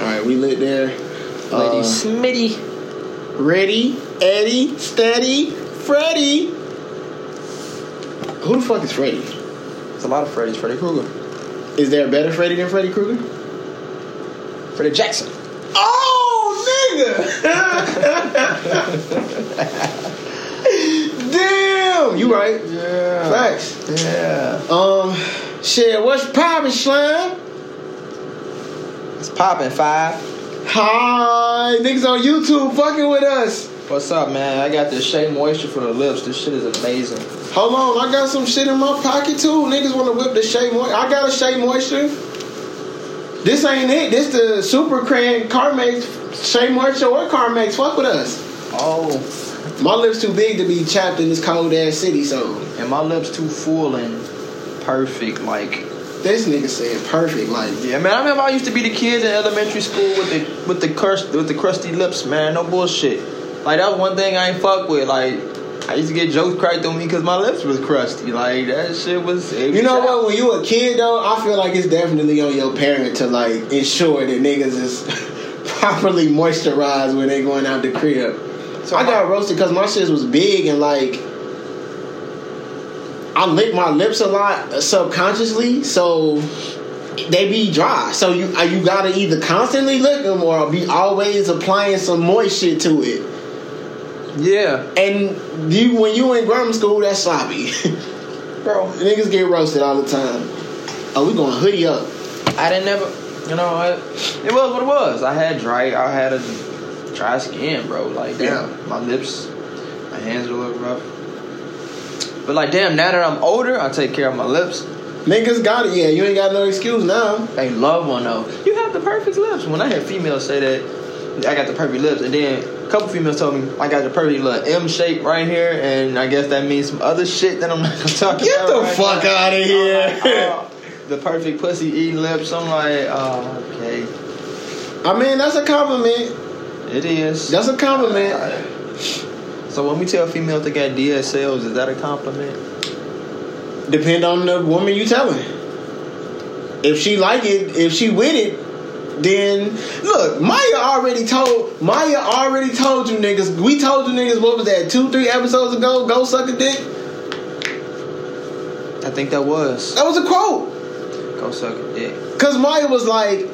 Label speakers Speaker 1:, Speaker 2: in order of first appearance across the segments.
Speaker 1: All right, we lit there.
Speaker 2: Lady
Speaker 1: Uh,
Speaker 2: Smitty.
Speaker 1: ready, Eddie, steady, Freddy. Who the fuck is Freddy?
Speaker 2: It's a lot of Freddy's. Freddy Krueger.
Speaker 1: Is there a better Freddy than Freddy Krueger?
Speaker 2: Freddy Jackson.
Speaker 1: Oh, nigga! Damn, you right.
Speaker 2: Yeah.
Speaker 1: Facts.
Speaker 2: Yeah.
Speaker 1: Um, shit, what's poppin', slime?
Speaker 2: Popping five.
Speaker 1: Hi, niggas on YouTube fucking with us.
Speaker 2: What's up, man? I got this Shea Moisture for the lips. This shit is amazing.
Speaker 1: Hold on, I got some shit in my pocket too. Niggas want to whip the Shea Moisture. I got a Shea Moisture. This ain't it. This the Super Cran Carmex Shea Moisture or Carmex. Fuck with us.
Speaker 2: Oh,
Speaker 1: My lips too big to be chapped in this cold ass city, so
Speaker 2: and my lips too full and perfect. Like,
Speaker 1: this nigga said perfect. Like,
Speaker 2: yeah, man. I remember I used to be the kid in elementary school with the with the crust with the crusty lips, man. No bullshit. Like that was one thing I ain't fuck with. Like, I used to get jokes cracked on me because my lips was crusty. Like that shit was.
Speaker 1: you know what? When you a kid though, I feel like it's definitely on your parent to like ensure that niggas is properly moisturized when they going out the crib.
Speaker 2: So
Speaker 1: I got roasted because my shit was big and like I lick my lips a lot subconsciously, so they be dry. So you uh, you gotta either constantly lick them or be always applying some moist shit to it.
Speaker 2: Yeah,
Speaker 1: And you when you in grammar school, that's sloppy.
Speaker 2: bro.
Speaker 1: Niggas get roasted all the time. Oh, we to hoodie up.
Speaker 2: I didn't never, you know, I, it was what it was. I had dry, I had a dry skin, bro. Like, damn, my lips, my hands were a little rough. But like, damn, now that I'm older, I take care of my lips.
Speaker 1: Niggas got it. Yeah, you ain't got no excuse now.
Speaker 2: They love one though. You have the perfect lips. When I hear females say that, I got the perfect lips, and then a couple females told me I got the perfect little M shape right here, and I guess that means some other shit that I'm not gonna talk
Speaker 1: Get
Speaker 2: about.
Speaker 1: the
Speaker 2: right
Speaker 1: fuck
Speaker 2: now.
Speaker 1: out of here.
Speaker 2: oh, the perfect pussy eating lips. I'm like, oh, okay,
Speaker 1: I mean, that's a compliment.
Speaker 2: it is.
Speaker 1: That's a compliment.
Speaker 2: So when we tell females to get DSLs, is that a compliment?
Speaker 1: Depend on the woman you telling. If she like it, if she with it, then look. Maya already told. Maya already told you niggas. We told you niggas. What was that? Two, three episodes ago. Go suck a dick.
Speaker 2: I think that was.
Speaker 1: That was a quote.
Speaker 2: Go suck a dick.
Speaker 1: Cause Maya was like,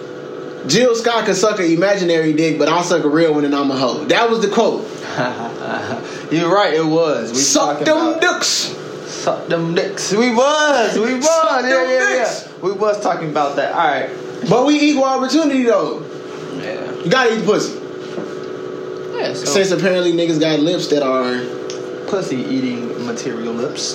Speaker 1: Jill Scott can suck an imaginary dick, but I'll suck a real one and I'm a hoe. That was the quote.
Speaker 2: You're right. It was. We
Speaker 1: suck them
Speaker 2: about-
Speaker 1: dicks.
Speaker 2: Suck them dicks. We was. We was.
Speaker 1: Suck
Speaker 2: yeah, yeah,
Speaker 1: dicks.
Speaker 2: yeah. We was talking about that. All right.
Speaker 1: But we equal opportunity though.
Speaker 2: Yeah.
Speaker 1: You gotta eat pussy.
Speaker 2: Yeah. So
Speaker 1: Since apparently niggas got lips that are
Speaker 2: pussy eating material lips.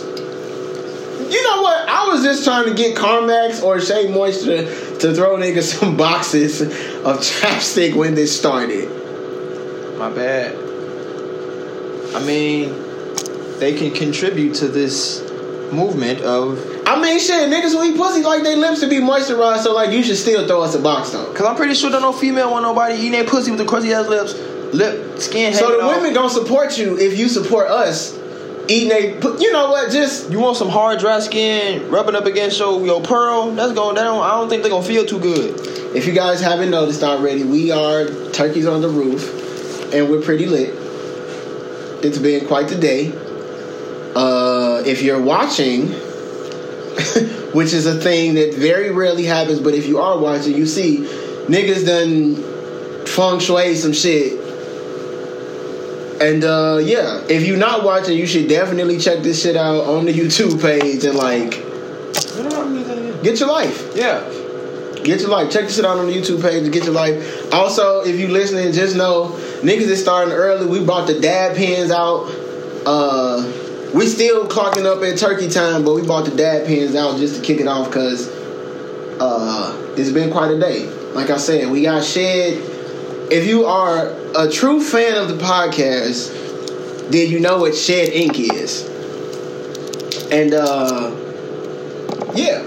Speaker 1: You know what? I was just trying to get Carmex or Shea Moisture to throw niggas some boxes of chapstick when this started.
Speaker 2: My bad. I mean, they can contribute to this movement of.
Speaker 1: I mean, shit, niggas who eat pussy like their lips to be moisturized, so like you should still throw us a box though.
Speaker 2: Cause I'm pretty sure that no female want nobody eating their pussy with the crusty ass lips, lip skin.
Speaker 1: So the
Speaker 2: off.
Speaker 1: women gonna support you if you support us eating You know what? Just
Speaker 2: You want some hard dry skin rubbing up against your your pearl? That's going. That I don't think they're gonna feel too good.
Speaker 1: if you guys haven't noticed already, we are turkeys on the roof, and we're pretty lit. It's been quite the day. Uh, if you're watching, which is a thing that very rarely happens, but if you are watching, you see niggas done feng shui some shit. And uh, yeah, if you're not watching, you should definitely check this shit out on the YouTube page and like get your life.
Speaker 2: Yeah.
Speaker 1: Get your life. Check this shit out on the YouTube page to get your life. Also, if you listening, just know niggas is starting early. We brought the dab pins out. Uh we still clocking up at turkey time, but we bought the dab pins out just to kick it off because uh it's been quite a day. Like I said, we got shed. If you are a true fan of the podcast, then you know what Shed Ink is. And uh yeah.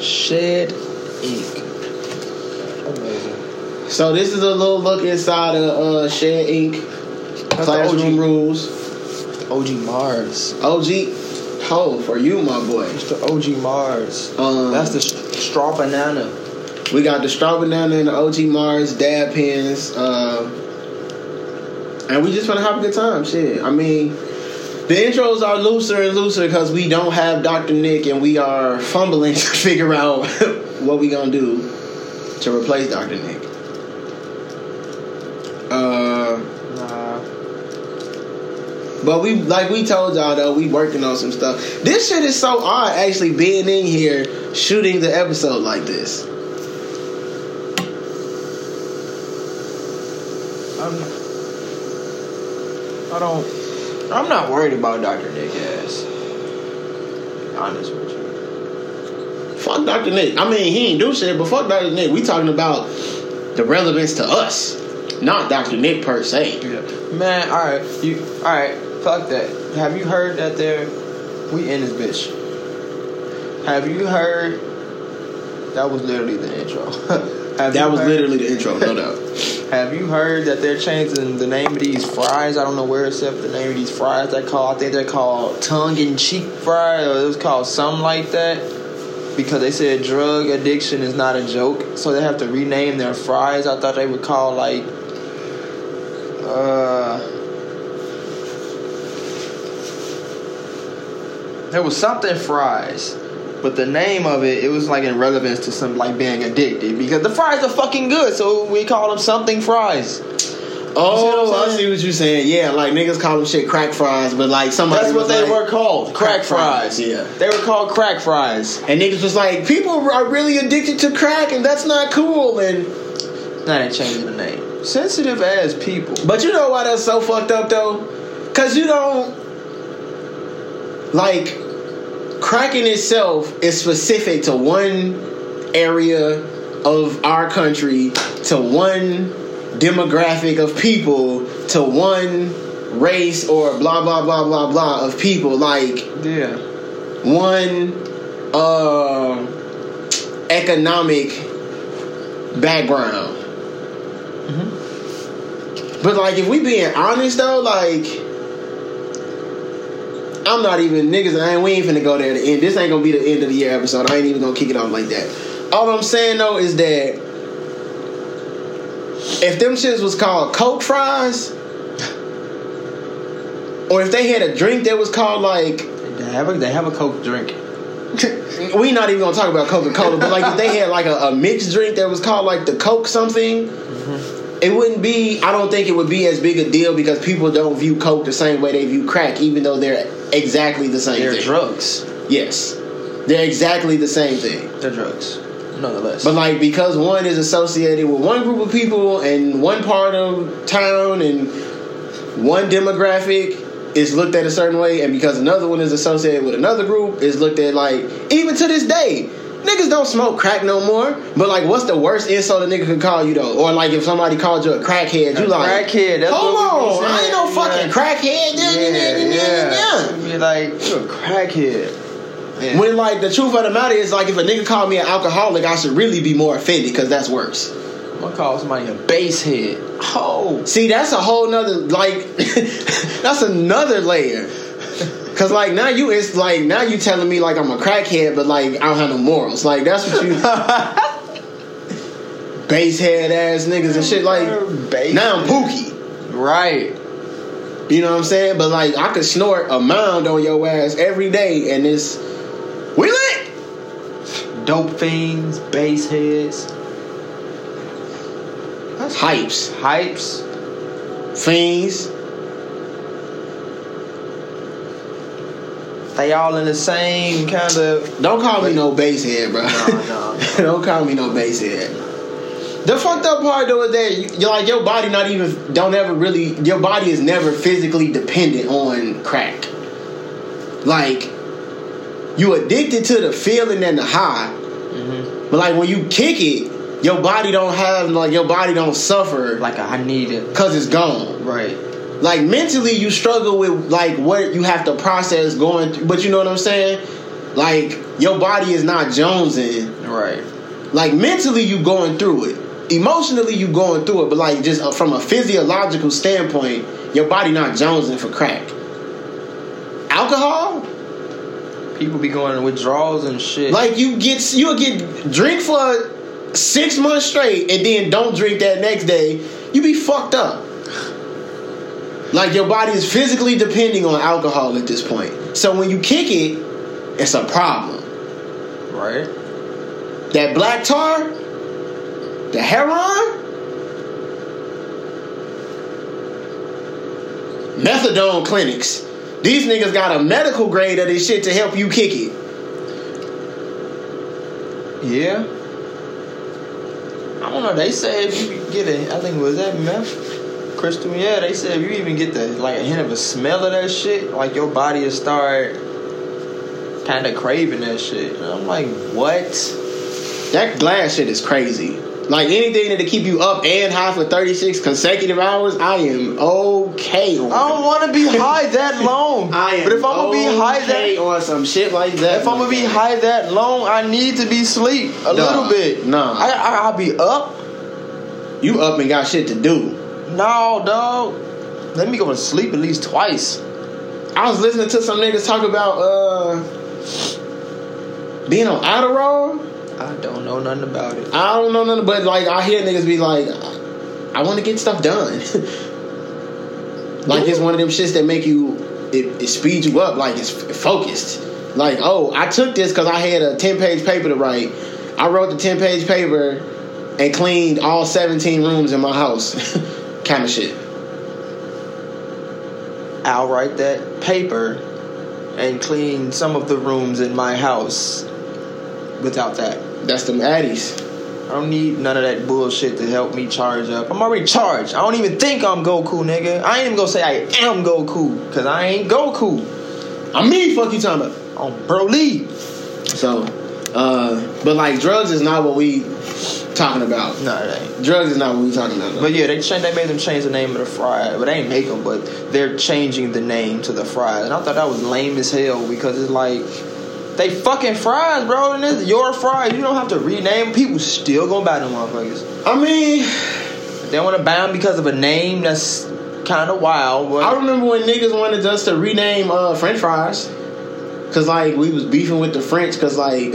Speaker 2: Shed ink. Amazing.
Speaker 1: So this is a little look inside of uh, Shed
Speaker 2: Ink
Speaker 1: Classroom
Speaker 2: the
Speaker 1: rules.
Speaker 2: OG Mars.
Speaker 1: OG, ho for you, my boy.
Speaker 2: It's the OG Mars.
Speaker 1: Um,
Speaker 2: That's the Straw banana.
Speaker 1: We got the straw banana and the OG Mars dab pins, Uh, and we just want to have a good time. Shit. I mean, the intros are looser and looser because we don't have Dr. Nick and we are fumbling to figure out what we gonna do to replace Dr. Nick. Uh,
Speaker 2: Nah.
Speaker 1: but we like we told y'all though we working on some stuff. This shit is so odd actually being in here shooting the episode like this.
Speaker 2: I'm. I don't. I'm not worried about Dr. Nick ass. Honest with you.
Speaker 1: Fuck Dr. Nick. I mean, he ain't do shit, but fuck Dr. Nick. We talking about the relevance to us, not Dr. Nick per se. Yeah.
Speaker 2: Man, all right, you, all right. Fuck that. Have you heard that there? We in this bitch. Have you heard? That was literally the intro.
Speaker 1: That was
Speaker 2: heard-
Speaker 1: literally the intro, no doubt.
Speaker 2: Have you heard that they're changing the name of these fries? I don't know where it's set the name of these fries. They call. I think they're called tongue in cheek fries, or it was called something like that. Because they said drug addiction is not a joke, so they have to rename their fries. I thought they would call like, uh, there was something fries, but the name of it it was like in relevance to some like being addicted because the fries are fucking good, so we call them something fries.
Speaker 1: Oh, I see what you're saying. Yeah, like niggas call them shit crack fries, but like somebody
Speaker 2: That's what they
Speaker 1: like-
Speaker 2: were called, crack,
Speaker 1: Crack
Speaker 2: fries.
Speaker 1: fries, yeah.
Speaker 2: they were called crack fries.
Speaker 1: And niggas was like, people are really addicted to crack, and that's not cool. And
Speaker 2: Now they changing the name. Sensitive ass people.
Speaker 1: but you know why that's so fucked up though? Cause you don't like cracking itself is specific to one area of our country, to one demographic of people, to one race or blah blah blah blah blah of people. Like
Speaker 2: Yeah.
Speaker 1: one uh, economic background. But like, if we being honest though, like, I'm not even niggas. I ain't, we ain't finna go there. To end. This ain't gonna be the end of the year episode. I ain't even gonna kick it off like that. All I'm saying though is that if them shits was called Coke fries, or if they had a drink that was called like
Speaker 2: They have a they have a coke drink.
Speaker 1: we not even gonna talk about Coca Cola, but like if they had like a, a mixed drink that was called like the Coke something, mm-hmm. it wouldn't be. I don't think it would be as big a deal because people don't view Coke the same way they view crack, even though they're exactly the same
Speaker 2: They're
Speaker 1: thing.
Speaker 2: drugs.
Speaker 1: Yes, they're exactly the same thing.
Speaker 2: They're drugs. Nonetheless.
Speaker 1: But like because one is associated with one group of people and one part of town and one demographic is looked at a certain way, and because another one is associated with another group is looked at like even to this day. Niggas don't smoke crack no more. But like, what's the worst insult a nigga could call you though? Or like, if somebody called you a crackhead, you
Speaker 2: A
Speaker 1: like,
Speaker 2: crackhead, that's
Speaker 1: hold
Speaker 2: what we be
Speaker 1: on, I ain't no fucking
Speaker 2: yeah.
Speaker 1: crackhead.
Speaker 2: yeah, yeah.
Speaker 1: yeah.
Speaker 2: Be like, you're a crackhead. Yeah.
Speaker 1: When like the truth of the matter is like, if a nigga called me an alcoholic, I should really be more offended because that's worse.
Speaker 2: I'm gonna call somebody a base head. Oh.
Speaker 1: See, that's a whole nother like that's another layer. Cause like now you it's like now you telling me like I'm a crackhead, but like I don't have no morals. Like that's what you base head ass niggas and shit. Like
Speaker 2: Base
Speaker 1: now I'm pookie.
Speaker 2: Right.
Speaker 1: You know what I'm saying? But like I could snort a mound on your ass every day, and it's we lit.
Speaker 2: Dope fiends, base heads. That's
Speaker 1: Hypes,
Speaker 2: hypes.
Speaker 1: fiends.
Speaker 2: They all in the same kind of.
Speaker 1: Don't call me no base head, bro.
Speaker 2: No, no,
Speaker 1: Don't call me no base head. The fucked up part though is that you, you're like your body not even don't ever really your body is never physically dependent on crack. Like you addicted to the feeling and the high,
Speaker 2: Mm-hmm.
Speaker 1: but like when you kick it, your body don't have like your body don't suffer
Speaker 2: Like I need it.
Speaker 1: because it's gone.
Speaker 2: Right.
Speaker 1: Like mentally, you struggle with like what you have to process going through. But you know what I'm saying? Like your body is not jonesing.
Speaker 2: Right.
Speaker 1: Like mentally, you going through it. Emotionally, you going through it. But like just uh, from a physiological standpoint, your body not jonesing for crack. Alcohol,
Speaker 2: People be going in withdrawals and shit.
Speaker 1: Like you get you'll get drink for six months straight and then don't drink that next day. You be fucked up. Like your body is physically depending on alcohol at this point. So when you kick it, it's a problem.
Speaker 2: right?
Speaker 1: That black tar, the heroin, methadone clinics. These niggas got a medical grade of this shit to help you kick it.
Speaker 2: Yeah. I don't know. They say if you get a, I think was that meth, crystal. Yeah, they said if you even get the like a hint of a smell of that shit, like your body will start kind of craving that shit. And I'm like, what?
Speaker 1: That glass shit is crazy. Like anything that'll keep you up and high for 36 consecutive hours, I am okay on.
Speaker 2: I don't want to be high that long.
Speaker 1: I am
Speaker 2: but if I'm gonna be high that,
Speaker 1: on some shit like that.
Speaker 2: if I'm gonna be high that long, I need to be sleep a little bit.
Speaker 1: nah.
Speaker 2: I, I I'll be up.
Speaker 1: you up and got shit to do.
Speaker 2: No, dog. Let me go to sleep at least twice.
Speaker 1: I was listening to some niggas talk about uh being on Adderall.
Speaker 2: I don't know nothing about it.
Speaker 1: I don't know nothing, but like I hear niggas be like, I want to get stuff done. like it's one of them shits that make you it, it speeds you up. Like it's focused. Like oh, I took this because I had a ten page paper to write. I wrote the ten page paper and cleaned all seventeen rooms in my house. kind of shit.
Speaker 2: I'll write that paper and clean some of the rooms in my house without that.
Speaker 1: That's them addies.
Speaker 2: I don't need none of that bullshit to help me charge up. I'm already charged. I don't even think I'm Goku, nigga. I ain't even gonna say I am Goku, because I ain't Goku.
Speaker 1: I'm me. Fuck you talking about.
Speaker 2: I'm Broly.
Speaker 1: So, uh, but like drugs is not what we talking about.
Speaker 2: No, it ain't.
Speaker 1: Drugs is not what we talking about.
Speaker 2: But yeah, they changed. They made them change the name of the fry. But they ain't make them. But they're changing the name to the fries. And I thought that was lame as hell because it's like they fucking fries, bro. And it's your fries. You don't have to rename. People still gonna buy them motherfuckers.
Speaker 1: I mean,
Speaker 2: they want to buy them because of a name that's kind of wild. But
Speaker 1: I remember when niggas wanted us to rename uh, French fries. Cause like we was beefing with the French, cause like,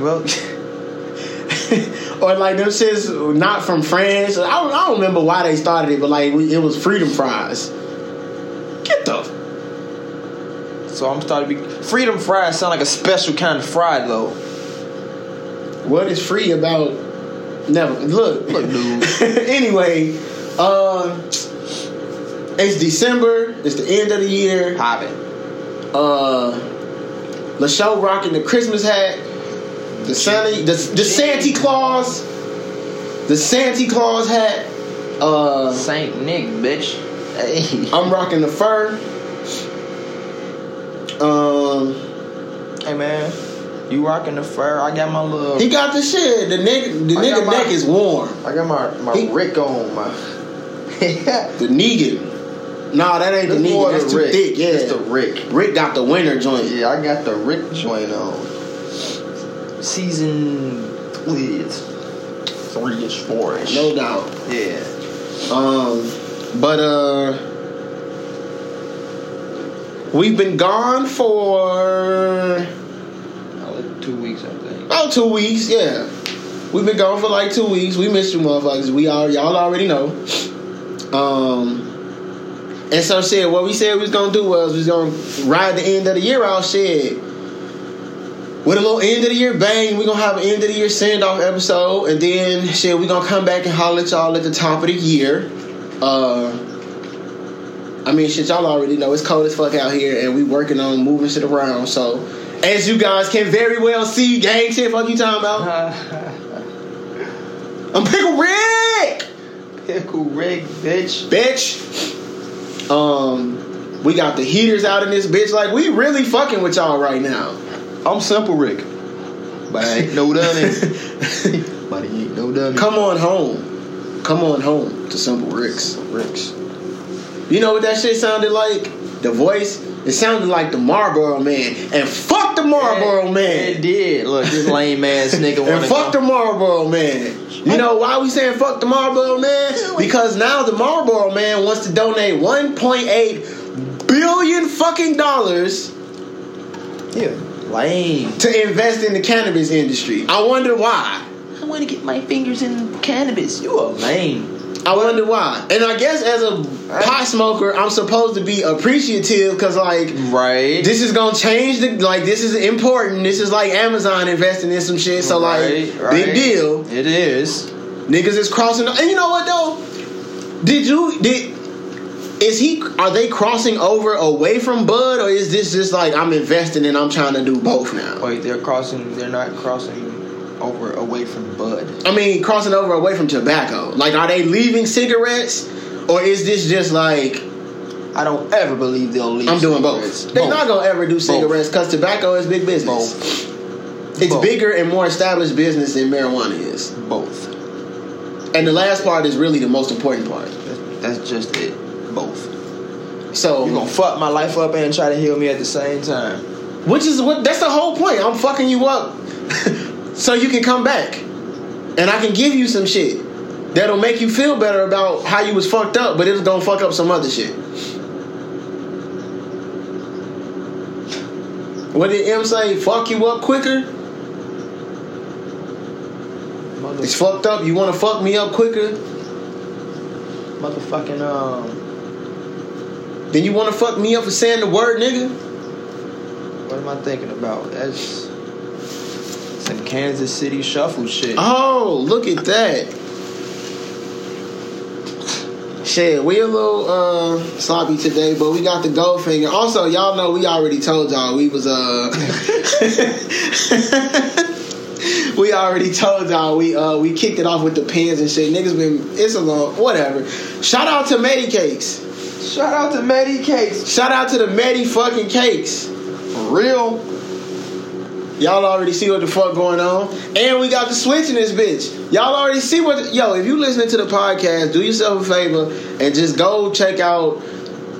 Speaker 2: well,
Speaker 1: or like them shits not from France. I don't, I don't remember why they started it, but like we, it was freedom fries. Get the
Speaker 2: so I'm starting to be freedom fries. Sound like a special kind of fry though.
Speaker 1: what is free about? Never look.
Speaker 2: Look, dude.
Speaker 1: anyway, uh, it's December. It's the end of the year.
Speaker 2: Popping.
Speaker 1: uh LaShaw rocking the Christmas hat, the Santa, the, the Santa Claus, the Santa Claus hat. Uh,
Speaker 2: Saint Nick, bitch. Hey.
Speaker 1: I'm rocking the fur. Um,
Speaker 2: Hey man, you rocking the fur? I got my little.
Speaker 1: he got the shit. The nigga, the
Speaker 2: I
Speaker 1: nigga
Speaker 2: my-
Speaker 1: neck is warm.
Speaker 2: I got my my
Speaker 1: He-
Speaker 2: Rick on my.
Speaker 1: The Negan. Nah, that ain't the
Speaker 2: That's more
Speaker 1: Negan. That's
Speaker 2: the
Speaker 1: too
Speaker 2: Rick.
Speaker 1: thick. Yeah,
Speaker 2: It's the Rick.
Speaker 1: Rick got the winner joint.
Speaker 2: Yeah, I got the Rick joint on. Season three, three ish, four ish.
Speaker 1: No doubt.
Speaker 2: Yeah.
Speaker 1: Um, but uh, we've been gone for
Speaker 2: Like two weeks, I think.
Speaker 1: about two weeks. Yeah, we've been gone for like two weeks. We missed you, motherfuckers. We all y'all already know. Um, and so shit. What we said we was gonna do was we was gonna ride the end of the year out. Shit. With a little end of the year bang, we gonna have an end of the year send off episode, and then shit, we gonna come back and holler at y'all at the top of the year. Uh, I mean, shit, y'all already know it's cold as fuck out here, and we working on moving shit around. So, as you guys can very well see, gang shit, fuck you talking about? I'm Pickle Rick,
Speaker 2: Pickle Rick, bitch.
Speaker 1: bitch. Um, we got the heaters out in this bitch. Like, we really fucking with y'all right now.
Speaker 2: I'm Simple Rick. But I ain't no dummy. but he ain't no dummy.
Speaker 1: Come on home. Come on home to Simple Ricks.
Speaker 2: Ricks.
Speaker 1: You know what that shit sounded like? The voice? It sounded like the Marlboro Man. And fuck the Marlboro
Speaker 2: It
Speaker 1: Man.
Speaker 2: It did. Look, this lame ass nigga
Speaker 1: And fuck
Speaker 2: go.
Speaker 1: the Marlboro Man. You know why we saying fuck the Marlboro Man? Because now the Marlboro Man wants to donate 1.8 billion fucking dollars
Speaker 2: Yeah. lame.
Speaker 1: to invest in the cannabis industry. I wonder why.
Speaker 2: I want to get my fingers in cannabis. You are lame.
Speaker 1: I wonder why. And I guess as a pot smoker, I'm supposed to be appreciative because like
Speaker 2: Right.
Speaker 1: this is gonna change the like this is important. This is like Amazon investing in some shit. So
Speaker 2: Right,
Speaker 1: like
Speaker 2: right.
Speaker 1: big deal.
Speaker 2: It is.
Speaker 1: Niggas is crossing. And you know what though? Did you did? Is he? Are they crossing over away from Bud, or is this just like I'm investing and I'm trying to do both now?
Speaker 2: Wait, they're crossing. They're not crossing over away from bud.
Speaker 1: I mean, crossing over away from tobacco. Like, are they leaving cigarettes, or is this just like
Speaker 2: I don't ever believe they'll leave.
Speaker 1: I'm doing
Speaker 2: cigarettes.
Speaker 1: both? They're not gonna ever do cigarettes because tobacco is big business.
Speaker 2: Both.
Speaker 1: It's
Speaker 2: Both.
Speaker 1: bigger and more established business than marijuana is.
Speaker 2: Both.
Speaker 1: And the last part is really the most important part.
Speaker 2: That's just it. Both.
Speaker 1: So,
Speaker 2: you're gonna fuck my life up and try to heal me at the same time.
Speaker 1: which is what? That's the whole point. I'm fucking you up, so you can come back, and I can give you some shit that'll make you feel better about how you was fucked up, but it's gonna fuck up some other shit. What did M say? Fuck you up quicker?
Speaker 2: Mother,
Speaker 1: It's fucked up. You want to fuck me up quicker?
Speaker 2: motherfucking um.
Speaker 1: Then you want to fuck me up for saying the word nigga?
Speaker 2: What am I thinking about? That's Kansas City shuffle shit.
Speaker 1: Oh, look at that. Shit, we a little uh, sloppy today, but we got the gold finger. Also, y'all know we already told y'all we was uh we already told y'all we uh we kicked it off with the pins and shit. Niggas been it's a long whatever. Shout out to Medi Cakes.
Speaker 2: Shout out to Medi Cakes.
Speaker 1: Shout out to the Medi fucking cakes.
Speaker 2: For real.
Speaker 1: Y'all already see what the fuck going on. And we got the switch in this bitch. Y'all already see what yo, if you listening to the podcast, do yourself a favor and just go check out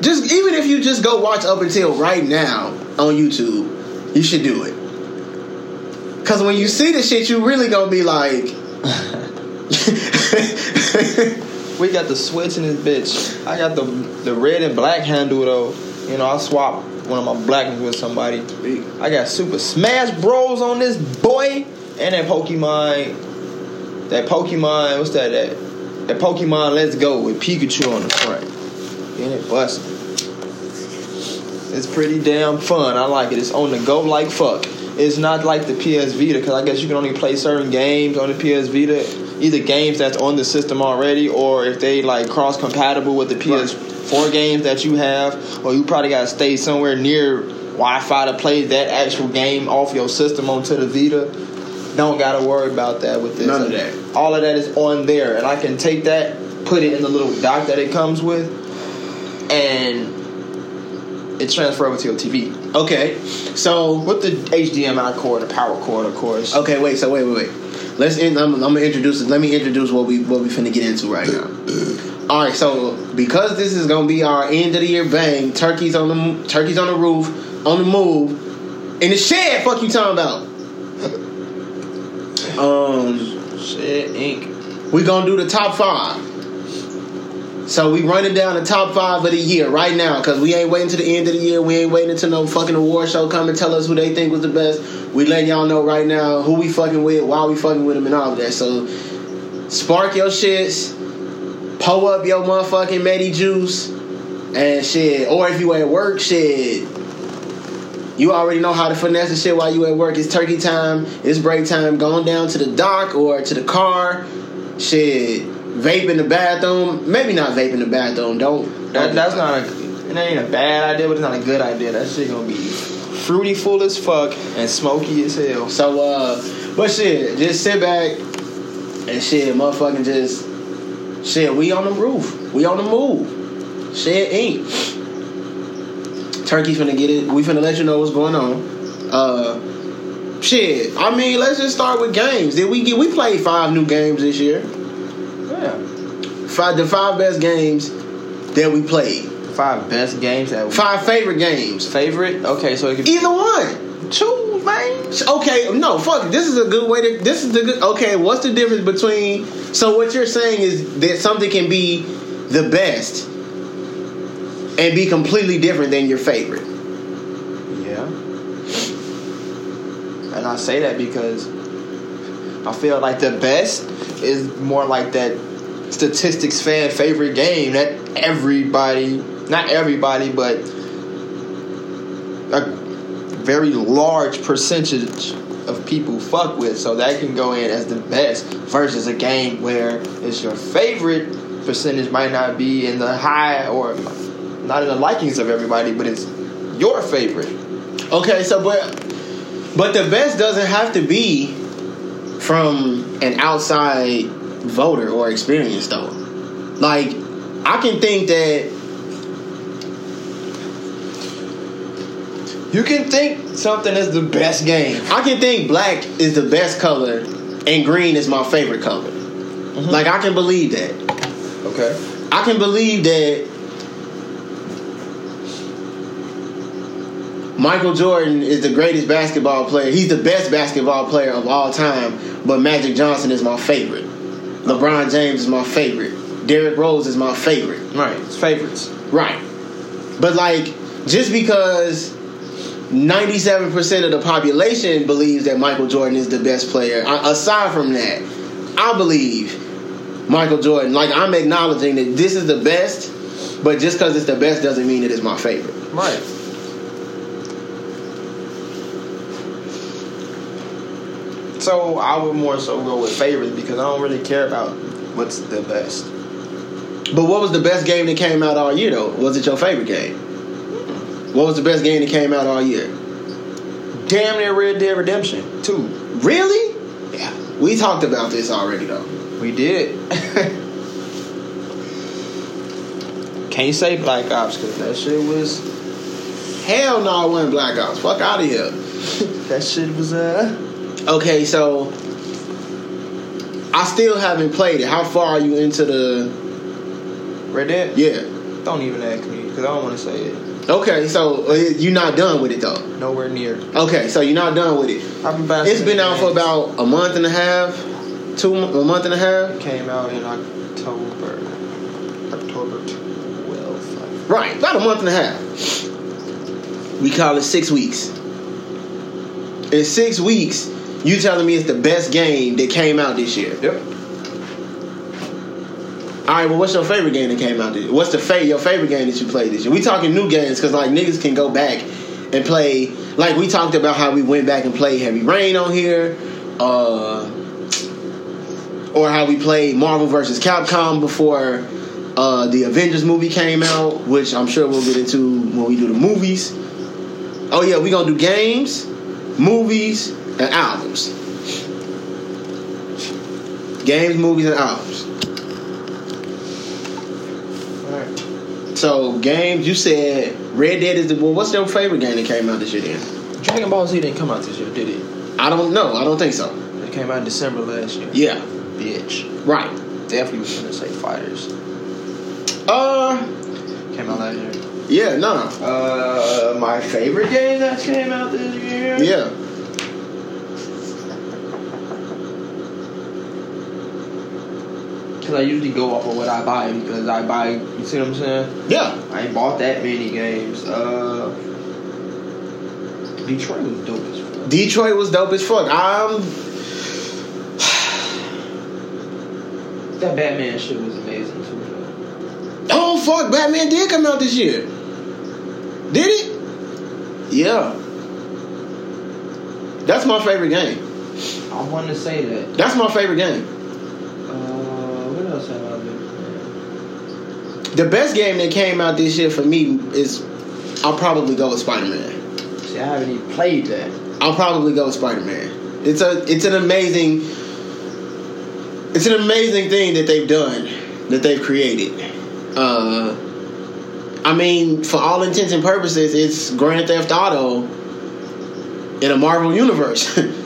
Speaker 1: just even if you just go watch up until right now on YouTube, you should do it. Cause when you see the shit, you really gonna be like
Speaker 2: We got the switch in this bitch. I got the the red and black handle though. You know, I swapped one of my black ones with somebody. I got Super Smash Bros on this boy, and that Pokemon, that Pokemon, what's that? That that Pokemon Let's Go with Pikachu on the front. And it busting. It's pretty damn fun. I like it. It's on the go like fuck. It's not like the PS Vita because I guess you can only play certain games on the PS Vita. Either games that's on the system already, or if they like cross compatible with the PS4 games that you have, or you probably gotta stay somewhere near Wi-Fi to play that actual game off your system onto the Vita. Don't gotta worry about that with this.
Speaker 1: None of that.
Speaker 2: All of that is on there, and I can take that, put it in the little dock that it comes with, and it's transferred over to your TV
Speaker 1: Okay. So
Speaker 2: with the HDMI cord, the power cord, of course.
Speaker 1: Okay, wait. So wait, wait, wait. Let's. In, I'm, I'm gonna introduce. Let me introduce what we what we finna get into right now. All right. So because this is gonna be our end of the year bang, turkeys on the turkeys on the roof, on the move, in the shed. Fuck you talking about? Um,
Speaker 2: Shit, ink.
Speaker 1: we gonna do the top five. So we running down the top five of the year right now because we ain't waiting to the end of the year. We ain't waiting until no fucking award show come and tell us who they think was the best. We letting y'all know right now who we fucking with, why we fucking with them, and all of that. So spark your shits, pull up your motherfucking Medi juice, and shit. Or if you at work, shit. You already know how to finesse the shit while you at work. It's turkey time. It's break time. Going down to the dock or to the car. Shit. Vape in the bathroom. Maybe not vape in the bathroom. Don't. Don't
Speaker 2: that's not a. It ain't a bad idea, but it's not a good idea. That shit gonna be fruity full as fuck and smoky as hell.
Speaker 1: So, uh, but shit, just sit back and shit, motherfucking just shit. We on the roof. We on the move. Shit ain't. Turkey's finna get it. We finna let you know what's going on. Uh, shit. I mean, let's just start with games. Did we get? We played five new games this year.
Speaker 2: Yeah.
Speaker 1: Five the five best games that we played.
Speaker 2: Five best games that
Speaker 1: Five favorite games.
Speaker 2: favorite. Okay, so it could be-
Speaker 1: Either one.
Speaker 2: Choose, man.
Speaker 1: Okay, no, fuck. This is a good way to. This is the good. Okay, what's the difference between? So what you're saying is that something can be the best and be completely different than your favorite.
Speaker 2: Yeah. And I say that because I feel like the best is more like that statistics fan favorite game that everybody, not everybody, but a very large percentage of people fuck with. So that can go in as the best versus a game where it's your favorite percentage might not be in the high or not in the likings of everybody, but it's your favorite.
Speaker 1: Okay, so but but the best doesn't have to be from an outside voter or experience though. Like I can think that
Speaker 2: You can think something is the best game.
Speaker 1: I can think black is the best color and green is my favorite color. Mm-hmm. Like I can believe that.
Speaker 2: Okay.
Speaker 1: I can believe that Michael Jordan is the greatest basketball player. He's the best basketball player of all time, but Magic Johnson is my favorite. LeBron James is my favorite. Derrick Rose is my favorite.
Speaker 2: Right. It's favorites.
Speaker 1: Right. But like just because 97% of the population believes that Michael Jordan is the best player, a- aside from that, I believe Michael Jordan. Like I'm acknowledging that this is the best, but just because it's the best doesn't mean it is my favorite.
Speaker 2: Right. So I would more so go with favorites because I don't really care about what's the best.
Speaker 1: But what was the best game that came out all year though? Was it your favorite game? What was the best game that came out all year?
Speaker 2: Damn near Red Dead Redemption 2.
Speaker 1: Really?
Speaker 2: Yeah.
Speaker 1: We talked about this already though.
Speaker 2: We did. Can't say Black Ops because that shit was
Speaker 1: Hell no, it wasn't Black Ops. Fuck out of here.
Speaker 2: that shit was uh
Speaker 1: Okay, so I still haven't played it. How far are you into the?
Speaker 2: Red Dead.
Speaker 1: Yeah.
Speaker 2: Don't even ask me because I don't want to say it.
Speaker 1: Okay, so uh, you're not done with it though.
Speaker 2: Nowhere near.
Speaker 1: Okay, so you're not done with it.
Speaker 2: I've been bouncing
Speaker 1: It's been out for about a month and a half, two a month and a half.
Speaker 2: It came out in October. October 12th.
Speaker 1: Right, about a month and a half. We call it six weeks. In six weeks, you telling me it's the best game that came out this year?
Speaker 2: Yep.
Speaker 1: All right, well, what's your favorite game that came out this year? What's the fa- your favorite game that you played this year? We talking new games because like niggas can go back and play. Like we talked about how we went back and played Heavy Rain on here, uh, or how we played Marvel versus Capcom before uh, the Avengers movie came out, which I'm sure we'll get into when we do the movies. Oh yeah, we gonna do games, movies, and albums. Games, movies, and albums.
Speaker 2: Alright.
Speaker 1: So games, you said Red Dead is the well. What's your favorite game that came out this year? Then
Speaker 2: Dragon Ball Z didn't come out this year, did it?
Speaker 1: I don't know. I don't think so.
Speaker 2: It came out in December last year.
Speaker 1: Yeah,
Speaker 2: Bitch.
Speaker 1: right.
Speaker 2: Definitely was gonna say Fighters.
Speaker 1: Uh,
Speaker 2: Came out last year.
Speaker 1: yeah, no,
Speaker 2: Uh, my favorite game that came out this year.
Speaker 1: yeah.
Speaker 2: Because I usually go off of what I buy because I buy. You see what I'm saying?
Speaker 1: Yeah,
Speaker 2: I ain't bought that many games. Uh, Detroit was dope as fuck.
Speaker 1: Detroit was dope as fuck. I'm
Speaker 2: That Batman shit was amazing too. Though.
Speaker 1: Oh fuck, Batman did come out this year. Did it? Yeah. That's my favorite game.
Speaker 2: I wanted to say that.
Speaker 1: That's my favorite game.
Speaker 2: Uh, else have I been?
Speaker 1: The best game that came out this year for me is I'll probably go with Spider Man.
Speaker 2: See, I haven't even played that.
Speaker 1: I'll probably go with Spider Man. It's a it's an amazing it's an amazing thing that they've done, that they've created. Uh I mean, for all intents and purposes, it's Grand Theft Auto in a Marvel universe.
Speaker 2: Right.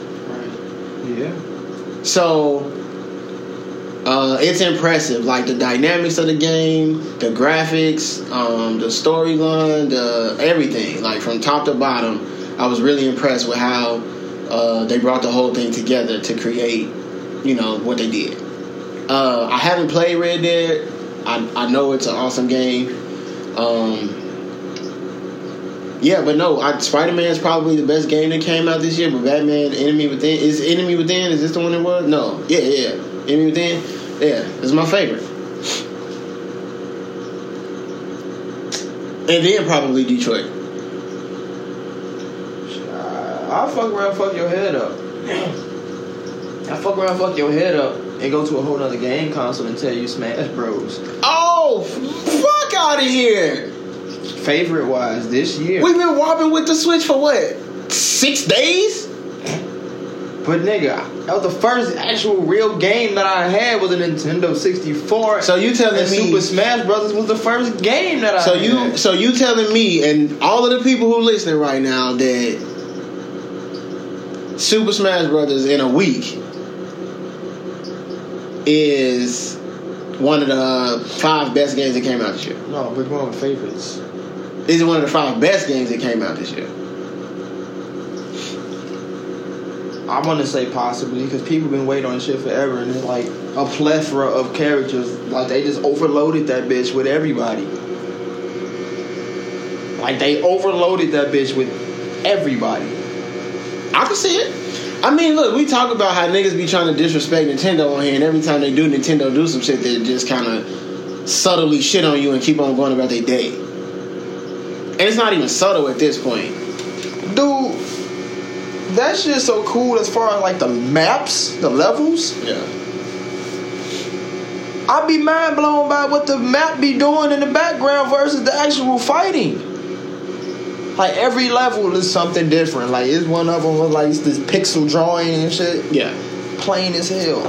Speaker 2: Yeah.
Speaker 1: So uh, it's impressive. Like the dynamics of the game, the graphics, um, the storyline, the everything. Like from top to bottom, I was really impressed with how uh, they brought the whole thing together to create, you know, what they did. Uh, I haven't played Red Dead. I, I know it's an awesome game. Um, Yeah, but no, Spider Man is probably the best game that came out this year. But Batman, Enemy Within, is Enemy Within? Is this the one it was? No, yeah, yeah, Enemy Within. Yeah, it's my favorite. And then probably Detroit.
Speaker 2: I'll fuck around, fuck your head up. I fuck around, fuck your head up, and go to a whole nother game console and tell you Smash Bros.
Speaker 1: Oh, fuck out of here!
Speaker 2: Favorite wise this year.
Speaker 1: We've been wobbling with the Switch for what? Six days?
Speaker 2: But nigga, that was the first actual real game that I had was a Nintendo 64.
Speaker 1: So you telling
Speaker 2: and
Speaker 1: me
Speaker 2: Super Smash Brothers was the first game that I
Speaker 1: So
Speaker 2: had.
Speaker 1: you so you telling me and all of the people who listening right now that Super Smash Brothers in a week is one of the uh, five best games that came out this year.
Speaker 2: No, we're going with favorites.
Speaker 1: Is it one of the five best games that came out this year?
Speaker 2: I want to say possibly because people been waiting on shit forever, and it's like a plethora of characters. Like they just overloaded that bitch with everybody. Like they overloaded that bitch with everybody.
Speaker 1: I can see it. I mean, look, we talk about how niggas be trying to disrespect Nintendo on here, and every time they do, Nintendo do some shit that just kind of subtly shit on you and keep on going about their day. And it's not even subtle at this point.
Speaker 2: Dude, that shit's so cool as far as like the maps, the levels.
Speaker 1: Yeah.
Speaker 2: I'd be mind blown by what the map be doing in the background versus the actual fighting. Like every level is something different. Like it's one of them was like this pixel drawing and shit.
Speaker 1: Yeah.
Speaker 2: Plain as hell.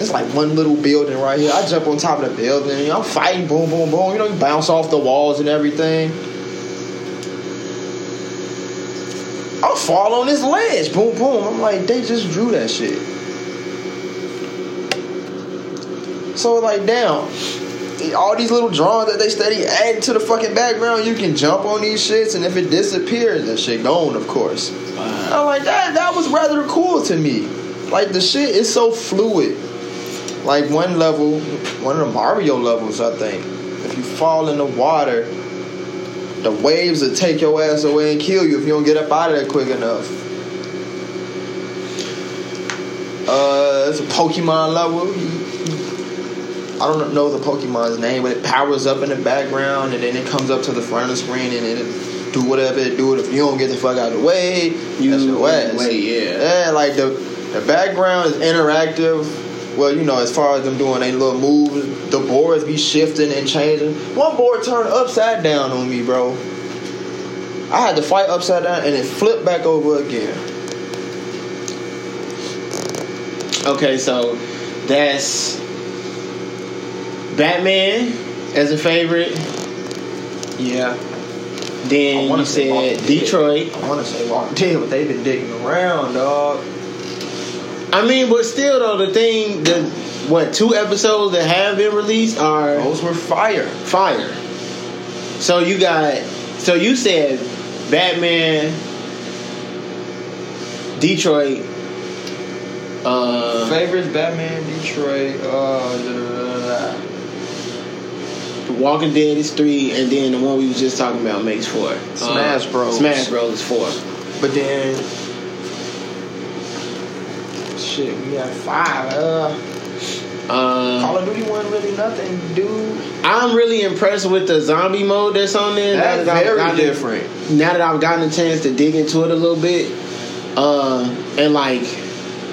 Speaker 2: It's like one little building right here. I jump on top of the building. I'm fighting. Boom, boom, boom. You know, you bounce off the walls and everything. I'll fall on this ledge. Boom, boom. I'm like, they just drew that shit. So like, damn, all these little drawings that they steady add to the fucking background, you can jump on these shits, and if it disappears, that shit gone, of course. I'm like, that that was rather cool to me. Like the shit is so fluid. Like one level, one of the Mario levels, I think. If you fall in the water, the waves will take your ass away and kill you if you don't get up out of there quick enough. Uh, it's a Pokemon level. I don't know the Pokemon's name, but it powers up in the background and then it comes up to the front of the screen and it do whatever it do. If you don't get the fuck out of the way,
Speaker 1: You
Speaker 2: that's your ass.
Speaker 1: wait, yeah.
Speaker 2: Yeah, like the the background is interactive. Well, you know, as far as them doing their little moves, the boards be shifting and changing. One board turned upside down on me, bro. I had to fight upside down and it flipped back over again.
Speaker 1: Okay, so that's Batman as a favorite.
Speaker 2: Yeah.
Speaker 1: Then
Speaker 2: I
Speaker 1: you
Speaker 2: wanna
Speaker 1: said
Speaker 2: Dead.
Speaker 1: Detroit.
Speaker 2: I want to say Walking Dead, but they've been digging around, dog.
Speaker 1: I mean, but still though, the thing, the what two episodes that have been released are
Speaker 2: Those were fire.
Speaker 1: fire. So you got, so you said Batman, Detroit, uh,
Speaker 2: Favorites: Batman, Detroit. Uh, da, da, da, da.
Speaker 1: Walking Dead is three, and then the one we was just talking about makes four.
Speaker 2: Smash
Speaker 1: Uh,
Speaker 2: Bros.
Speaker 1: Smash Bros is four.
Speaker 2: But then, shit, we had five. Uh, Call
Speaker 1: Uh,
Speaker 2: of Duty wasn't really nothing, dude.
Speaker 1: I'm really impressed with the zombie mode that's on there. now
Speaker 2: That's
Speaker 1: that I've
Speaker 2: very
Speaker 1: gotten-
Speaker 2: different.
Speaker 1: now that I've gotten a chance to dig into it a little bit, uh, and like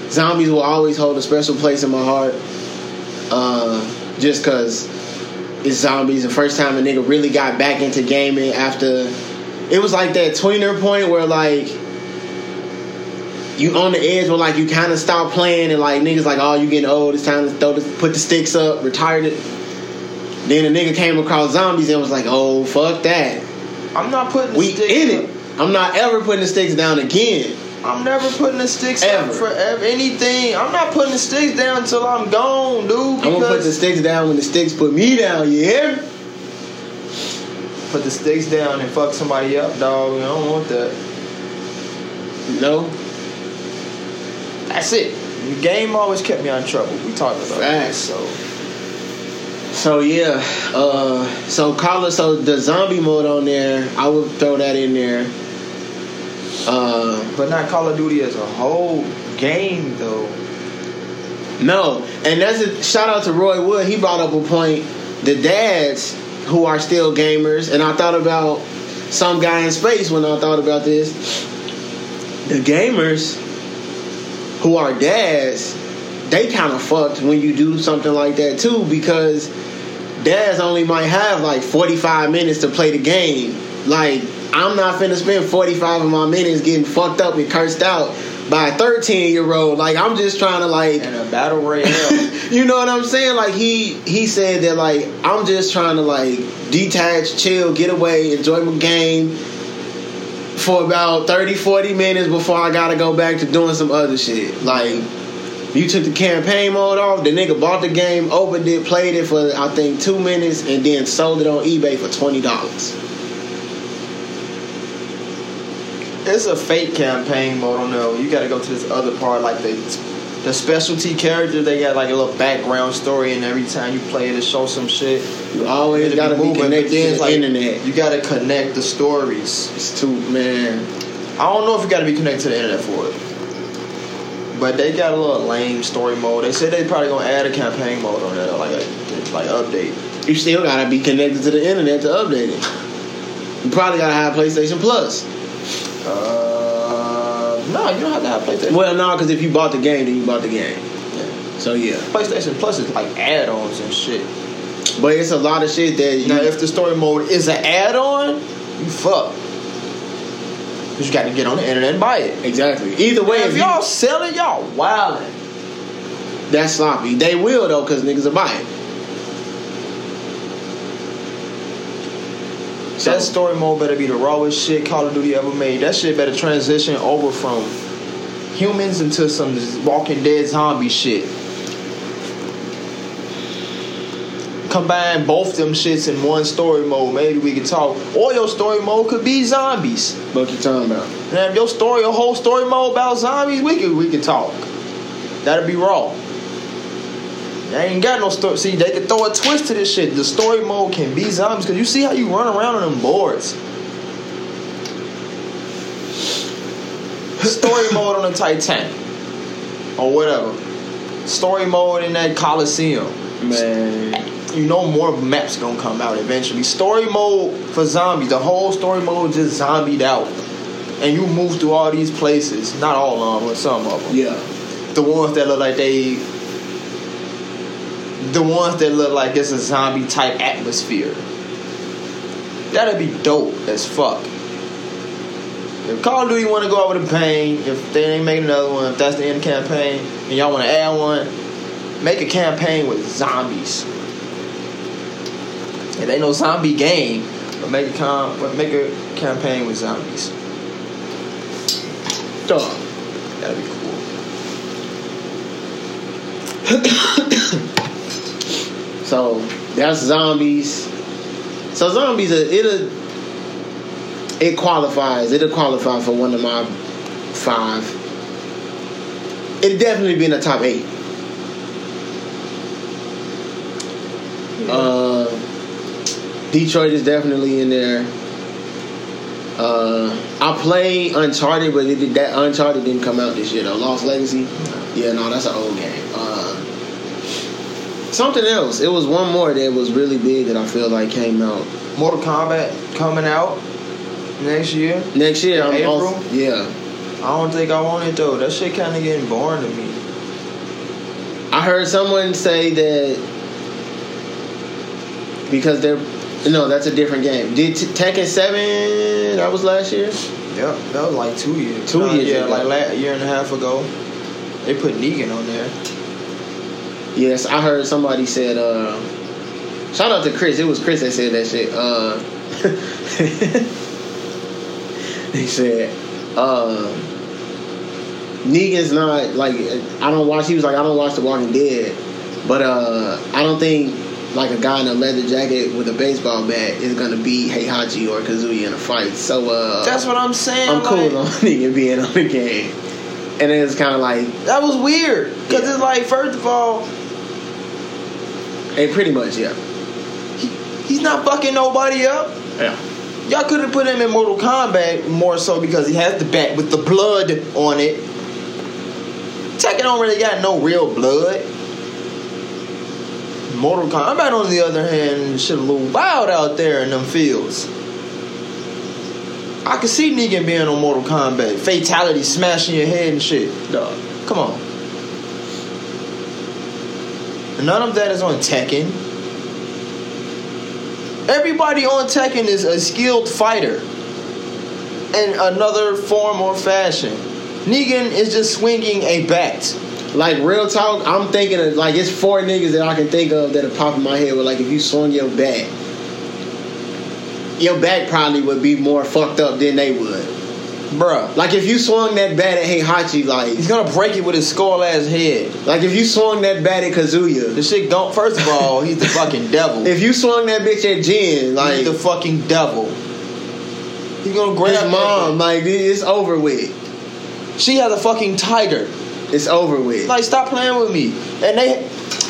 Speaker 1: zombies will always hold a special place in my heart, uh, just cause it's zombies. The first time a nigga really got back into gaming after it was like that tweener point where like you on the edge where like you kind of stop playing and like niggas like oh you getting old it's time to throw the, put the sticks up retired it. Then a nigga came across zombies and was like oh fuck that
Speaker 2: I'm not putting the
Speaker 1: we
Speaker 2: sticks
Speaker 1: in
Speaker 2: up.
Speaker 1: it. I'm not ever putting the sticks down again.
Speaker 2: I'm never putting the sticks
Speaker 1: Ever.
Speaker 2: for ev- anything. I'm not putting the sticks down until I'm gone, dude.
Speaker 1: I'm gonna put the sticks down when the sticks put me down. You hear? me?
Speaker 2: put the sticks down and fuck somebody up, dog. I don't want that.
Speaker 1: No.
Speaker 2: That's it. The game always kept me out of trouble. We talked about that, so
Speaker 1: So yeah, uh, so call so the zombie mode on there. I would throw that in there. Uh,
Speaker 2: But not Call of Duty as a whole game though.
Speaker 1: no, and that's a shout out to Roy Wood. He brought up a point. The dads who are still gamers, and I thought about some guy in space when I thought about this. The gamers who are dads, they kind of fucked when you do something like that too, because dads only might have like 45 minutes to play the game. Like, I'm not finna spend 45 of my minutes getting fucked up and cursed out by a 13 year old. Like, I'm just trying to like
Speaker 2: And a battle royale.
Speaker 1: you know what I'm saying? Like he he said that like I'm just trying to like detach, chill, get away, enjoy my game for about 30, 40 minutes before I gotta go back to doing some other shit. Like you took the campaign mode off, the nigga bought the game, opened it, played it for I think two minutes, and then sold it on eBay for twenty dollars.
Speaker 2: it's a fake campaign mode on there. You got to go to this other part, like the the specialty characters. They got like a little background story, and every time you play it, it shows some shit.
Speaker 1: You always gotta be
Speaker 2: moving,
Speaker 1: connected to the
Speaker 2: like,
Speaker 1: internet.
Speaker 2: You got to connect the stories.
Speaker 1: It's too man.
Speaker 2: I don't know if you got to be connected to the internet for it. But they got a little lame story mode. They said they probably gonna add a campaign mode on there, like a like update.
Speaker 1: You still gotta be connected to the internet to update it. You probably gotta have PlayStation Plus.
Speaker 2: Uh, no, you don't have to have PlayStation.
Speaker 1: Well, no, because if you bought the game, then you bought the game.
Speaker 2: Yeah.
Speaker 1: So yeah,
Speaker 2: PlayStation Plus is like add-ons and shit.
Speaker 1: but it's a lot of shit that you.
Speaker 2: Now, if the story mode is an add-on, you fuck. Cause you got to get on the internet and buy it.
Speaker 1: exactly. Either way, if
Speaker 2: if
Speaker 1: you,
Speaker 2: y'all selling, y'all wildin'.
Speaker 1: that's sloppy. They will though, because niggas are buying. So,
Speaker 2: That story mode better be the rawest shit Call of Duty ever made. That shit better transition over from humans into some Walking Dead zombie shit. Combine both them shits in one story mode. Maybe we can talk. Or your story mode could be zombies.
Speaker 1: what you talking about?
Speaker 2: Now, if your story, a whole story mode about zombies, we could we could talk. That'd be raw. They ain't got no story. See, they could throw a twist to this shit. The story mode can be zombies because you see how you run around on them boards. Story mode on the Titanic or whatever. Story mode in that Coliseum.
Speaker 1: Man,
Speaker 2: You know more maps gonna come out eventually. Story mode for zombies. The whole story mode just zombied out, and you move through all these places. Not all of them, but some of them.
Speaker 1: yeah.
Speaker 2: The ones that look like they, the ones that look like it's a zombie type atmosphere. That'd be dope as fuck. If Call of Duty want to go out with bang, if they ain't making another one, if that's the end of the campaign, and y'all want to add one, make a campaign with zombies. It ain't no zombie game, but make a com- but make a campaign with zombies.
Speaker 1: Dog.
Speaker 2: That'd be cool.
Speaker 1: So that's zombies. So zombies, it'll it qualifies. It'll qualify for one of my five. It'd definitely be in the top eight. Uh, Detroit is definitely in there. Uh, I played Uncharted, but it that Uncharted didn't come out this year though. Lost Legacy, yeah, no, that's an old game. Uh, something else. It was one more that was really big that I feel like came out
Speaker 2: Mortal Kombat coming out next year.
Speaker 1: next year. I'm
Speaker 2: April?
Speaker 1: off- yeah,
Speaker 2: I don't think I want it though. That shit kind of getting boring to me.
Speaker 1: I heard someone say that because they're no, that's a different game. Did T- Tekken Seven? That was last year.
Speaker 2: Yep, that was like two years.
Speaker 1: Two
Speaker 2: Nah,
Speaker 1: years
Speaker 2: Yeah,
Speaker 1: ago.
Speaker 2: like la- a year and a half ago. They put Negan on there.
Speaker 1: Yes, I heard somebody said. uh Shout out to Chris. It was Chris that said that shit. Uh He said, uh Negan's not like I don't watch. He was like I don't watch The Walking Dead, but uh I don't think like a guy in a leather jacket with a baseball bat is gonna beat Heihachi or Kazuya in a fight. So uh
Speaker 2: That's what I'm saying.
Speaker 1: I'm cool
Speaker 2: like,
Speaker 1: on Negan being on the game, and it's kind of like
Speaker 2: That was weird. Cause
Speaker 1: Yeah.
Speaker 2: it's like, first of all,
Speaker 1: Hey, pretty much, yeah.
Speaker 2: He, he's not fucking nobody up.
Speaker 1: Yeah.
Speaker 2: Y'all could have put him in Mortal Kombat more so because he has the bat with the blood on it. Tekken don't really got no real blood. Mortal Kombat, on the other hand, shit a little wild out there in them fields. I could see Negan being on Mortal Kombat, fatality, smashing your head and shit. Dog, come on. None of that is on Tekken. Everybody on Tekken is a skilled fighter in another form or fashion. Negan is just swinging a bat.
Speaker 1: Like real talk, I'm thinking of like it's four niggas that I can think of that are popping my head with like if you swung your bat, your back probably would be more fucked up than they would.
Speaker 2: Bruh.
Speaker 1: Like if you swung that bat at Heihachi, like
Speaker 2: He's gonna break it with his skull ass head.
Speaker 1: like if you swung that bat at Kazuya,
Speaker 2: The shit don't first of all, he's the fucking devil.
Speaker 1: if you swung that bitch at Jin, like
Speaker 2: he's the fucking devil. He's gonna grab
Speaker 1: his mom, like it's over with.
Speaker 2: She has a fucking tiger.
Speaker 1: It's over with.
Speaker 2: Like, stop playing with me. And they,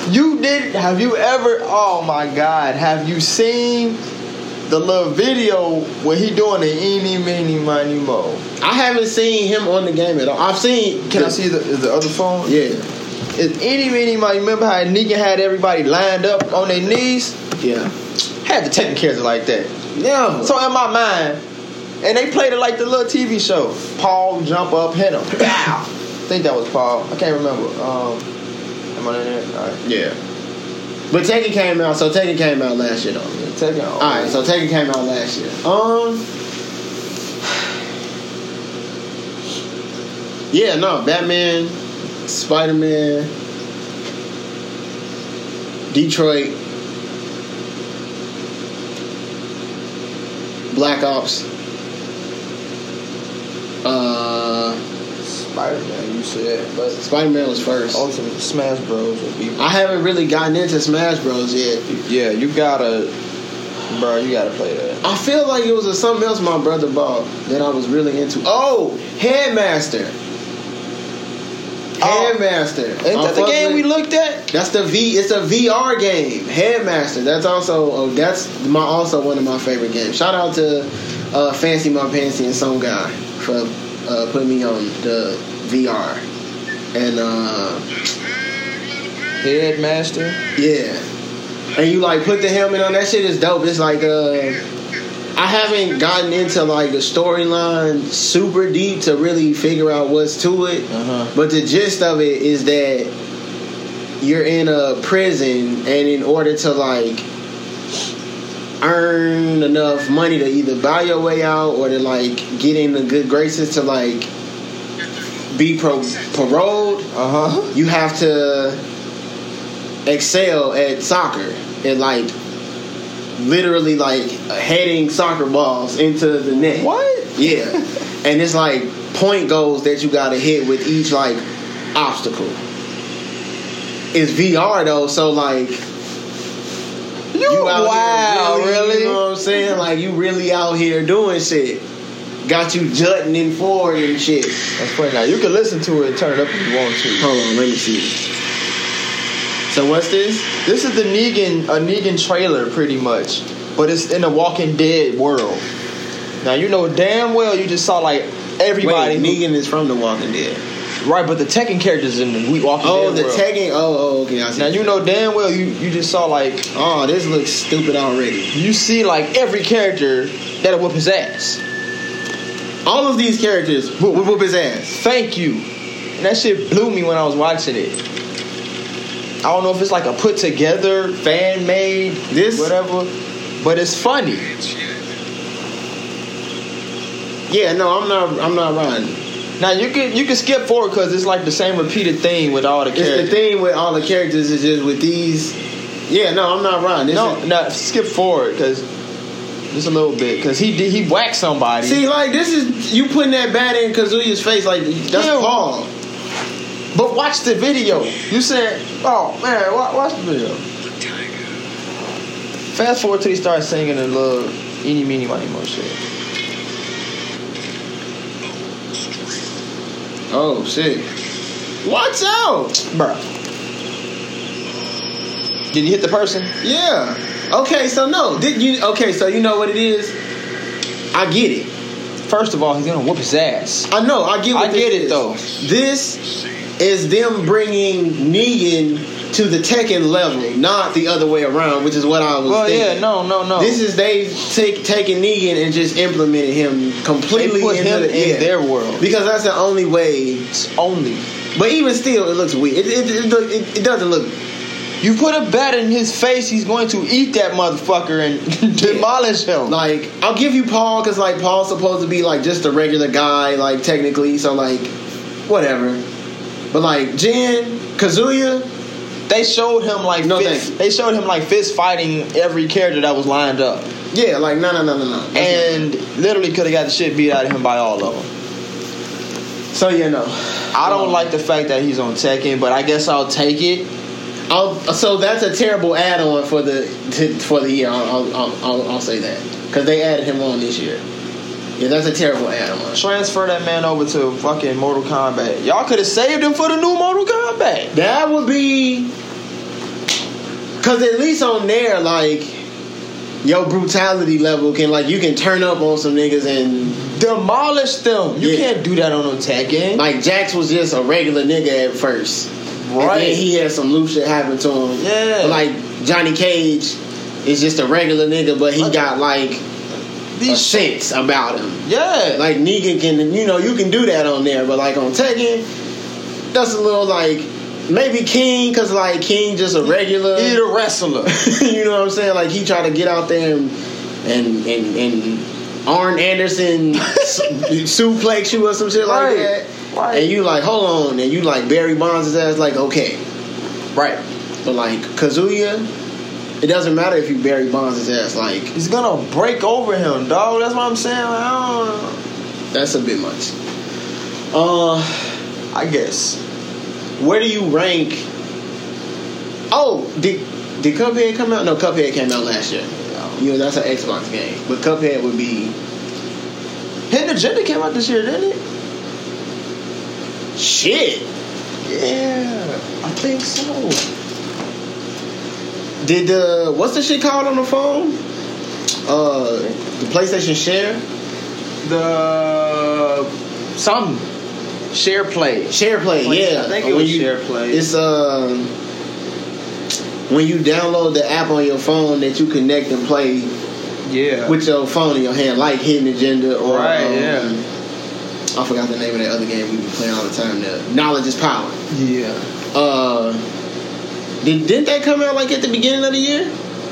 Speaker 2: you did. Have you ever? Oh my God! Have you seen the little video where he doing the eeny meeny miny mo?
Speaker 1: I haven't seen him on the game at all. I've seen.
Speaker 2: Can I see the is the other phone?
Speaker 1: Yeah,
Speaker 2: Is eeny meeny miny. Remember how Negan had everybody lined up on their knees?
Speaker 1: yeah,
Speaker 2: Had to the Tekken character like that.
Speaker 1: yeah.
Speaker 2: So in my mind, and they played it like the little TV show. Paul jump up, hit him. Pow! I think that was Paul. I can't remember. Um, am I in there? All right.
Speaker 1: yeah. But Tekken came out, so Tekken came out last year though.
Speaker 2: Tekken.
Speaker 1: All right, so Tekken came out last year. Um, yeah, no, Batman, Spider Man, Detroit, Black Ops. Uh,
Speaker 2: Spider Man, you said, but
Speaker 1: Spider Man was first.
Speaker 2: Ultimate Smash Bros. would be.
Speaker 1: I haven't really gotten into Smash Bros yet.
Speaker 2: Yeah, you gotta, bro. You gotta play that.
Speaker 1: I feel like it was a, something else my brother bought that I was really into. Oh, Headmaster.
Speaker 2: Oh.
Speaker 1: Headmaster.
Speaker 2: Ain't that the game we looked at?
Speaker 1: That's the V. It's a VR game. Headmaster. That's also. Oh, that's my also one of my favorite games. Shout out to uh, Fancy My Fancy and some guy for uh, putting me on the VR. And uh,
Speaker 2: Headmaster.
Speaker 1: yeah. And you like put the helmet on. That shit is dope. It's like uh I haven't gotten into like the storyline super deep to really figure out what's to it.
Speaker 2: Uh-huh.
Speaker 1: But the gist of it is that you're in a prison and in order to like earn enough money to either buy your way out or to like get in the good graces to like be pro- paroled
Speaker 2: Uh huh.
Speaker 1: you have to excel at soccer and like literally like heading soccer balls into the net.
Speaker 2: What?
Speaker 1: Yeah. and it's like point goals that you gotta hit with each like obstacle. It's VR though, so like
Speaker 2: You,
Speaker 1: out
Speaker 2: wow,
Speaker 1: here
Speaker 2: really?
Speaker 1: You know what I'm saying? Like you really out here doing shit. Got you jutting in forward and shit.
Speaker 2: That's funny. Now you can listen to it and turn it up if you want to.
Speaker 1: Hold on, let me see. So what's this?
Speaker 2: This is the Negan a Negan trailer, pretty much, but it's in a Walking Dead world. Now you know damn well you just saw like everybody,
Speaker 1: Wait,
Speaker 2: who-
Speaker 1: Negan is from The Walking Dead.
Speaker 2: Right? But the Tekken characters in the We Walking
Speaker 1: Oh, the
Speaker 2: world.
Speaker 1: tagging. Oh, oh, okay. I see.
Speaker 2: Now you know damn well you you just saw like
Speaker 1: Oh, this looks stupid already.
Speaker 2: you see like every character that'll whoop his ass.
Speaker 1: All of these characters whoop, whoop, whoop his ass.
Speaker 2: Thank you. And that shit blew me when I was watching it. I don't know if it's like a put together, fan made,
Speaker 1: This-
Speaker 2: whatever, but it's funny.
Speaker 1: Yeah, no, I'm not. I'm not riding.
Speaker 2: Now you can you can skip forward because it's like the same repeated thing with all the characters.
Speaker 1: It's the thing with all the characters is just with these. Yeah, no, I'm not wrong. This
Speaker 2: No,
Speaker 1: is-
Speaker 2: no, skip forward because just a little bit because he did he whacked somebody.
Speaker 1: see, like this is you putting that bat in Kazuya's face. Like that's
Speaker 2: Yeah.
Speaker 1: Paul.
Speaker 2: but watch the video. You said, "Oh man, watch, watch the video." Fast forward till he starts singing a little eeny meeny miny mo shit.
Speaker 1: Oh shit! Watch out!
Speaker 2: bro. Did you hit the person?
Speaker 1: Yeah. Okay, so no. Did you okay, so you know what it is? I get it.
Speaker 2: First of all, he's gonna whoop his ass.
Speaker 1: I know, I get what
Speaker 2: I get it, though.
Speaker 1: This is them bringing Negan to the Tekken level, not the other way around, which is what I was
Speaker 2: Well,
Speaker 1: thinking.
Speaker 2: yeah, no, no, no.
Speaker 1: This is they take taking Negan and just implemented him completely into
Speaker 2: him
Speaker 1: the,
Speaker 2: in
Speaker 1: yeah.
Speaker 2: their world.
Speaker 1: because that's the only way.
Speaker 2: It's only.
Speaker 1: But even still, it looks weird. It it, it, it, it doesn't look.
Speaker 2: You put a bat in his face, he's going to eat that motherfucker and demolish him.
Speaker 1: Like I'll give you Paul because like Paul's supposed to be like just a regular guy, like technically. So like, whatever. But like Jin Kazuya,
Speaker 2: They showed him like
Speaker 1: No,
Speaker 2: fist, they showed him like fist fighting every character that was lined up,
Speaker 1: yeah, like no no no no no.
Speaker 2: and literally could have got the shit beat out of him by all of them.
Speaker 1: so yeah know,
Speaker 2: I don't um, like the fact that he's on Tekken, but I guess I'll take it.
Speaker 1: I'll, so that's a terrible add-on for the to, for the year. I'll I'll, I'll, I'll, I'll say that because they added him on this year. Yeah, that's a terrible add-on.
Speaker 2: Transfer that man over to fucking Mortal Kombat. Y'all could have saved him for the new Mortal Kombat.
Speaker 1: That would be because at least on there, like your brutality level can like you can turn up on some niggas and
Speaker 2: Demolish them. You
Speaker 1: Yeah.
Speaker 2: can't do that on Tekken.
Speaker 1: like Jax was just a regular nigga at first.
Speaker 2: Right.
Speaker 1: he had some loose shit happen to him.
Speaker 2: Yeah.
Speaker 1: But, like Johnny Cage is just a regular nigga, but he
Speaker 2: Like-
Speaker 1: got like
Speaker 2: These
Speaker 1: sense about him.
Speaker 2: yeah.
Speaker 1: Like Negan can, you know, you can do that on there, but like on Tekken, that's a little like maybe King, cause like King just a regular.
Speaker 2: He's a wrestler.
Speaker 1: you know what I'm saying? Like he tried to get out there and and and, and Arn Anderson su- suplex you or some shit like that.
Speaker 2: Right.
Speaker 1: And you like, hold on, and you like Barry Bonds' ass, like okay,
Speaker 2: right.
Speaker 1: but like Kazuya, it doesn't matter if you Barry Bonds' ass, like
Speaker 2: He's gonna break over him, dog. That's what I'm saying. Like, I don't
Speaker 1: that's a bit much. Uh,
Speaker 2: I guess.
Speaker 1: where do you rank? Oh, did did Cuphead come out? No, Cuphead came out last year. You know that's an Xbox game, but Cuphead would be
Speaker 2: Hidden Agenda came out this year, didn't it?
Speaker 1: shit.
Speaker 2: Yeah, I think so.
Speaker 1: Did the what's the shit called on the phone? Uh, the PlayStation Share
Speaker 2: The some share play.
Speaker 1: Share Play.
Speaker 2: Play-
Speaker 1: yeah,
Speaker 2: I think it
Speaker 1: When
Speaker 2: was
Speaker 1: you-
Speaker 2: Share Play.
Speaker 1: It's um when you download the app on your phone that you connect and play
Speaker 2: Yeah.
Speaker 1: with your phone in your hand, like Hidden Agenda or
Speaker 2: Right,
Speaker 1: um,
Speaker 2: yeah.
Speaker 1: I forgot the name of that other game we be playing all the time. The Knowledge is Power.
Speaker 2: yeah.
Speaker 1: Uh, did didn't that come out like at the beginning of the year?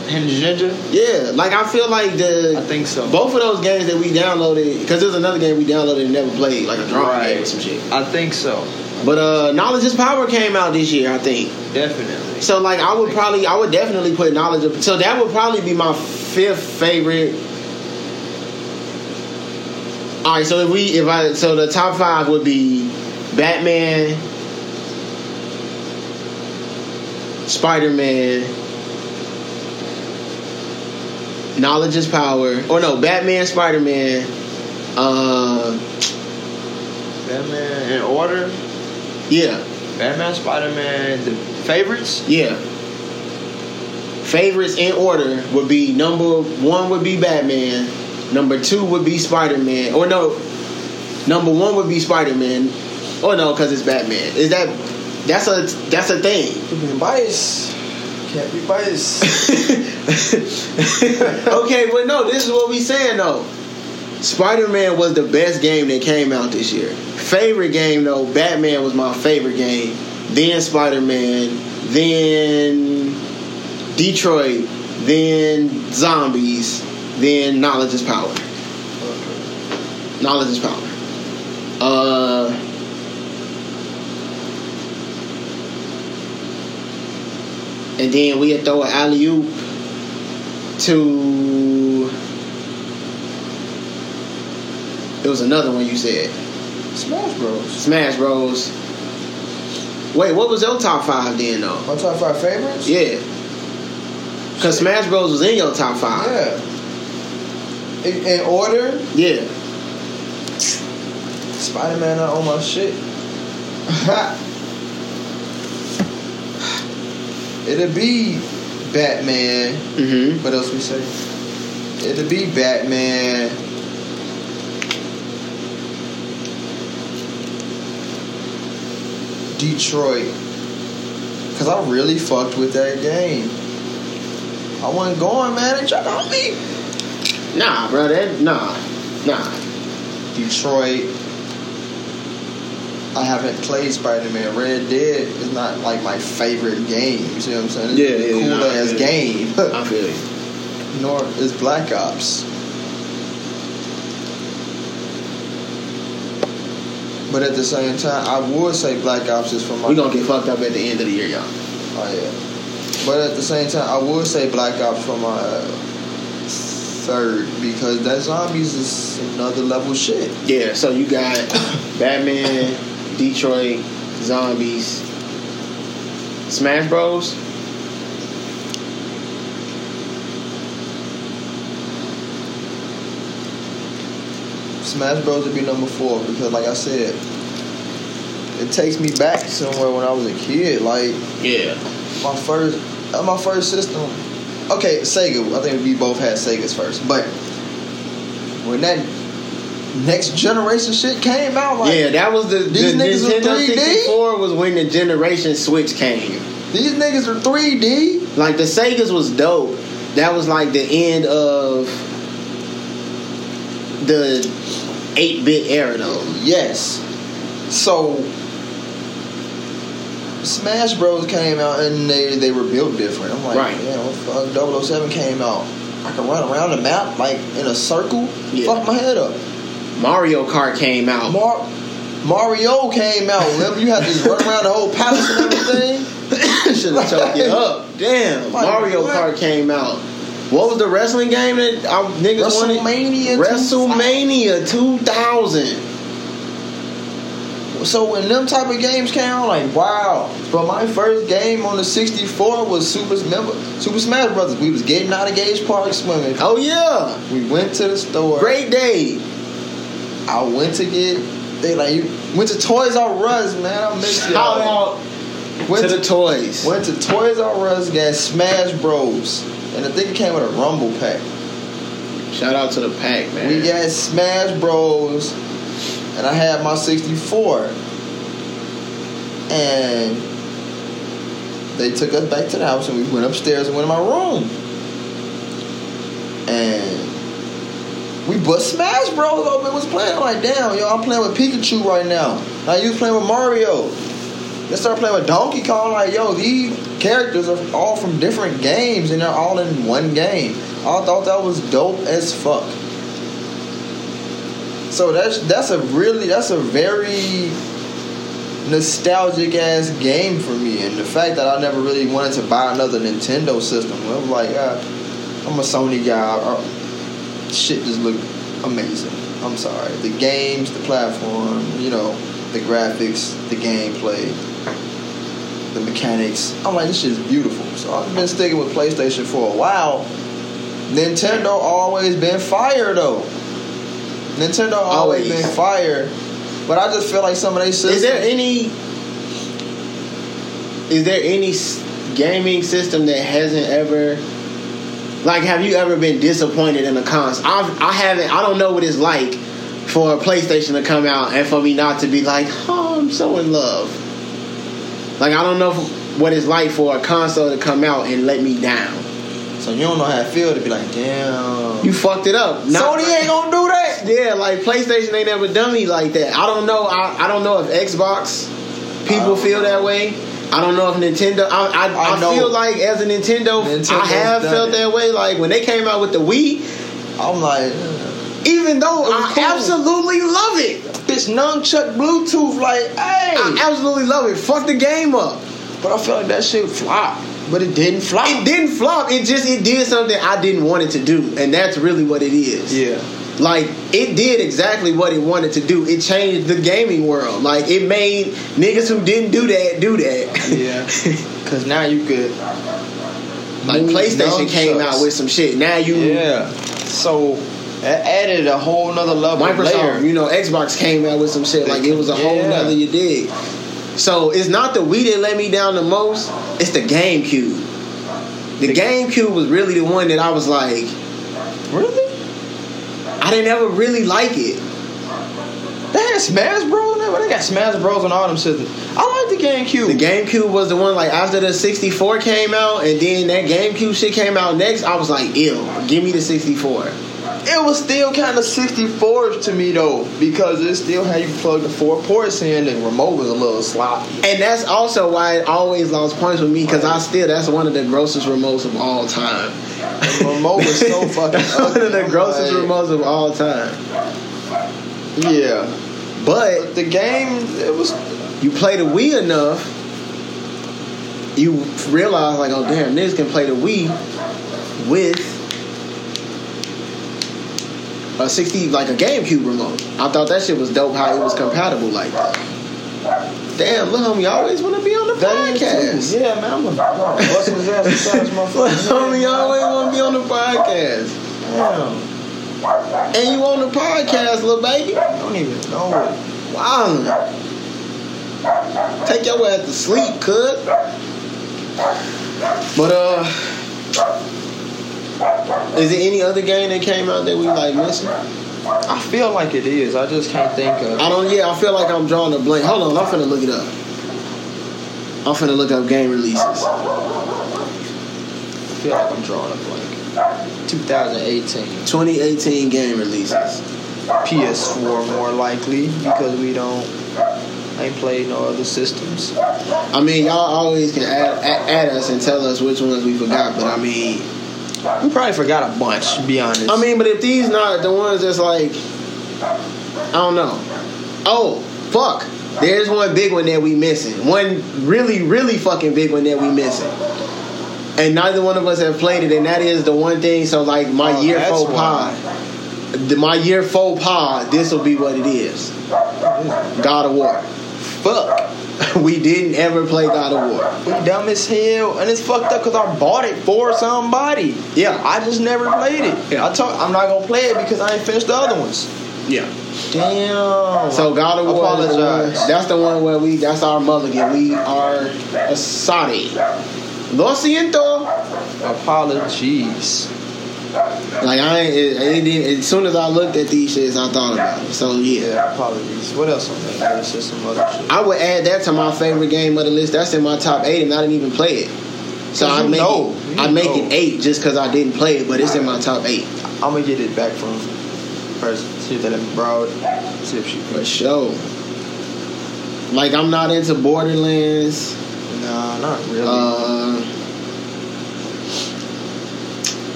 Speaker 2: Hidden Agenda.
Speaker 1: Yeah, like I feel like the
Speaker 2: I think so.
Speaker 1: both of those games that we downloaded because there's another game we downloaded and never played, like a drawing
Speaker 2: Right.
Speaker 1: game or some shit.
Speaker 2: I think so.
Speaker 1: But uh, Knowledge is Power came out this year, I think.
Speaker 2: Definitely.
Speaker 1: So like I would probably I would definitely put Knowledge of so that would probably be my fifth favorite. All right, so if we if I so the top five would be Batman, Spider Man, Knowledge is Power, or no Batman, Spider Man, uh,
Speaker 2: Batman in order.
Speaker 1: yeah,
Speaker 2: Batman, Spider Man. The favorites.
Speaker 1: Yeah. Favorites in order would be number one would be Batman, number two would be Spider Man, or no, number one would be Spider Man, or no, because it's Batman. Is that that's a that's a thing?
Speaker 2: You're being biased. Can't be biased.
Speaker 1: okay, but no, this is what we saying though. Spider Man was the best game that came out this year. Favorite game though, Batman was my favorite game. Then Spider Man, then Detroit, then Zombies, then Knowledge is Power. Knowledge is Power. Uh, and then we had throw an alley oop to. It was another one you said.
Speaker 2: Smash Bros.
Speaker 1: Smash Bros. Wait, what was your top five then though?
Speaker 2: My top five favorites.
Speaker 1: Yeah. Cause Smash Bros was in your top five.
Speaker 2: Yeah. In, in order,
Speaker 1: Yeah.
Speaker 2: Spider Man on my shit. It'll be Batman.
Speaker 1: Mm-hmm.
Speaker 2: What else we say? It'll be Batman. Detroit. Cause I really fucked with that game. I wasn't going, man. They tried to help me.
Speaker 1: Nah, bro. That nah, nah.
Speaker 2: Detroit. I haven't played Spider Man. Red Dead is not like my favorite game. You see what I'm saying? It's
Speaker 1: Yeah,
Speaker 2: a
Speaker 1: yeah,
Speaker 2: cool
Speaker 1: nah,
Speaker 2: ass
Speaker 1: yeah.
Speaker 2: game.
Speaker 1: I feel you.
Speaker 2: Nor is Black Ops. But at the same time, I would say Black Ops is for my.
Speaker 1: We're gonna get fucked up at the end of the year, y'all.
Speaker 2: Oh yeah. But at the same time, I would say Black Ops for my third because that zombies is another level shit.
Speaker 1: Yeah. So you got Batman, Detroit, zombies, Smash Bros.
Speaker 2: Smash Bros would be number four because, like I said, it takes me back somewhere when I was a kid. Like
Speaker 1: Yeah.
Speaker 2: my first, uh, my first system. Okay, Sega. I think we both had Segas first, but when that next generation shit came out, like
Speaker 1: yeah, that was the, the
Speaker 2: These niggas was
Speaker 1: Nintendo
Speaker 2: 3D?
Speaker 1: 64 was when the generation switch came.
Speaker 2: these niggas are 3D.
Speaker 1: Like the Segas was dope. That was like the end of the 8-bit era though.
Speaker 2: Yes. So Smash Bros came out and they they were built different. I'm like,
Speaker 1: Right.
Speaker 2: yeah, what the fuck? 007 came out. I can run around the map like in a circle.
Speaker 1: Yeah.
Speaker 2: Fuck my head up.
Speaker 1: Mario Kart came out.
Speaker 2: Mar- Mario came out. Remember, you had to run around the whole palace and everything.
Speaker 1: Should have choked it up. Damn.
Speaker 2: Like,
Speaker 1: Mario
Speaker 2: what?
Speaker 1: Kart came out. What was the wrestling game that our niggas wanted?
Speaker 2: WrestleMania.
Speaker 1: WrestleMania 2000.
Speaker 2: So when them type of games came out, like wow. But my first game on the 64 was Super remember, Super Smash Brothers. We was getting out of Gage Park swimming.
Speaker 1: Oh yeah.
Speaker 2: We went to the store.
Speaker 1: Great day.
Speaker 2: I went to get. They like you went to Toys R Us, man. I miss
Speaker 1: Shout
Speaker 2: y'all.
Speaker 1: out
Speaker 2: Went
Speaker 1: to
Speaker 2: to,
Speaker 1: the toys.
Speaker 2: went to Toys R Us, got Smash Bros, and I think it came with a Rumble pack.
Speaker 1: Shout out to the pack, man.
Speaker 2: We got Smash Bros, and I had my 64, and they took us back to the house, and we went upstairs and went in my room, and we bust Smash Bros open. Was playing. I'm like, damn, yo, I'm playing with Pikachu right now. Now you playing with Mario. Let's start playing with Donkey Kong. Like, yo, these characters are all from different games, and they're all in one game. I thought that was dope as fuck. So that's that's a really that's a very nostalgic ass game for me, and the fact that I never really wanted to buy another Nintendo system, I was like, uh, I'm a Sony guy. Uh, shit just looked amazing. I'm sorry, the games, the platform, you know, the graphics, the gameplay, the mechanics. I'm like, this shit is beautiful. So I've been sticking with PlayStation for a while. Nintendo always been fire though. Nintendo always,
Speaker 1: Always.
Speaker 2: been fire, but I just feel like some of they systems.
Speaker 1: Is there any? Is there any gaming system that hasn't ever? Like, have you ever been disappointed in a console? I've, I haven't. I don't know what it's like for a PlayStation to come out and for me not to be like, oh, I'm so in love. Like, I don't know what it's like for a console to come out and let me down.
Speaker 2: so you don't know how it feel to be like, damn.
Speaker 1: You fucked it up. Not-
Speaker 2: Sony ain't gonna do that.
Speaker 1: Yeah, like PlayStation ain't never done me like that. I don't know. I, I don't know if Xbox people feel
Speaker 2: don't
Speaker 1: that way. I don't know if Nintendo. I I,
Speaker 2: I
Speaker 1: I, feel like as a Nintendo, I have felt
Speaker 2: it.
Speaker 1: that way. Like when they came out with the Wii,
Speaker 2: I'm like,
Speaker 1: even though I
Speaker 2: cool.
Speaker 1: absolutely love it,
Speaker 2: bitch, nunchuck Bluetooth, like, hey.
Speaker 1: I absolutely love it. Fuck the game up.
Speaker 2: but I feel like that shit flopped, but it didn't flop.
Speaker 1: It didn't flop. It just it did something I didn't want it to do, and that's really what it is.
Speaker 2: Yeah.
Speaker 1: Like it did exactly what it wanted to do. It changed the gaming world. Like it made niggas who didn't do that do that.
Speaker 2: Yeah. Cause now you could.
Speaker 1: like PlayStation came out with some shit. Now you
Speaker 2: Yeah. So it added a whole nother level.
Speaker 1: Microsoft,
Speaker 2: layer.
Speaker 1: you know, Xbox came out with some shit. Like it was a whole
Speaker 2: Yeah.
Speaker 1: nother you dig. So it's not the Wii that let me down the most. It's the GameCube. The GameCube was really the one that I was like,
Speaker 2: Really?
Speaker 1: I didn't ever really like it.
Speaker 2: They had Smash Bros. Now, they got Smash Bros. on all them systems. I like the GameCube.
Speaker 1: The GameCube was the one like after the 64 came out, and then that GameCube shit came out next. I was like, ew, give me the 64.
Speaker 2: it was still kind of 64 to me though, because it still had you plug the four ports in, and the remote was a little sloppy.
Speaker 1: And that's also why it always lost points with me because I still that's one of the grossest remotes of all time.
Speaker 2: The remote was so fucking
Speaker 1: one of the grossest
Speaker 2: like,
Speaker 1: remotes of all time.
Speaker 2: Yeah,
Speaker 1: But
Speaker 2: but the game it was
Speaker 1: you play the Wii enough, you realize like, oh damn, niggas can play the Wii with a sixty like a GameCube remote. I thought that shit was dope how it was compatible like that. Damn, look homie, you always want to be on the
Speaker 2: that
Speaker 1: podcast.
Speaker 2: Yeah, man, I'm gonna bust his ass besides my
Speaker 1: homie, you always want to be on the podcast.
Speaker 2: Damn,
Speaker 1: And you on the podcast, little baby.
Speaker 2: I don't even know it.
Speaker 1: Wow. Take your ass to sleep, cuz. But uh is there any other game that came out that we like missing?
Speaker 2: I feel like it is. I just can't think of.
Speaker 1: I don't yeah, I feel like I'm drawing a blank. Hold on, I'm finna look it up. I'm finna look up game releases.
Speaker 2: I feel like I'm drawing a blank. 2018
Speaker 1: 2018 game releases.
Speaker 2: PS4 more likely because we don't ain't played no other systems.
Speaker 1: I mean, y'all always can add, add, add us and tell us which ones we forgot, but I mean,
Speaker 2: We probably forgot a bunch. To be honest.
Speaker 1: I mean, but if these not the ones that's like, I don't know. Oh, fuck. There's one big one that we missing. One really, really fucking big one that we missing. And neither one of us have played it, and that is the one thing. So, like, my
Speaker 2: Oh,
Speaker 1: year faux pas, the- my year faux pas, this will be what it is. God of War.
Speaker 2: fuck.
Speaker 1: we didn't ever play God of War.
Speaker 2: We dumb as hell, and it's fucked up because I bought it for somebody.
Speaker 1: Yeah.
Speaker 2: I just never played it.
Speaker 1: Yeah.
Speaker 2: I told I'm not gonna play it because I ain't finished the other ones.
Speaker 1: Yeah.
Speaker 2: Damn.
Speaker 1: So God of War,
Speaker 2: Apologize.
Speaker 1: that's the one where we. That's our mulligan. We are a Saudi. Lo siento.
Speaker 2: Apologies.
Speaker 1: Like I, ain't, it, didn't- as soon as I looked at these shits, I thought about it. So yeah,
Speaker 2: Yeah, apologies. What else on that? Just some other shit.
Speaker 1: I would add that to my favorite game of the list. That's in my top eight, and I didn't even play it. So I make
Speaker 2: know.
Speaker 1: it.
Speaker 2: You
Speaker 1: I make
Speaker 2: know.
Speaker 1: it eight just because I didn't play it, but it's in my top eight
Speaker 2: I'm gonna get it back from person. See if that borrowed. See if she.
Speaker 1: for sure. Like I'm not into Borderlands.
Speaker 2: Nah, not really.
Speaker 1: Uh,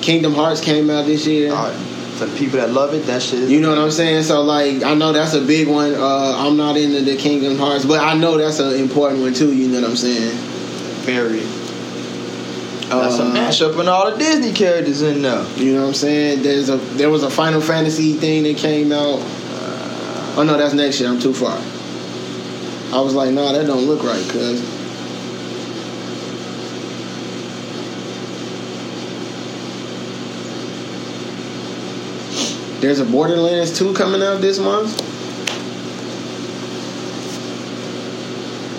Speaker 1: Kingdom Hearts came out this year.
Speaker 2: Alright, for the people that love it, that shit.
Speaker 1: You know what I'm saying? So like, I know that's a big one. Uh, I'm not into the Kingdom Hearts, but I know that's an important one too. You know what I'm saying?
Speaker 2: very. That's a
Speaker 1: Uh,
Speaker 2: mashup and all the Disney characters in there.
Speaker 1: You know what I'm saying? There's a there was a Final Fantasy thing that came out. Oh no, that's next year. I'm too far. I was like, nah, that don't look right, cuz. There's a Borderlands 2 coming out this month.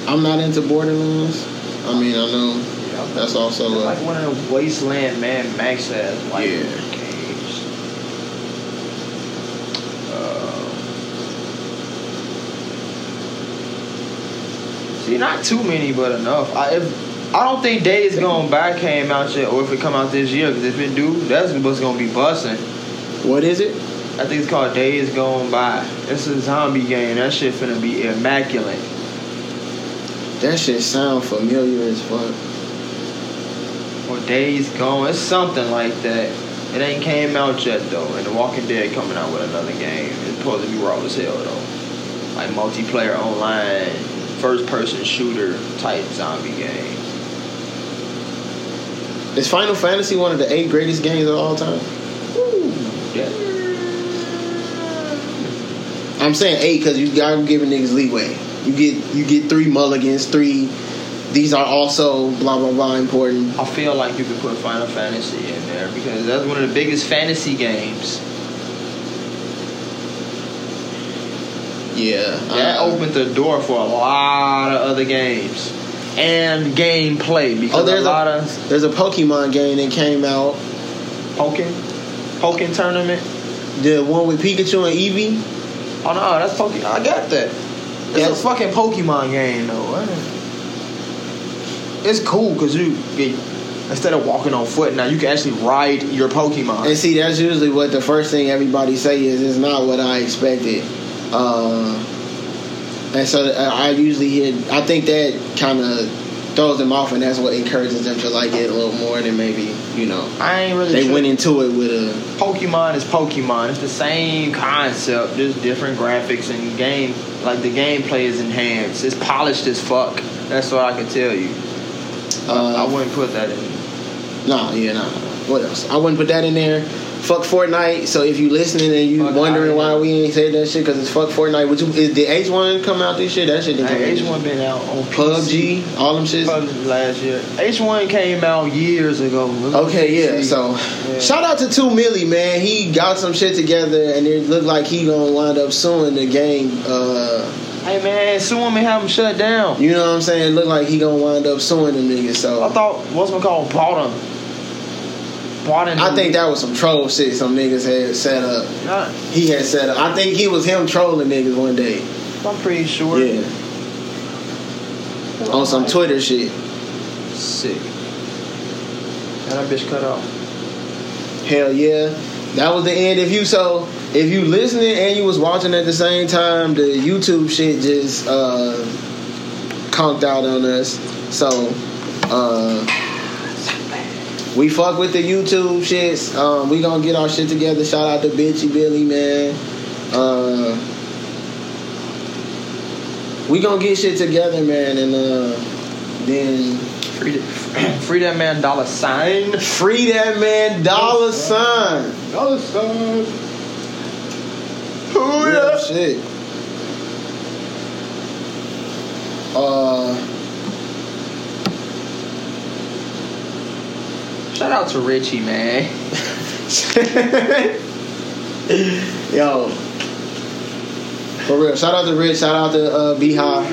Speaker 1: I'm not into Borderlands. I mean, I know that's also a,
Speaker 2: like one of the Wasteland Mad Max has like
Speaker 1: Yeah.
Speaker 2: games. Uh, see, not too many, but enough. I if, I don't think Days Gone By came out yet, or if it come out this year. Because if it do, that's what's gonna be busting.
Speaker 1: what is it?
Speaker 2: I think it's called Days Gone By. It's a zombie game. That shit finna be immaculate.
Speaker 1: That shit sound familiar as fuck.
Speaker 2: Or Days Gone. It's something like that. It ain't came out yet though. And The Walking Dead coming out with another game. It's supposed to be raw as hell though. Like multiplayer online, first person shooter type zombie game.
Speaker 1: Is Final Fantasy one of the eight greatest games of all time?
Speaker 2: Yeah.
Speaker 1: I'm saying eight because you gotta giving niggas leeway. You get you get three mulligans, three. These are also blah blah blah important.
Speaker 2: I feel like you could put Final Fantasy in there because that's one of the biggest fantasy games.
Speaker 1: Yeah,
Speaker 2: That
Speaker 1: uh,
Speaker 2: opened the door for a lot of other games. and gameplay because
Speaker 1: Oh, there's
Speaker 2: a lot
Speaker 1: a
Speaker 2: of
Speaker 1: there's a Pokemon game that came out.
Speaker 2: poking, poking tournament.
Speaker 1: The one with Pikachu and Eevee.
Speaker 2: Oh no, that's Pokemon. I got that. It's
Speaker 1: Yeah.
Speaker 2: a fucking Pokemon game though. It's cool because you get instead of walking on foot now you can actually ride your Pokemon.
Speaker 1: And see, that's usually what the first thing everybody say is, it's not what I expected. Uh, and so uh, I usually hear, I think that kind of throws them off, and that's what encourages them to like it a little more than maybe, you know,
Speaker 2: I ain't really.
Speaker 1: they
Speaker 2: sure.
Speaker 1: went into it with a.
Speaker 2: Pokemon is Pokemon. It's the same concept, just different graphics and game. Like the gameplay is enhanced. It's polished as fuck. That's what I can tell you.
Speaker 1: Uh,
Speaker 2: I wouldn't put that in.
Speaker 1: Nah, yeah, nah. What else? I wouldn't put that in there. Fuck Fortnite. So if you listening and you
Speaker 2: Fuck
Speaker 1: wondering why we ain't said that shit, because it's fuck Fortnite. Which is the H one come out this shit? That shit didn't come
Speaker 2: H1 been out on PC.
Speaker 1: PUBG, all them shits.
Speaker 2: PUBG last year. H1 came out years ago.
Speaker 1: Okay, yeah. So
Speaker 2: Yeah.
Speaker 1: shout out to Two Milly, man. He got some shit together, and it looked like he gonna wind up suing the game. Uh,
Speaker 2: Hey man, sue him and have him shut down.
Speaker 1: you know what I'm saying? It looked like he gonna wind up suing the niggas. So
Speaker 2: I thought what's it called bought him. Bought him.
Speaker 1: I think that was some troll shit some niggas had set up.
Speaker 2: Not,
Speaker 1: He had set up. I think he was him trolling niggas one day.
Speaker 2: I'm pretty sure.
Speaker 1: Yeah. On some Twitter shit.
Speaker 2: Sick. And that bitch cut off.
Speaker 1: Hell yeah. That was the end. If you so if you listening and you was watching at the same time, the YouTube shit just uh conked out on us. So uh we fuck with the YouTube shits. Um, we gonna get our shit together. Shout out to Bitchy Billy, man. Uh, we gonna get shit together, man, and uh, then
Speaker 2: Free, that- free that man dollar sign.
Speaker 1: free that man dollar sign.
Speaker 2: Dollar sign.
Speaker 1: Real shit. Uh,
Speaker 2: Shout out to Richie, man.
Speaker 1: yo, for real. Shout out to Rich. Shout out to uh, Beehive.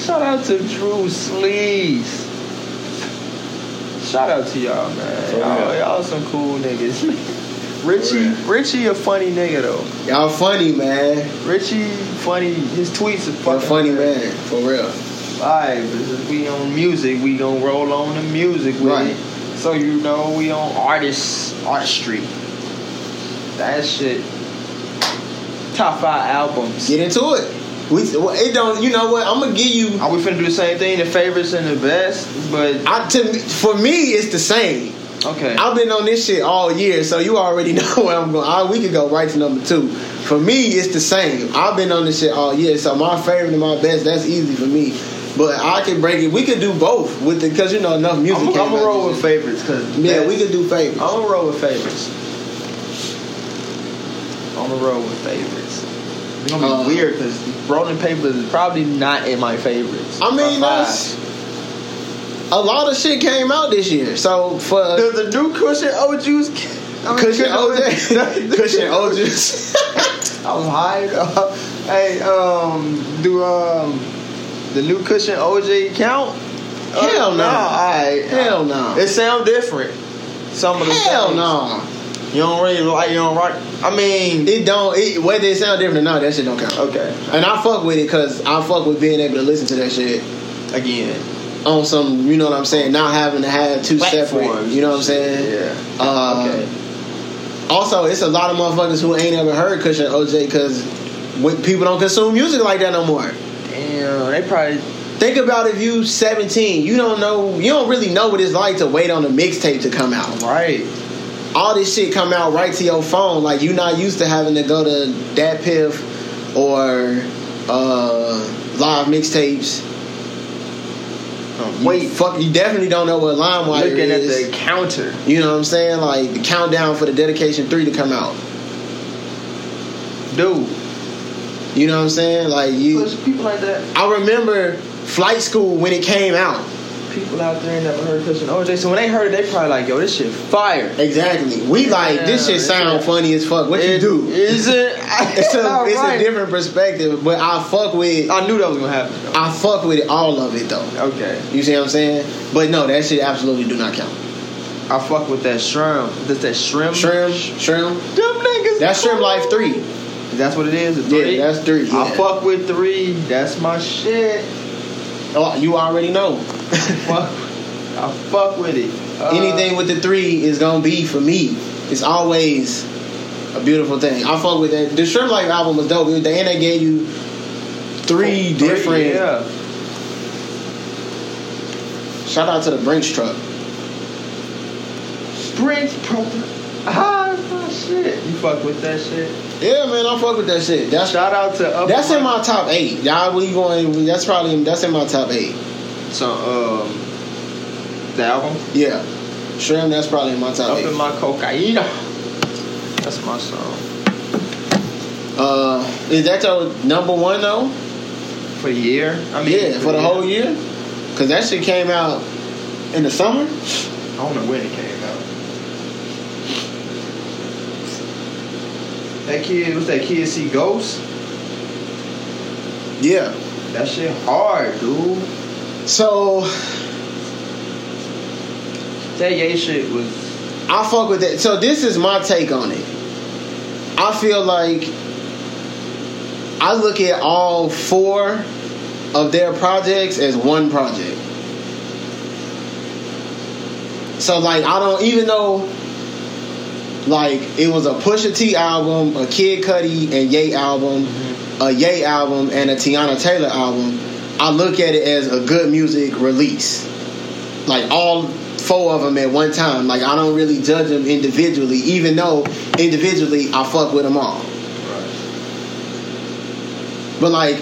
Speaker 2: Shout out to Drew Sleeves. Shout out to y'all, man. Y'all, y'all some cool niggas. Richie, Richie, a funny nigga though.
Speaker 1: Y'all funny, man.
Speaker 2: Richie, funny. His tweets are fucking
Speaker 1: funny man. For real.
Speaker 2: Alright, we on music. We gonna roll on the music with
Speaker 1: Right.
Speaker 2: it. So you know we on artists street. That shit. Top five albums.
Speaker 1: Get into it. We it don't. You know what? I'm gonna give you.
Speaker 2: Are we finna do the same thing? The favorites and the best, but
Speaker 1: I to for me, it's the same.
Speaker 2: okay.
Speaker 1: I've been on this shit all year, so you already know where I'm going. I, we could go right to number two. For me, it's the same. I've been on this shit all year, so my favorite and my best, that's easy for me. But I can break it. We could do both with the because you know enough music.
Speaker 2: I'm, I'm gonna roll with favorites because
Speaker 1: Yeah, we could do favorites.
Speaker 2: I'm gonna roll with favorites. I'm gonna roll with favorites. It's gonna be
Speaker 1: Uh,
Speaker 2: weird because rolling papers is probably not in my favorites.
Speaker 1: I mean, that's a lot of shit came out this year. So for
Speaker 2: five. Does the new cushion O juice? I mean,
Speaker 1: Cushion OJ, Kush & OJ.
Speaker 2: I was high. Hey, um, do um the new Kush & OJ count?
Speaker 1: Hell no.
Speaker 2: Alright.
Speaker 1: Hell no.
Speaker 2: It sound different. Some of the
Speaker 1: Hell
Speaker 2: things.
Speaker 1: no.
Speaker 2: You don't really like. You don't rock. I mean,
Speaker 1: It don't. It, whether it sound different or not, that shit don't count.
Speaker 2: okay.
Speaker 1: And I fuck with it because I fuck with being able to listen to that shit
Speaker 2: Again,
Speaker 1: on some, you know what I'm saying, not having to have two separate,
Speaker 2: platforms.
Speaker 1: you know what I'm saying?
Speaker 2: Yeah.
Speaker 1: Uh,
Speaker 2: okay.
Speaker 1: Also, it's a lot of motherfuckers who ain't ever heard Kush & OJ because people don't consume music like that no more.
Speaker 2: Damn, they probably.
Speaker 1: Think about if you 17, you don't know, you don't really know what it's like to wait on a mixtape to come out.
Speaker 2: Right.
Speaker 1: All this shit come out right to your phone. Like you not used to having to go to DatPiff or uh, live mixtapes. You
Speaker 2: Wait,
Speaker 1: fuck, you definitely don't know what LimeWire is.
Speaker 2: looking at the counter.
Speaker 1: You know what I'm saying? Like the countdown for the Dedication Three to come out.
Speaker 2: Dude,
Speaker 1: You know what I'm saying? Like you,
Speaker 2: people like that.
Speaker 1: I remember Flight School when it came out.
Speaker 3: people out there never heard and OJ. So when they heard it, they probably like, yo, this shit fire.
Speaker 1: Exactly. We like this shit sound funny as fuck. What you do?
Speaker 3: Is it?
Speaker 1: It's a it's
Speaker 3: Right.
Speaker 1: a different perspective, but I fuck with
Speaker 3: I knew that was gonna happen. Though.
Speaker 1: I fuck with all of it though.
Speaker 3: Okay.
Speaker 1: You see what I'm saying? But no, that shit absolutely do not count.
Speaker 3: I fuck with that shrimp. That's that shrimp.
Speaker 1: Shrimp, shrimp.
Speaker 3: Them niggas.
Speaker 1: That's Shrimp Life three.
Speaker 3: That's what it is. a Three.
Speaker 1: Yeah, that's three.
Speaker 3: I fuck with three. That's my shit.
Speaker 1: Oh, you already know.
Speaker 3: fuck. I fuck with it. Uh,
Speaker 1: Anything with the three is gonna be for me. It's always a beautiful thing. I fuck with that. The Shrimp Life album was dope. And they gave you three different.
Speaker 3: Yeah.
Speaker 1: Shout out to the Brinks truck.
Speaker 3: Springs proper. Ah, my shit. You fuck with that shit.
Speaker 1: Yeah, man, I fuck with that shit. That's
Speaker 3: Shout out to up
Speaker 1: that's in my top eight. Y'all, we going? That's probably that's in my top eight.
Speaker 3: So um, the album
Speaker 1: Yeah, Shrimp. That's probably in my top
Speaker 3: up
Speaker 1: eight.
Speaker 3: in my cocaine. That's my song
Speaker 1: Uh, is that your number one though?
Speaker 3: for the year. I mean,
Speaker 1: Yeah, for the whole year. Cause that shit came out in the summer.
Speaker 3: I don't know when it came That kid, what's that kid? See Ghost?
Speaker 1: Yeah.
Speaker 3: That shit hard, dude.
Speaker 1: So
Speaker 3: That Ye shit was.
Speaker 1: I fuck with that. So this is my take on it. I feel like I look at all four of their projects as one project. So like I don't even though like it was a Pusha T album, a Kid Cudi and Ye album, a Ye album, and a Teyana Taylor album. I look at it as a good music release. Like all four of them at one time. Like I don't really judge them individually, even though individually I fuck with them all. But like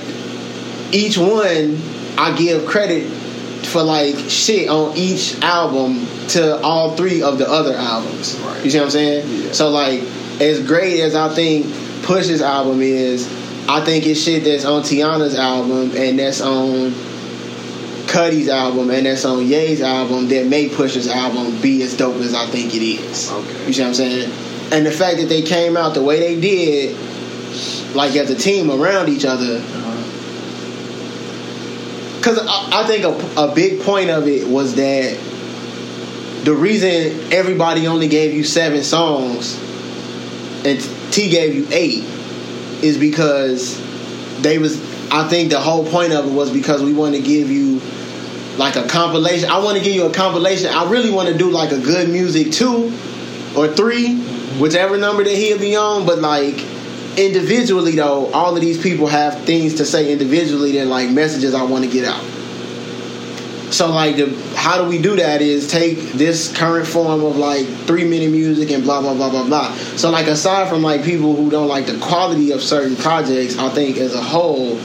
Speaker 1: each one, I give credit for like shit on each album to all three of the other albums.
Speaker 3: Right.
Speaker 1: You see what I'm saying?
Speaker 3: Yeah.
Speaker 1: So like, as great as I think Push's album is, I think it's shit that's on Teyana's album and that's on Cudi's album and that's on Ye's album that make Push's album be as dope as I think it is.
Speaker 3: Okay.
Speaker 1: You see what I'm saying? And the fact that they came out the way they did, like as a team around each other, uh-huh. Because I, I think a, a big point of it was that the reason everybody only gave you seven songs and T gave you eight is because they was. I think the whole point of it was because we want to give you like a compilation. I want to give you a compilation. I really want to do like a good music two or three, whichever number that he'll be on. But like individually though, all of these people have things to say individually than like messages I want to get out. So like the how do we do that is take this current form of like three minute music and blah blah blah blah blah. So like aside from like people who don't like the quality of certain projects, I think as a whole,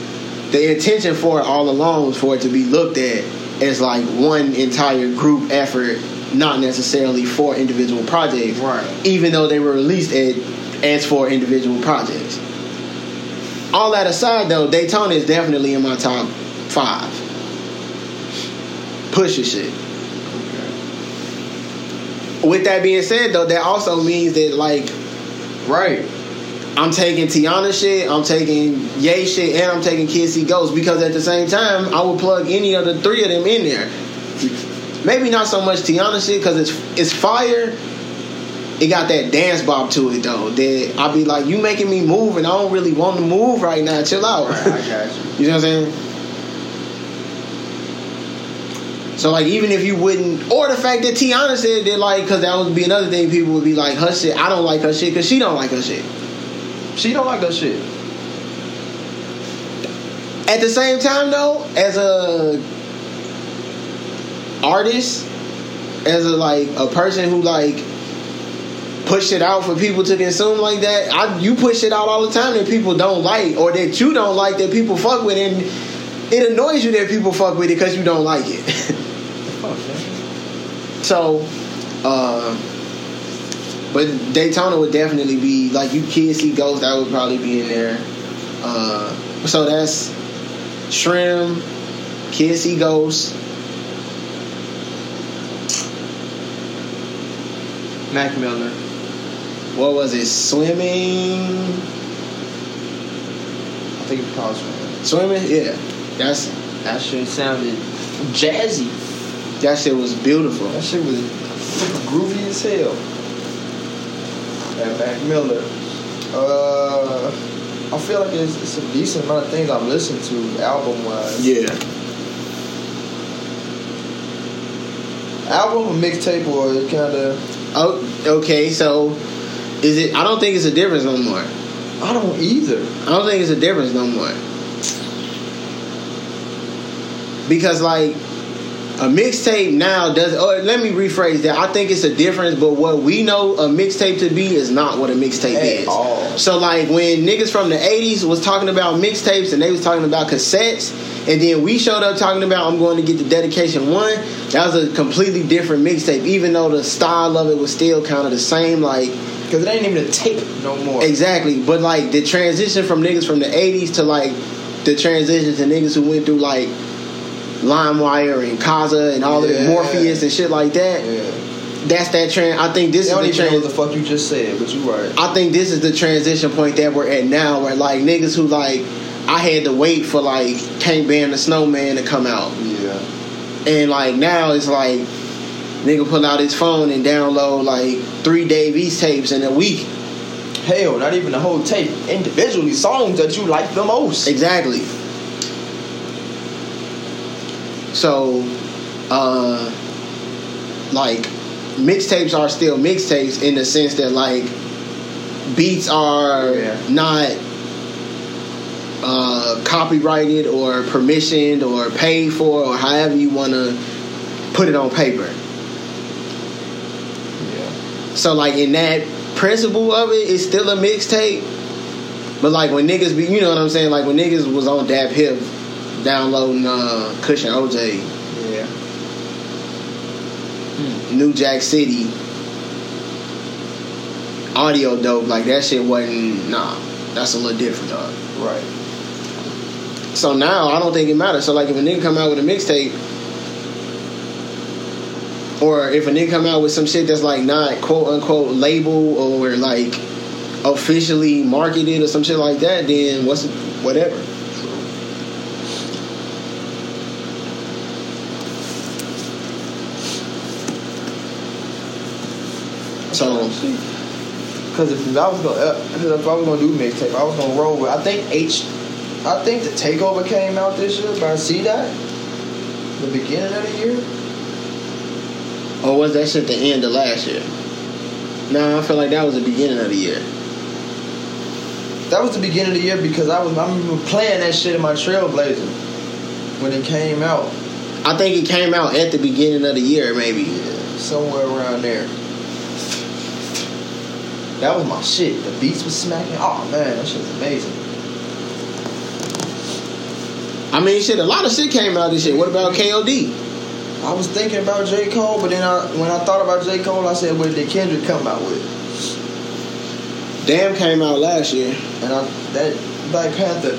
Speaker 1: the intention for it all along was for it to be looked at as like one entire group effort, not necessarily for individual projects.
Speaker 3: Right.
Speaker 1: Even though they were released at, as for individual projects. All that aside though, Daytona is definitely in my top five. Push your shit. With that being said, though, that also means that like
Speaker 3: Right.
Speaker 1: I'm taking Teyana shit, I'm taking Ye shit, and I'm taking Kissy Ghost because at the same time I would plug any of the three of them in there. Maybe not so much Teyana shit because it's it's fire. It got that dance bop to it though. That I'll be like, you making me move, and I don't really want to move right now. Chill out.
Speaker 3: Right, I got you.
Speaker 1: You know what I'm saying? So like even if you wouldn't, or the fact that Teyana said that like, because that would be another thing people would be like, her shit. I don't like her shit because she don't like her shit.
Speaker 3: She don't like her shit.
Speaker 1: At the same time though, as a artist, as a like a person who like push it out for people to consume like that. I, you push it out all the time that people don't like or that you don't like that people fuck with, and it annoys you that people fuck with it because you don't like it. okay. So, uh, but Daytona would definitely be like you kids see ghosts. That would probably be in there. Uh, so that's Shrimp, Kids See Ghosts.
Speaker 3: Mac Miller.
Speaker 1: What was it? Swimming.
Speaker 2: I think it's called Swimming.
Speaker 1: Swimming. Yeah. That's
Speaker 3: That shit sounded jazzy.
Speaker 1: that shit was beautiful.
Speaker 2: That shit was groovy as hell. And Mac Miller. Uh, I feel like it's, it's a decent amount of things I've listened to album wise.
Speaker 1: Yeah.
Speaker 2: Album or mixtape or kind of.
Speaker 1: Oh, okay. So, is it? I don't think it's a difference no more.
Speaker 2: I don't either.
Speaker 1: I don't think it's a difference no more. Because like a mixtape now does. Oh, let me rephrase that. I think it's a difference, but what we know a mixtape to be is not what a mixtape is.
Speaker 2: all.
Speaker 1: So like when niggas from the '80s was talking about mixtapes and they was talking about cassettes, and then we showed up talking about I'm going to get the dedication one. That was a completely different mixtape, even though the style of it was still kind of the same. Like
Speaker 2: Because it ain't even a tape no more.
Speaker 1: Exactly, but like the transition from niggas from the '80s to like the transition to niggas who went through like LimeWire and Kazaa and all of the Morpheus and shit like that.
Speaker 2: Yeah.
Speaker 1: That's that trend. I think this
Speaker 2: They don't
Speaker 1: is
Speaker 2: even
Speaker 1: the
Speaker 2: know what
Speaker 1: trend.
Speaker 2: the fuck you just said, but you right.
Speaker 1: I think this is the transition point that we're at now, where like niggas who like I had to wait for like Can't Ban the Snowman to come out,
Speaker 2: Yeah.
Speaker 1: and like now it's like nigga pull out his phone and download like three Dave East tapes in a week.
Speaker 2: Hell, not even the whole tape. Individually, songs that you like the most.
Speaker 1: Exactly. So, uh, like, mixtapes are still mixtapes in the sense that, like, beats are
Speaker 2: Yeah.
Speaker 1: not uh, copyrighted or permissioned or paid for or however you want to put it on paper. So, like, in that principle of it, it's still a mixtape. But, like, when niggas be, you know what I'm saying? Like, when niggas was on DatPiff downloading uh, Kush & OJ,
Speaker 2: Yeah.
Speaker 1: New Jack City, audio dope, like, that shit wasn't, nah, that's a little different, dog.
Speaker 2: Right.
Speaker 1: So now I don't think it matters. So like if a nigga come out with a mixtape, or if a nigga come out with some shit that's like not quote unquote label or like officially marketed or some shit like that, then what's whatever. So
Speaker 2: Because if I was gonna, uh, if I was gonna do mixtape, I was gonna roll with. I think H, I think the Takeover came out this year I see that The beginning of the year.
Speaker 1: Or was that shit the end of last year? No, I feel like that was the beginning of the year.
Speaker 2: That was the beginning of the year because I was I remember playing that shit in my Trailblazer when it came out.
Speaker 1: I think it came out at the beginning of the year, maybe.
Speaker 2: Yeah, somewhere around there. That was my shit. The beats was smacking. Oh man, that shit was amazing.
Speaker 1: I mean, shit, a lot of shit came out this year. What about KOD?
Speaker 2: I was thinking about J. Cole, but then I, when I thought about J. Cole, I said, what did Kendrick come out with?
Speaker 1: Damn came out last year.
Speaker 2: And I, that Black Panther,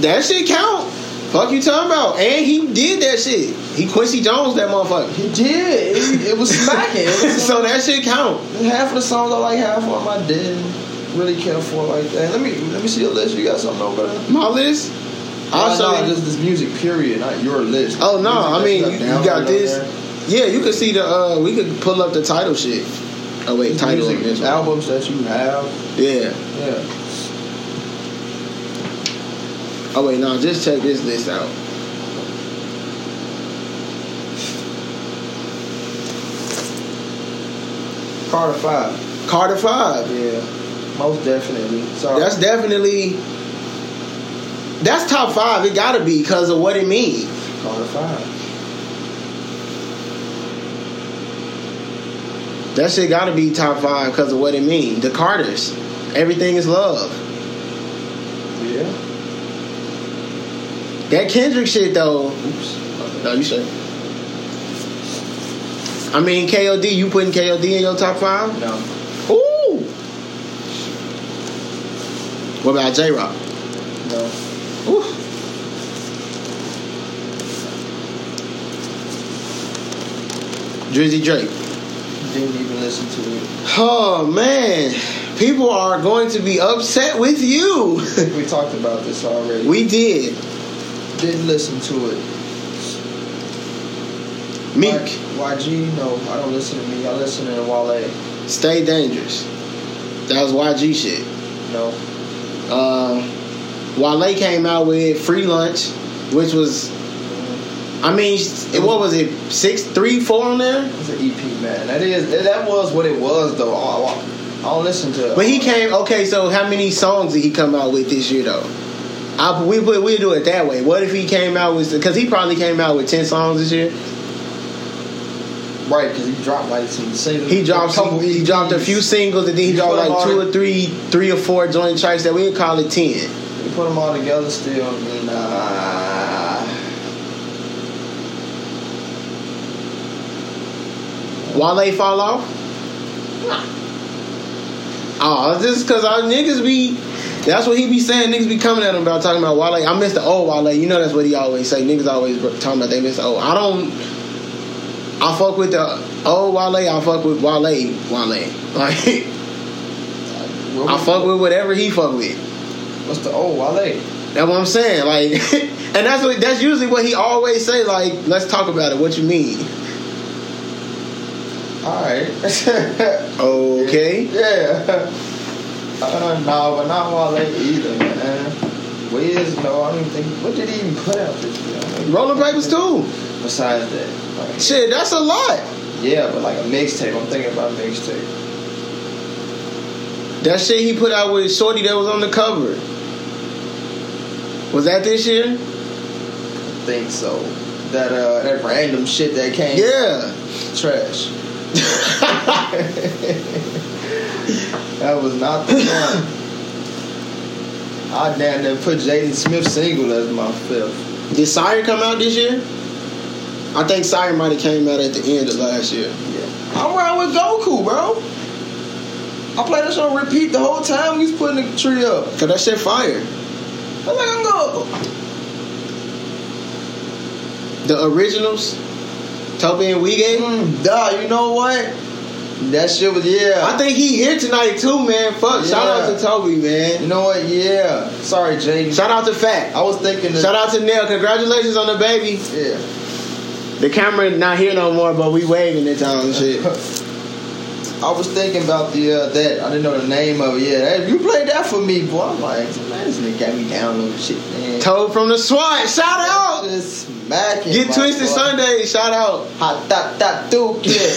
Speaker 1: That shit count. Fuck you talking about? And he did that shit. He Quincy Jones that motherfucker.
Speaker 2: he did. It, it was smacking. It was
Speaker 1: so that shit count.
Speaker 2: half of the songs I like, half of them I didn't really care for like that. Let me let me see your list. You got something over there?
Speaker 1: My list. I'll
Speaker 2: Uh, no, just this music. Period, not your list.
Speaker 1: Oh no, I mean you, you got this. Yeah, you can see the. uh We could pull up the title shit. Oh wait, title
Speaker 2: music
Speaker 1: this
Speaker 2: albums that you have.
Speaker 1: Yeah.
Speaker 2: Yeah.
Speaker 1: Oh wait, no, just check this list out.
Speaker 2: Carter Five.
Speaker 1: Carter Five.
Speaker 2: Yeah, most definitely. Sorry.
Speaker 1: That's definitely. That's top five. It gotta be because of what it means.
Speaker 2: Carter Five.
Speaker 1: That shit gotta be top five because of what it means. The Carters. Everything is love.
Speaker 2: Yeah.
Speaker 1: That Kendrick shit though.
Speaker 2: Oops.
Speaker 1: No, you say. I mean KOD, you putting KOD in your top five?
Speaker 2: No.
Speaker 1: Ooh. What about J Rock?
Speaker 2: No.
Speaker 1: Drizzy Drake.
Speaker 2: didn't even listen to it.
Speaker 1: Oh man, people are going to be upset with you.
Speaker 2: We talked about this already.
Speaker 1: we did.
Speaker 2: didn't listen to it.
Speaker 1: Meek,
Speaker 2: Y- YG, no, I don't listen to me. I listen to Wale.
Speaker 1: stay dangerous. That was YG shit.
Speaker 2: No.
Speaker 1: Uh, Wale came out with free lunch, which was, I mean, it, what was it? Six, three, four on there.
Speaker 2: It's an EP, man. That is that was what it was though. I, I, I don't listen to. It.
Speaker 1: But he came. Okay, so how many songs did he come out with this year though? I, we we we do it that way. What if he came out with? Because he probably came out with ten songs this year.
Speaker 2: right because he dropped like some singles.
Speaker 1: He dropped some, he dropped a few singles and then he
Speaker 2: He
Speaker 1: dropped like two or three, three or four joint tracks that we would call it ten.
Speaker 2: Put them all together still. Nah.
Speaker 1: Uh, Wale fall off. Oh, just because our niggas be. That's what he be saying. Niggas be coming at him about talking about Wale. I miss the old Wale. You know that's what he always say. Niggas always talking about they miss the old. I don't. I fuck with the old Wale. I fuck with Wale. Wale. Like I fuck with whatever he fuck with.
Speaker 2: What's the oh Wale?
Speaker 1: That's what I'm saying. Like, and that's what that's usually what he always say. Like, let's talk about it. What you mean?
Speaker 2: All right.
Speaker 1: Okay.
Speaker 2: Yeah. Uh, no, but not Wale either, man. Wiz, no, I don't even think. What did he even put out this year? I don't even-
Speaker 1: Rolling papers too.
Speaker 2: Besides that, like,
Speaker 1: Shit, that's a lot.
Speaker 2: yeah, but like a mixtape. I'm thinking about mixtape.
Speaker 1: That shit he put out with Shorty that was on the cover. Was that this year?
Speaker 2: I think so. That uh, that random shit that came.
Speaker 1: Yeah.
Speaker 2: Trash. that was not the one. I damn near put Jaden Smith single as my fifth.
Speaker 1: Did Syre come out this year? I think Syre might have came out at the end of last year.
Speaker 2: Yeah. I'm around with Goku, bro. I played this on repeat the whole time we was putting the tree up.
Speaker 1: Cause that shit fire.
Speaker 2: I'm like, I'm Goku.
Speaker 1: The originals, Toby and Wige.
Speaker 2: Mm, duh, you know what? That shit was yeah.
Speaker 1: I think he here tonight too, man. Fuck. Shout out to Toby, man.
Speaker 2: you know what? Yeah. Sorry, Jaden.
Speaker 1: Shout out to Fat.
Speaker 2: I was thinking.
Speaker 1: Shout out to Neil. Congratulations on the baby.
Speaker 2: Yeah.
Speaker 1: The camera not here no more, but we waving it on and shit.
Speaker 2: I was thinking about the uh, that I didn't know the name of it. Yeah, Hey, you played that for me, boy. I'm like, man, this nigga got me downloading shit, man.
Speaker 1: Toad from the SWAT. Shout out.
Speaker 2: Just smacking.
Speaker 1: Get
Speaker 2: my
Speaker 1: Twisted
Speaker 2: boy.
Speaker 1: Sunday. Shout out.
Speaker 2: Hot that dot do kid.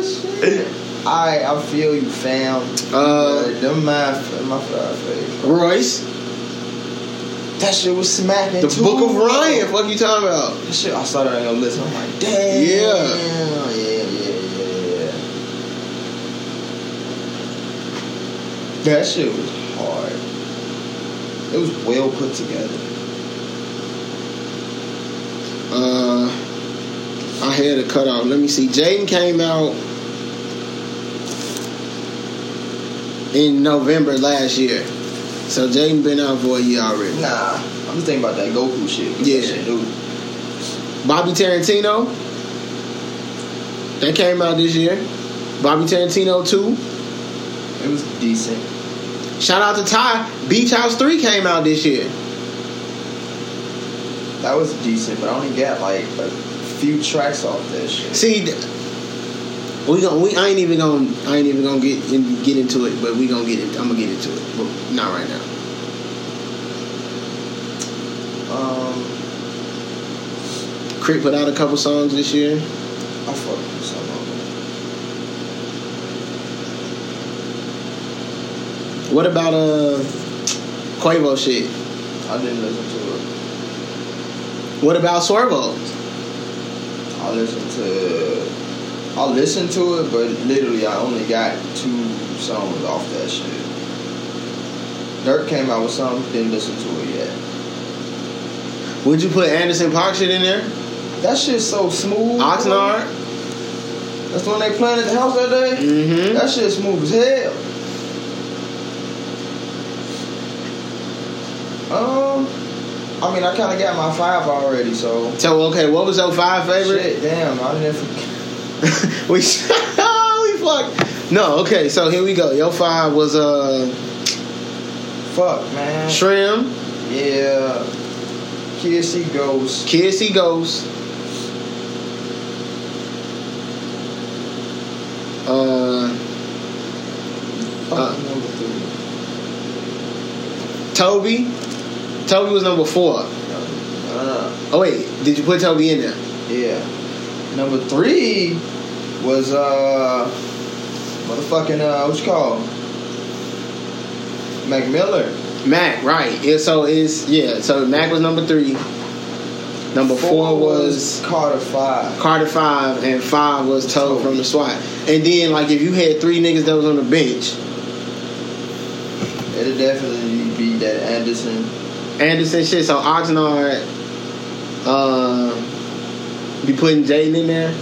Speaker 2: Shit. Alright, I feel you, fam.
Speaker 1: Uh,
Speaker 2: them my my favorite.
Speaker 1: Royce.
Speaker 2: That shit was smacking
Speaker 1: The
Speaker 2: too.
Speaker 1: Book of Ryan. Fuck you talking about?
Speaker 2: That shit, I started on your list. I'm like, damn.
Speaker 1: Yeah.
Speaker 2: Yeah, yeah, yeah, That shit was hard. It was well put together.
Speaker 1: Uh, I had a cutoff. Let me see. Jaden came out in November last year. So Jaden been out for a year already.
Speaker 2: Nah, I'm just thinking about that Goku shit.
Speaker 1: Yeah.
Speaker 2: Shit, dude.
Speaker 1: Bobby Tarantino. That came out this year. Bobby Tarantino 2.
Speaker 2: It was decent.
Speaker 1: Shout out to Ty. Beach House 3 came out this year.
Speaker 2: That was decent, but I only got like a few tracks off this shit.
Speaker 1: See, we gon' we I ain't even gonna I ain't even gonna get in, get into it, but we gonna get it. I'm gonna get into it, but not right now.
Speaker 2: Um,
Speaker 1: Crit put out a couple songs this year.
Speaker 2: I fuck with some of
Speaker 1: What about uh Quavo shit?
Speaker 2: I didn't listen to it.
Speaker 1: What about Swervo?
Speaker 2: I listened to. I listened to it, but literally I only got two songs off that shit. Durk came out with something, didn't listen to it yet.
Speaker 1: Would you put Anderson .Paak shit in there?
Speaker 2: That shit's so smooth.
Speaker 1: Oxnard?
Speaker 2: That's when they playing at the house that day.
Speaker 1: Mm-hmm.
Speaker 2: That shit's smooth as hell. Um, I mean, I kind of got my five already, so.
Speaker 1: So okay, what was your five favorite?
Speaker 2: Shit, damn, I forget.
Speaker 1: we fuck? No, okay, so here we go. Your five was uh
Speaker 2: Fuck, man.
Speaker 1: Shrimp,
Speaker 2: Yeah. Kids see ghosts.
Speaker 1: Kids See Ghosts. Uh, Uh.
Speaker 2: number three.
Speaker 1: Toby. Toby was number four.
Speaker 2: Uh,
Speaker 1: Oh wait, did you put Toby in there?
Speaker 2: yeah. Number three was uh motherfucking uh what called? Mac Miller.
Speaker 1: Mac, right? Yeah, so is yeah. So Mac was number three. Number four, was
Speaker 2: Carter Five.
Speaker 1: Carter five, and five was Toad from the SWAT. And then like if you had three niggas that was on the bench,
Speaker 2: It'll definitely be that Anderson.
Speaker 1: Anderson shit. So Oxnard, uh, be putting Jaden in there.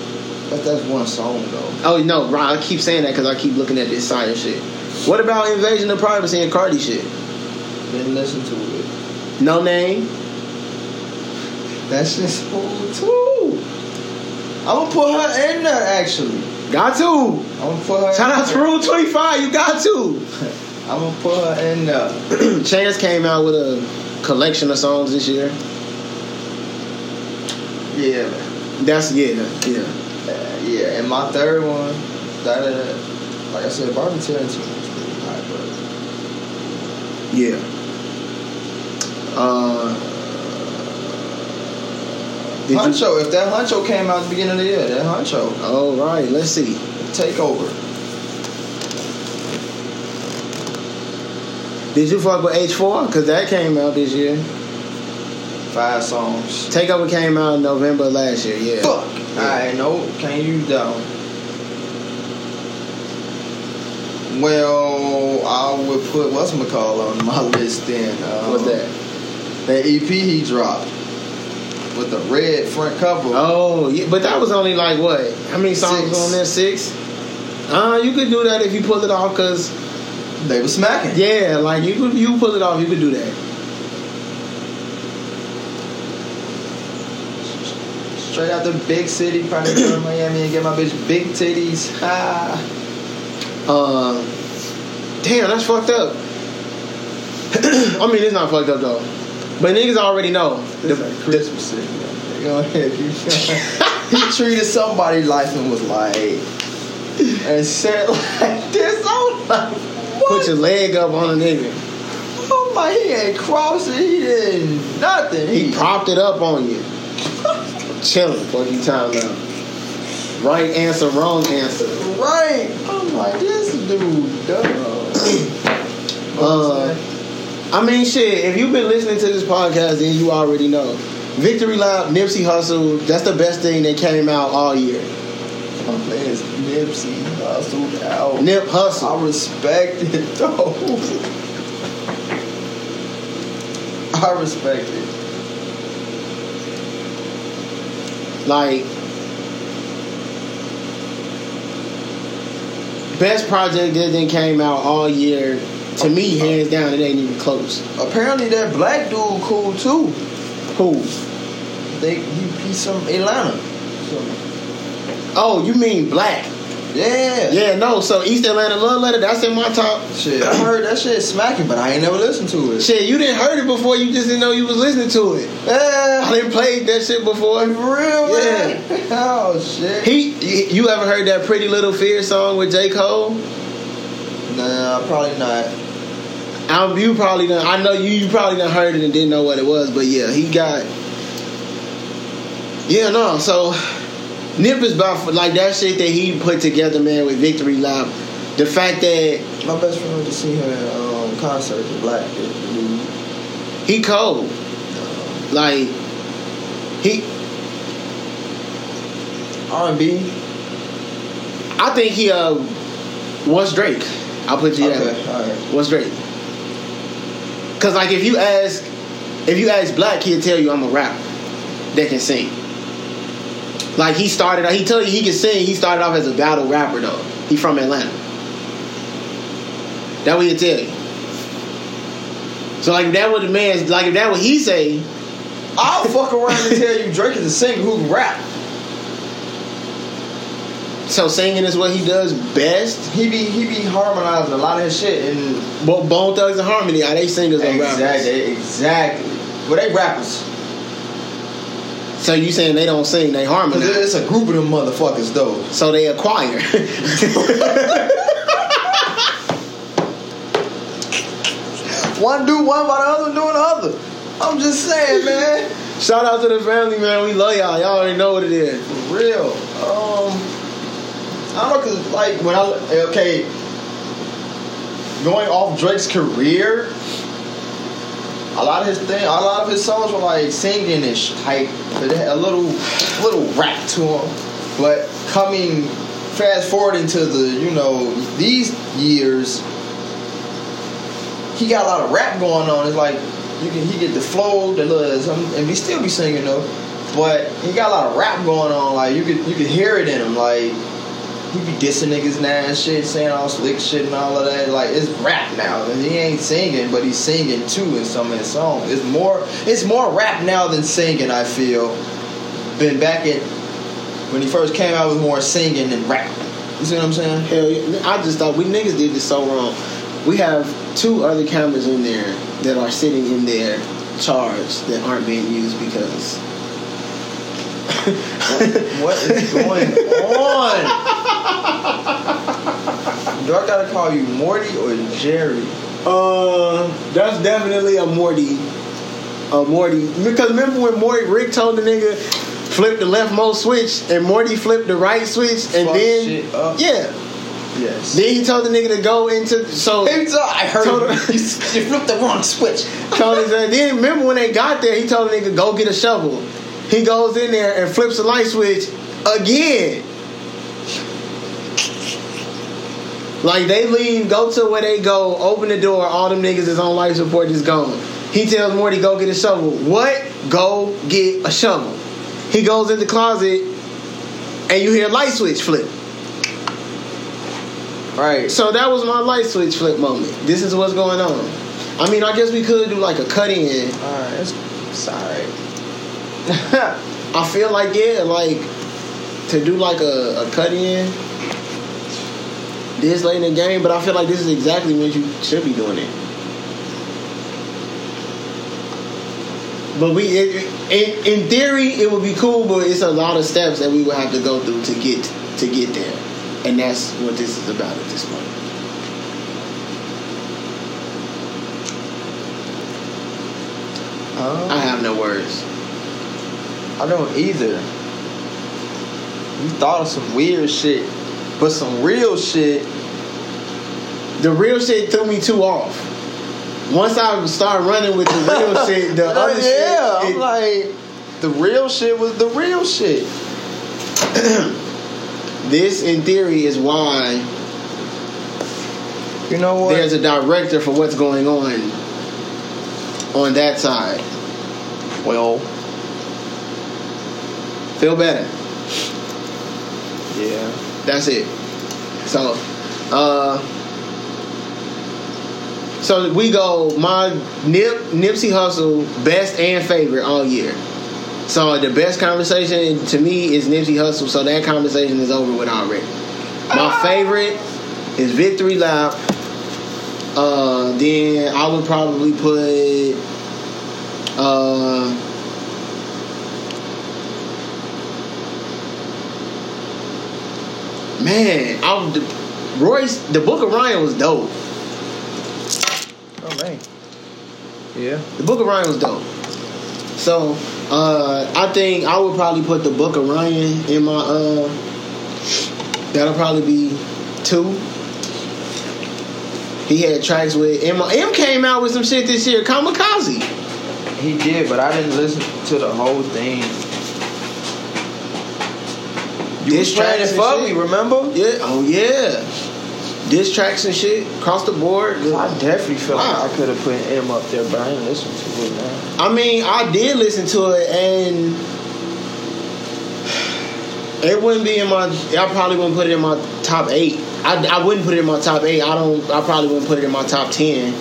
Speaker 2: But that's one song though.
Speaker 1: Oh no, right? I keep saying that because I keep looking at this side shit. What about Invasion of Privacy and Cardi shit?
Speaker 2: Didn't listen to it.
Speaker 1: No name.
Speaker 2: That shit's cool too. I'm gonna put her in there actually.
Speaker 1: Got to.
Speaker 2: I'm gonna put her.
Speaker 1: Shout out to. Rule Twenty Five. You got to.
Speaker 2: I'm gonna put her in there.
Speaker 1: Chance came out with a collection of songs this year.
Speaker 2: Yeah,
Speaker 1: That's yeah, yeah.
Speaker 2: uh, yeah. And my third one, that uh, like I said, Bobby Tarantino was pretty high, but
Speaker 1: Yeah. Uh, did you,
Speaker 2: Huncho. If that Huncho came out at the beginning of the year, that Huncho
Speaker 1: all right, let's see.
Speaker 2: take
Speaker 1: Did you fuck with H4? Because that came out this year.
Speaker 2: Five songs.
Speaker 1: Takeover came out in November last year, yeah.
Speaker 2: Fuck. Alright, no, can't use that one. Well, I would put what's McCall on my list then. Um,
Speaker 1: What's that?
Speaker 2: That EP he dropped with the red front cover.
Speaker 1: Oh, yeah, but that was only like what? How many songs
Speaker 2: Six.
Speaker 1: on there? Six? Uh, you could do that if you pull it off, cause
Speaker 2: They were smacking.
Speaker 1: yeah, like you could you pull it off, you could do that.
Speaker 2: Straight out the big city, probably go to Miami and get my bitch big titties. Ha.
Speaker 1: Uh, damn, that's fucked up. I mean, it's not fucked up though, but niggas already know. The,
Speaker 2: This like Christmas city. man. Go ahead, you he treated somebody's life and was like, and said like this. Like, what?
Speaker 1: Put your leg up on a nigga.
Speaker 2: I'm like, he ain't crossing. He didn't nothing.
Speaker 1: He propped it up on you. Chilling, fuck you time out. Right answer, wrong answer.
Speaker 2: right. I'm like, this dude, dumb.
Speaker 1: Uh, I mean, shit. If you've been listening to this podcast, then you already know. Victory Lap, Nipsey Hussle. That's the best thing that came out all year.
Speaker 2: My man's Nipsey hustled out.
Speaker 1: Nip Hussle.
Speaker 2: I respect it though. I respect it.
Speaker 1: Like best project that then came out all year. To me, uh, uh. hands down, it ain't even close.
Speaker 2: Apparently that black dude cool too.
Speaker 1: Who?
Speaker 2: They he, he's from Atlanta. So,
Speaker 1: Oh, you mean 6lack?
Speaker 2: yeah.
Speaker 1: Yeah, no. So East Atlanta Love Letter, that's in my top.
Speaker 2: Shit, I heard that shit smacking, but I ain't never listened to it.
Speaker 1: Shit, you didn't heard it before. You just didn't know you was listening to it. Uh,
Speaker 2: I
Speaker 1: didn't played that shit before.
Speaker 2: For real, man. Oh shit.
Speaker 1: He, you- you ever heard that Pretty Little Fear song with J Cole?
Speaker 2: Nah, probably not.
Speaker 1: I'm, you probably done. I know you. You probably done heard it and didn't know what it was, but yeah, he got. Yeah, no. So Nip is about like that shit that he put together, man, with Victory Lap. The fact that
Speaker 2: My best friend went to see her at um, concert, the black
Speaker 1: he cold, like he.
Speaker 2: R and B.
Speaker 1: I think he uh, what's Drake? I'll put you that.
Speaker 2: Okay, alright.
Speaker 1: What's Drake? Cause like if you ask, if you ask 6lack, he'll tell you I'm a rapper that can sing. Like he started, he tell you he can sing. He started off as a battle rapper though. He from Atlanta. That what he'll tell you. So like if that what the man like if that what he say,
Speaker 2: I'll fuck around and tell you Drake is a singer who can rap.
Speaker 1: So singing is what he does best.
Speaker 2: He be he be harmonizing a lot of his shit and
Speaker 1: But Bone Thugs and Harmony, are they singers or rappers?
Speaker 2: exactly exactly. Well, they rappers.
Speaker 1: So you saying they don't sing, they harmonize.
Speaker 2: it's a group of them motherfuckers though.
Speaker 1: So they acquire.
Speaker 2: One do one while the other doing the other. I'm just saying, man.
Speaker 1: Shout out to the family, man. We love y'all. Y'all already know what it is.
Speaker 2: For real. Um, I don't know, cause like when I okay, going off Drake's career, a lot of his thing, a lot of his songs were like singing type, but a little, little rap to them. But coming fast forward into the you know these years, he got a lot of rap going on. It's like you can he get the flow, the little, and we still be singing though. But he got a lot of rap going on. Like you could you could hear it in him. Like he be dissing niggas now and shit, saying all slick shit and all of that. Like it's rap now. And he ain't singing, but he's singing too in some of his songs. It's more it's more rap now than singing. I feel. Been back in when he first came out with more singing than rap. You see what I'm saying?
Speaker 1: Hell yeah. I just thought we niggas did this so wrong. We have two other cameras in there that are sitting in there charged that aren't being used because
Speaker 2: What is going on? Do I gotta call you Morty or Jerry?
Speaker 1: Uh, that's definitely a Morty. A Morty. Because remember when Morty Rick told the nigga flip the leftmost switch and Morty flipped the right switch and
Speaker 2: Fuck
Speaker 1: then
Speaker 2: shit up.
Speaker 1: yeah.
Speaker 2: Yes.
Speaker 1: Then he told the nigga to go into so
Speaker 2: I heard
Speaker 1: Told him-
Speaker 2: you flipped the wrong switch.
Speaker 1: told that. Then remember when they got there, he told the nigga go get a shovel. He goes in there and flips the light switch again. Like they leave, go to where they go, open the door, all them niggas is on life support, just gone. He tells Morty, go get a shovel. What? Go get a shovel. He goes in the closet and you hear light switch flip.
Speaker 2: Right.
Speaker 1: So that was my light switch flip moment. This is what's going on. I mean, I guess we could do like a cut in.
Speaker 2: Alright, alright.
Speaker 1: I feel like yeah, like to do like a, a cut in this late in the game, but I feel like this is exactly when you should be doing it. But we, it, in, in theory, it would be cool, but it's a lot of steps that we would have to go through to get to get there, and that's what this is about at this point.
Speaker 2: Uh,
Speaker 1: I have no words.
Speaker 2: I don't either. You thought of some weird shit, but some real shit.
Speaker 1: The real shit threw me too off. Once I started running with the real shit, the other
Speaker 2: yeah,
Speaker 1: shit.
Speaker 2: I'm
Speaker 1: it-
Speaker 2: like, the real shit was the real shit.
Speaker 1: this, in theory, is why
Speaker 2: You know what?
Speaker 1: there's a director for what's going on on that side.
Speaker 2: well,
Speaker 1: Feel better.
Speaker 2: yeah.
Speaker 1: That's it. So, uh, so we go my Nip Nipsey Hussle best and favorite all year. So the best conversation to me is Nipsey Hussle. So that conversation is over with already. My favorite is Victory Lap. Uh, then I would probably put. Uh, Man, I would, Royce, the Book of Ryan was dope.
Speaker 2: Oh man. Yeah.
Speaker 1: The Book of Ryan was dope. So, uh, I think I would probably put the Book of Ryan in my. Uh, that'll probably be two. He had tracks with Em. Em came out with some shit this year. Kamikaze.
Speaker 2: He did, but I didn't listen to the whole thing. You
Speaker 1: Diss
Speaker 2: was playing
Speaker 1: tracks
Speaker 2: it
Speaker 1: and
Speaker 2: for
Speaker 1: shit.
Speaker 2: me, remember?
Speaker 1: Yeah. Oh yeah. Diss tracks and shit across the board.
Speaker 2: I definitely felt
Speaker 1: Wow.
Speaker 2: like I could have put Em up there, but I didn't listen to it now.
Speaker 1: I mean, I did listen to it, and it wouldn't be in my. I probably wouldn't put it in my top eight. I, I wouldn't put it in my top eight. I don't. I probably wouldn't put it in my top ten.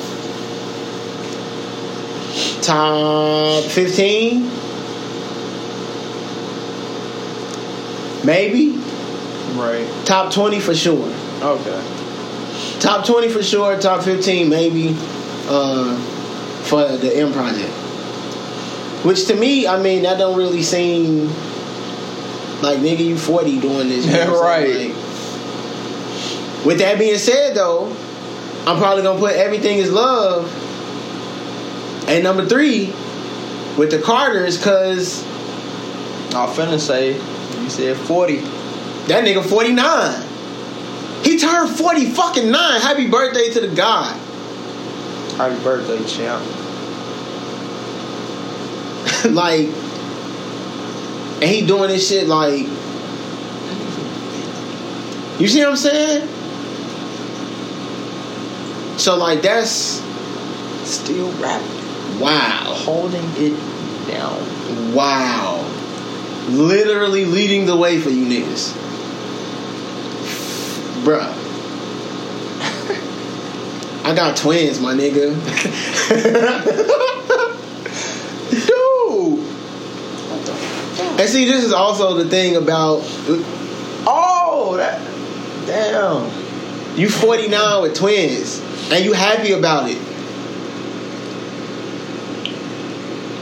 Speaker 1: Top fifteen, maybe.
Speaker 2: Right.
Speaker 1: Top twenty for sure.
Speaker 2: Okay.
Speaker 1: Top twenty for sure. Top fifteen maybe. Uh, for the Em project. Which to me, I mean, that don't really seem like nigga, you forty doing this. You know what
Speaker 2: Right.
Speaker 1: Like, with that being said, though, I'm probably gonna put everything is love at number three with the Carters, cause
Speaker 2: I finna say you said forty.
Speaker 1: that nigga 49. He turned 40 fucking nine. Happy birthday to the guy.
Speaker 2: Happy birthday, champ.
Speaker 1: like, and he doing this shit like, you see what I'm saying? So like that's
Speaker 2: Still rapping,
Speaker 1: wow,
Speaker 2: holding it down.
Speaker 1: wow, literally leading the way for you niggas, bruh. I got twins, my nigga.
Speaker 2: Dude.
Speaker 1: And see, this is also the thing about
Speaker 2: Oh, that. Damn.
Speaker 1: you 49 with twins, and you happy about it.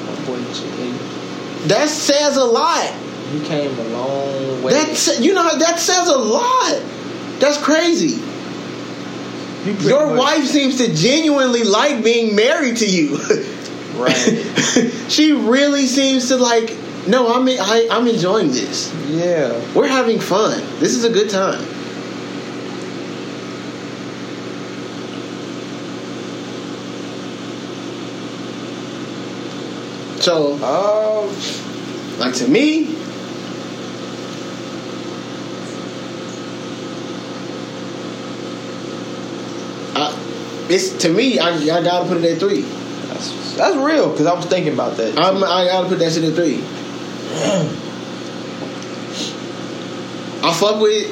Speaker 2: My boy Jay,
Speaker 1: That says a lot.
Speaker 2: you came a long way.
Speaker 1: That you know that says a lot. That's crazy.
Speaker 2: You
Speaker 1: Your
Speaker 2: much-
Speaker 1: wife seems to genuinely like being married to you.
Speaker 2: Right.
Speaker 1: she really seems to like. No, I'm I, I'm enjoying this.
Speaker 2: Yeah.
Speaker 1: We're having fun. This is a good time. So,
Speaker 2: Oh.
Speaker 1: like to me, I, it's to me. I, I gotta put it at three.
Speaker 2: That's, that's real, because I was thinking about that.
Speaker 1: I'm, I gotta put that shit at three. I fuck with.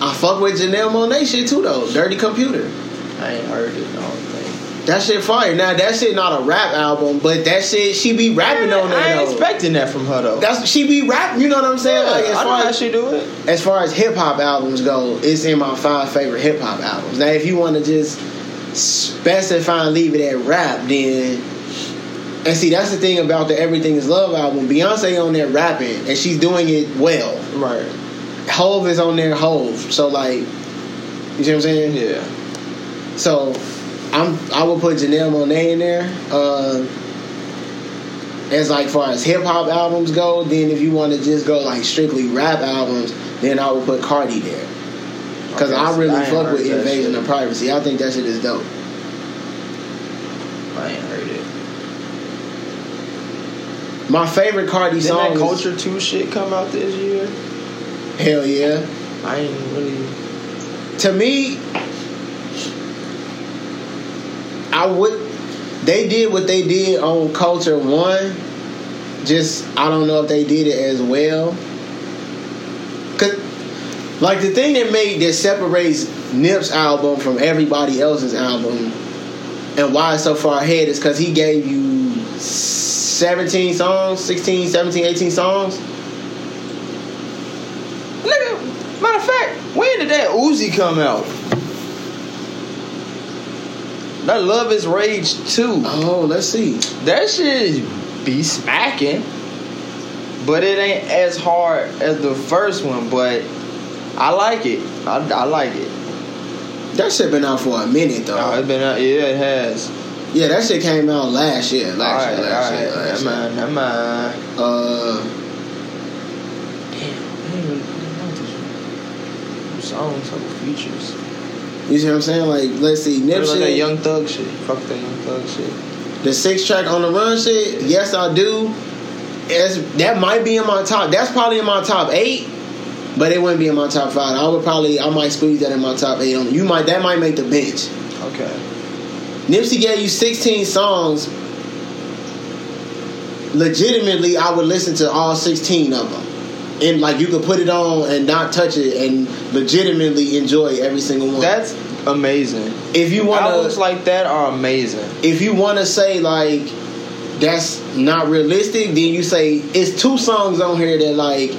Speaker 1: I fuck with Janelle Monae shit too though. Dirty Computer.
Speaker 2: I ain't heard it, think.
Speaker 1: That shit fire. Now that shit not a rap album, but that shit she be rapping on
Speaker 2: I ain't
Speaker 1: though.
Speaker 2: expecting that from her, though.
Speaker 1: That's she be rapping. You know what I'm saying?
Speaker 2: yeah,
Speaker 1: like as
Speaker 2: I
Speaker 1: far as
Speaker 2: she do it.
Speaker 1: as far as hip hop albums go, it's in my five favorite hip hop albums. Now, if you want to just specify and leave it at rap, then and see that's the thing about the Everything Is Love album. Beyonce on there rapping, and she's doing it well.
Speaker 2: Right.
Speaker 1: Hove is on there, Hove. So like, you see what I'm saying?
Speaker 2: Yeah.
Speaker 1: So I'm I would put Janelle Monae in there. Uh, as like far as hip hop albums go, then if you want to just go like strictly rap albums, then I would put Cardi there. Because
Speaker 2: Okay,
Speaker 1: I really
Speaker 2: I
Speaker 1: fuck with Invasion of Privacy. I think that shit is dope.
Speaker 2: I ain't heard it.
Speaker 1: My favorite Cardi
Speaker 2: Didn't
Speaker 1: song
Speaker 2: that Culture 2 shit come out this year?
Speaker 1: Hell Yeah.
Speaker 2: I ain't really.
Speaker 1: To me, I would. They did what they did on Culture One. Just I don't know if they did it as well. Cause like the thing that made that separates Nip's album from everybody else's album, and why it's so far ahead is because he gave you 17 songs, 16, 17, 18 songs.
Speaker 2: Nigga, matter of fact, when did that Uzi come out? That Luv is Rage 2.
Speaker 1: Oh, let's see.
Speaker 2: That shit be smacking. But it ain't as hard as the first one, but I like it. I, I like it.
Speaker 1: That shit been out for a minute though.
Speaker 2: Oh, it's been out, yeah, it has.
Speaker 1: Yeah, that shit came out last year. Last
Speaker 2: Alright,
Speaker 1: year, last
Speaker 2: alright.
Speaker 1: year, last
Speaker 2: Never
Speaker 1: year.
Speaker 2: mind, never mind.
Speaker 1: Uh,
Speaker 2: Damn, I ain't really know this songs, couple features.
Speaker 1: You see what I'm saying? Like, let's see, Nip
Speaker 2: What about that Young Thug shit? Fuck that Young Thug shit.
Speaker 1: the six track on the run shit. Yes, I do. It's, that might be in my top. That's probably in my top eight, but it wouldn't be in my top five. I would probably, I might squeeze that in my top eight. On you might, that might make the bench.
Speaker 2: Okay.
Speaker 1: Nipsey gave you 16 songs. Legitimately, I would listen to all 16 of them. And like you could put it on and not touch it and legitimately enjoy every single one.
Speaker 2: That's amazing.
Speaker 1: if you want
Speaker 2: Albums like that are amazing.
Speaker 1: if you want to say like that's not realistic, then you say it's two songs on here that like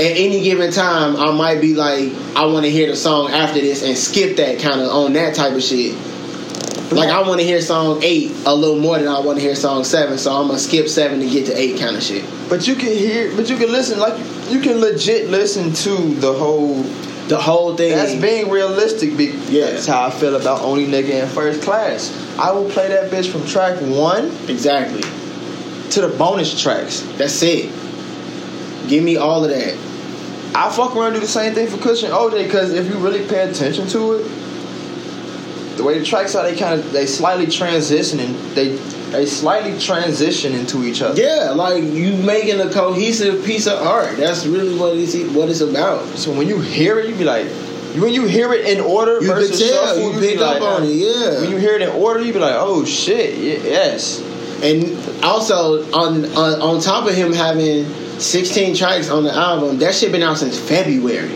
Speaker 1: at any given time, I might be like, I want to hear the song after this and skip that kind of on that type of shit. Like I want to hear song eight a little more than I want to hear song seven, so I'm gonna skip seven to get to eight kind of shit.
Speaker 2: But you can hear, but you can listen, like you can legit listen to the whole.
Speaker 1: The whole thing.
Speaker 2: That's being realistic. Be,
Speaker 1: Yeah.
Speaker 2: That's how I feel about only nigga in first class. I will play that bitch from track one
Speaker 1: exactly.
Speaker 2: to the bonus tracks.
Speaker 1: That's it. Give me all of that.
Speaker 2: I fuck around and do the same thing for Kush & OJ because if you really pay attention to it, the way the tracks are, they kind of they slightly transition and they they slightly transition into each other.
Speaker 1: Yeah, like you making a cohesive piece of art. That's really what it's what it's about.
Speaker 2: So when you hear it, you be like, when you hear it in order
Speaker 1: You
Speaker 2: versus
Speaker 1: tell.
Speaker 2: shuffle,
Speaker 1: You
Speaker 2: be
Speaker 1: pick up
Speaker 2: like,
Speaker 1: on it. Yeah.
Speaker 2: When you hear it in order, you be like, oh shit, yes.
Speaker 1: And also on, on on top of him having 16 tracks on the album, that shit been out since February.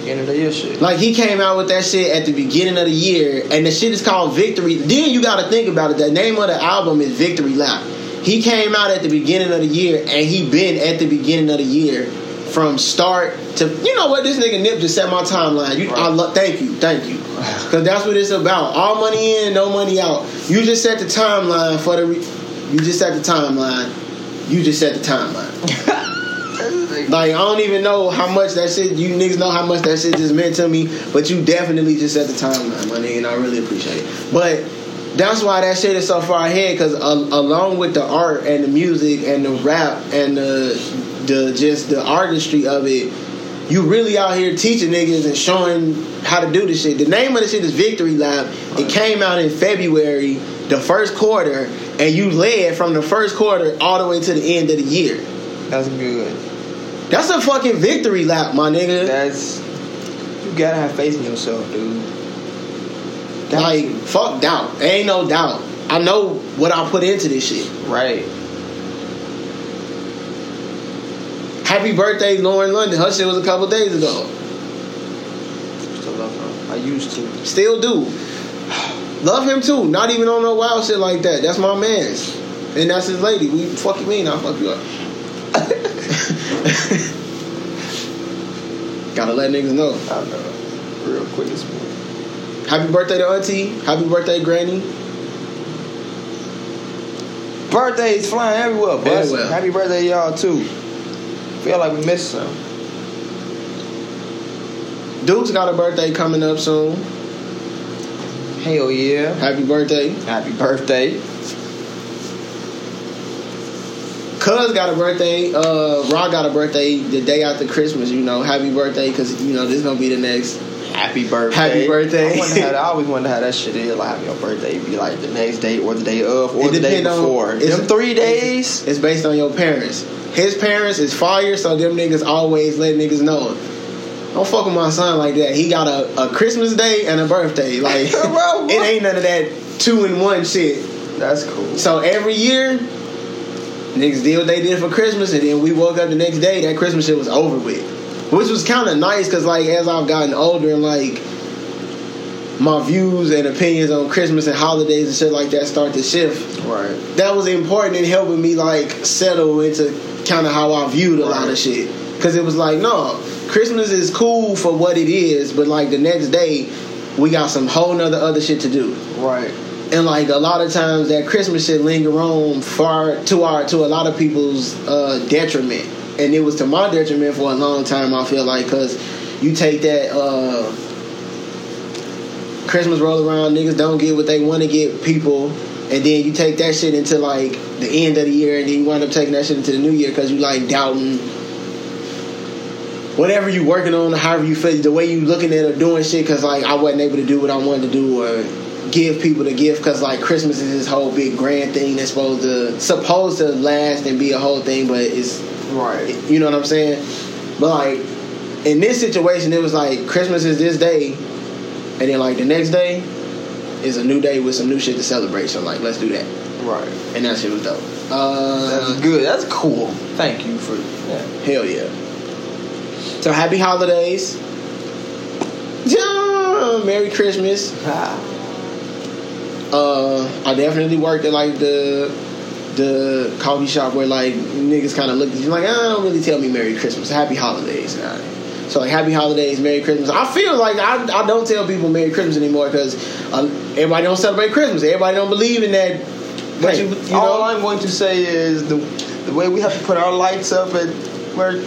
Speaker 2: Beginning of the year shit.
Speaker 1: Like he came out with that shit at the beginning of the year, and the shit is called Victory. Then you got to think about it. The name of the album is Victory Lap. He came out at the beginning of the year, and he been at the beginning of the year from start to. You know what? This nigga Nip just set my timeline. You, I
Speaker 2: Right.
Speaker 1: lo- thank you, thank you, because that's what it's about. All money in, no money out. You just set the timeline for the. Re- you just set the timeline. You just set the timeline. Like I don't even know how much that shit. You niggas know how much that shit just meant to me, but you definitely just set the timeline, my nigga, and I really appreciate it. But that's why that shit is so far ahead, because along with the art and the music and the rap and the the just the artistry of it, you really out here teaching niggas and showing how to do this shit. The name of the shit is Victory Lap. It came out in February, the first quarter, and you led from the first quarter all the way to the end of the year.
Speaker 2: That's good.
Speaker 1: That's a fucking victory lap, my nigga.
Speaker 2: That's you gotta have faith in yourself, dude. Got
Speaker 1: like, fuck doubt. Ain't no doubt. I know what I put into this shit.
Speaker 2: right.
Speaker 1: Happy birthday, Lauren London. Her shit was a couple days ago.
Speaker 2: Still love her. I used to.
Speaker 1: Still do. Love him too. Not even on no wild shit like that. That's my man's. And that's his lady. We fuck you mean, I'll fuck you up. Gotta let niggas know.
Speaker 2: I know. Real quick this morning.
Speaker 1: Happy birthday to Auntie. Happy birthday, Granny.
Speaker 2: Birthdays flying everywhere, bus.
Speaker 1: Everywhere.
Speaker 2: Happy birthday, y'all too. Feel like we missed some.
Speaker 1: Duke's got a birthday coming up soon.
Speaker 2: Hell yeah.
Speaker 1: Happy birthday.
Speaker 2: Happy birthday.
Speaker 1: Cuz got a birthday. Uh, Rock got a birthday the day after Christmas. You know, happy birthday because you know this is gonna be the next.
Speaker 2: Happy birthday.
Speaker 1: Happy birthday.
Speaker 2: I, wonder how, I always wonder how that shit is. Like your birthday be like the next day or the day of or
Speaker 1: It
Speaker 2: the day
Speaker 1: on-
Speaker 2: before.
Speaker 1: it's-
Speaker 2: Them three days.
Speaker 1: It's based on your parents. His parents is fire, so them niggas always let niggas know. Don't fuck with my son like that. He got a, a Christmas day and a birthday. Like
Speaker 2: Bro,
Speaker 1: it ain't none of that two in one shit.
Speaker 2: That's cool.
Speaker 1: So every year, niggas did what they did for Christmas, and then we woke up the next day. That Christmas shit was over with, which was kind of nice because like as I've gotten older and like my views and opinions on Christmas and holidays and shit like that start to shift.
Speaker 2: Right.
Speaker 1: That was important in helping me like settle into kind of how I viewed a lot of shit. Cause it was like, no, Christmas is cool for what it is, but like the next day, we got some whole nother other shit to do.
Speaker 2: Right.
Speaker 1: And like a lot of times that Christmas shit linger on far to our to a lot of people's uh, detriment, and it was to my detriment for a long time. I feel like because you take that uh, Christmas roll around, niggas don't get what they want to get people, and then you take that shit into like the end of the year, and then you wind up taking that shit into the new year because you like doubting whatever you working on, however you feel, the way you looking at or doing shit, because like I wasn't able to do what I wanted to do or give people the gift, because like Christmas is this whole big grand thing that's supposed to supposed to last and be a whole thing, but it's
Speaker 2: Right.
Speaker 1: you know what I'm saying. But like in this situation, it was like Christmas is this day, and then like the next day is a new day with some new shit to celebrate. So like let's do that,
Speaker 2: Right.
Speaker 1: and that shit was dope. Uh,
Speaker 2: That's good. That's cool. Thank you for that.
Speaker 1: Hell yeah. So happy holidays. Yeah, Merry Christmas.
Speaker 2: Ah.
Speaker 1: Uh, I definitely worked at like the the coffee shop where like niggas kind of look at you like, ah, don't really tell me Merry Christmas, Happy Holidays. So like Happy Holidays, Merry Christmas. I feel like I, I don't tell people Merry Christmas anymore because uh, everybody don't celebrate Christmas. Everybody don't believe in that. But
Speaker 2: Hey,
Speaker 1: you, you
Speaker 2: all
Speaker 1: know,
Speaker 2: I'm going to say is the the way we have to put our lights up at work,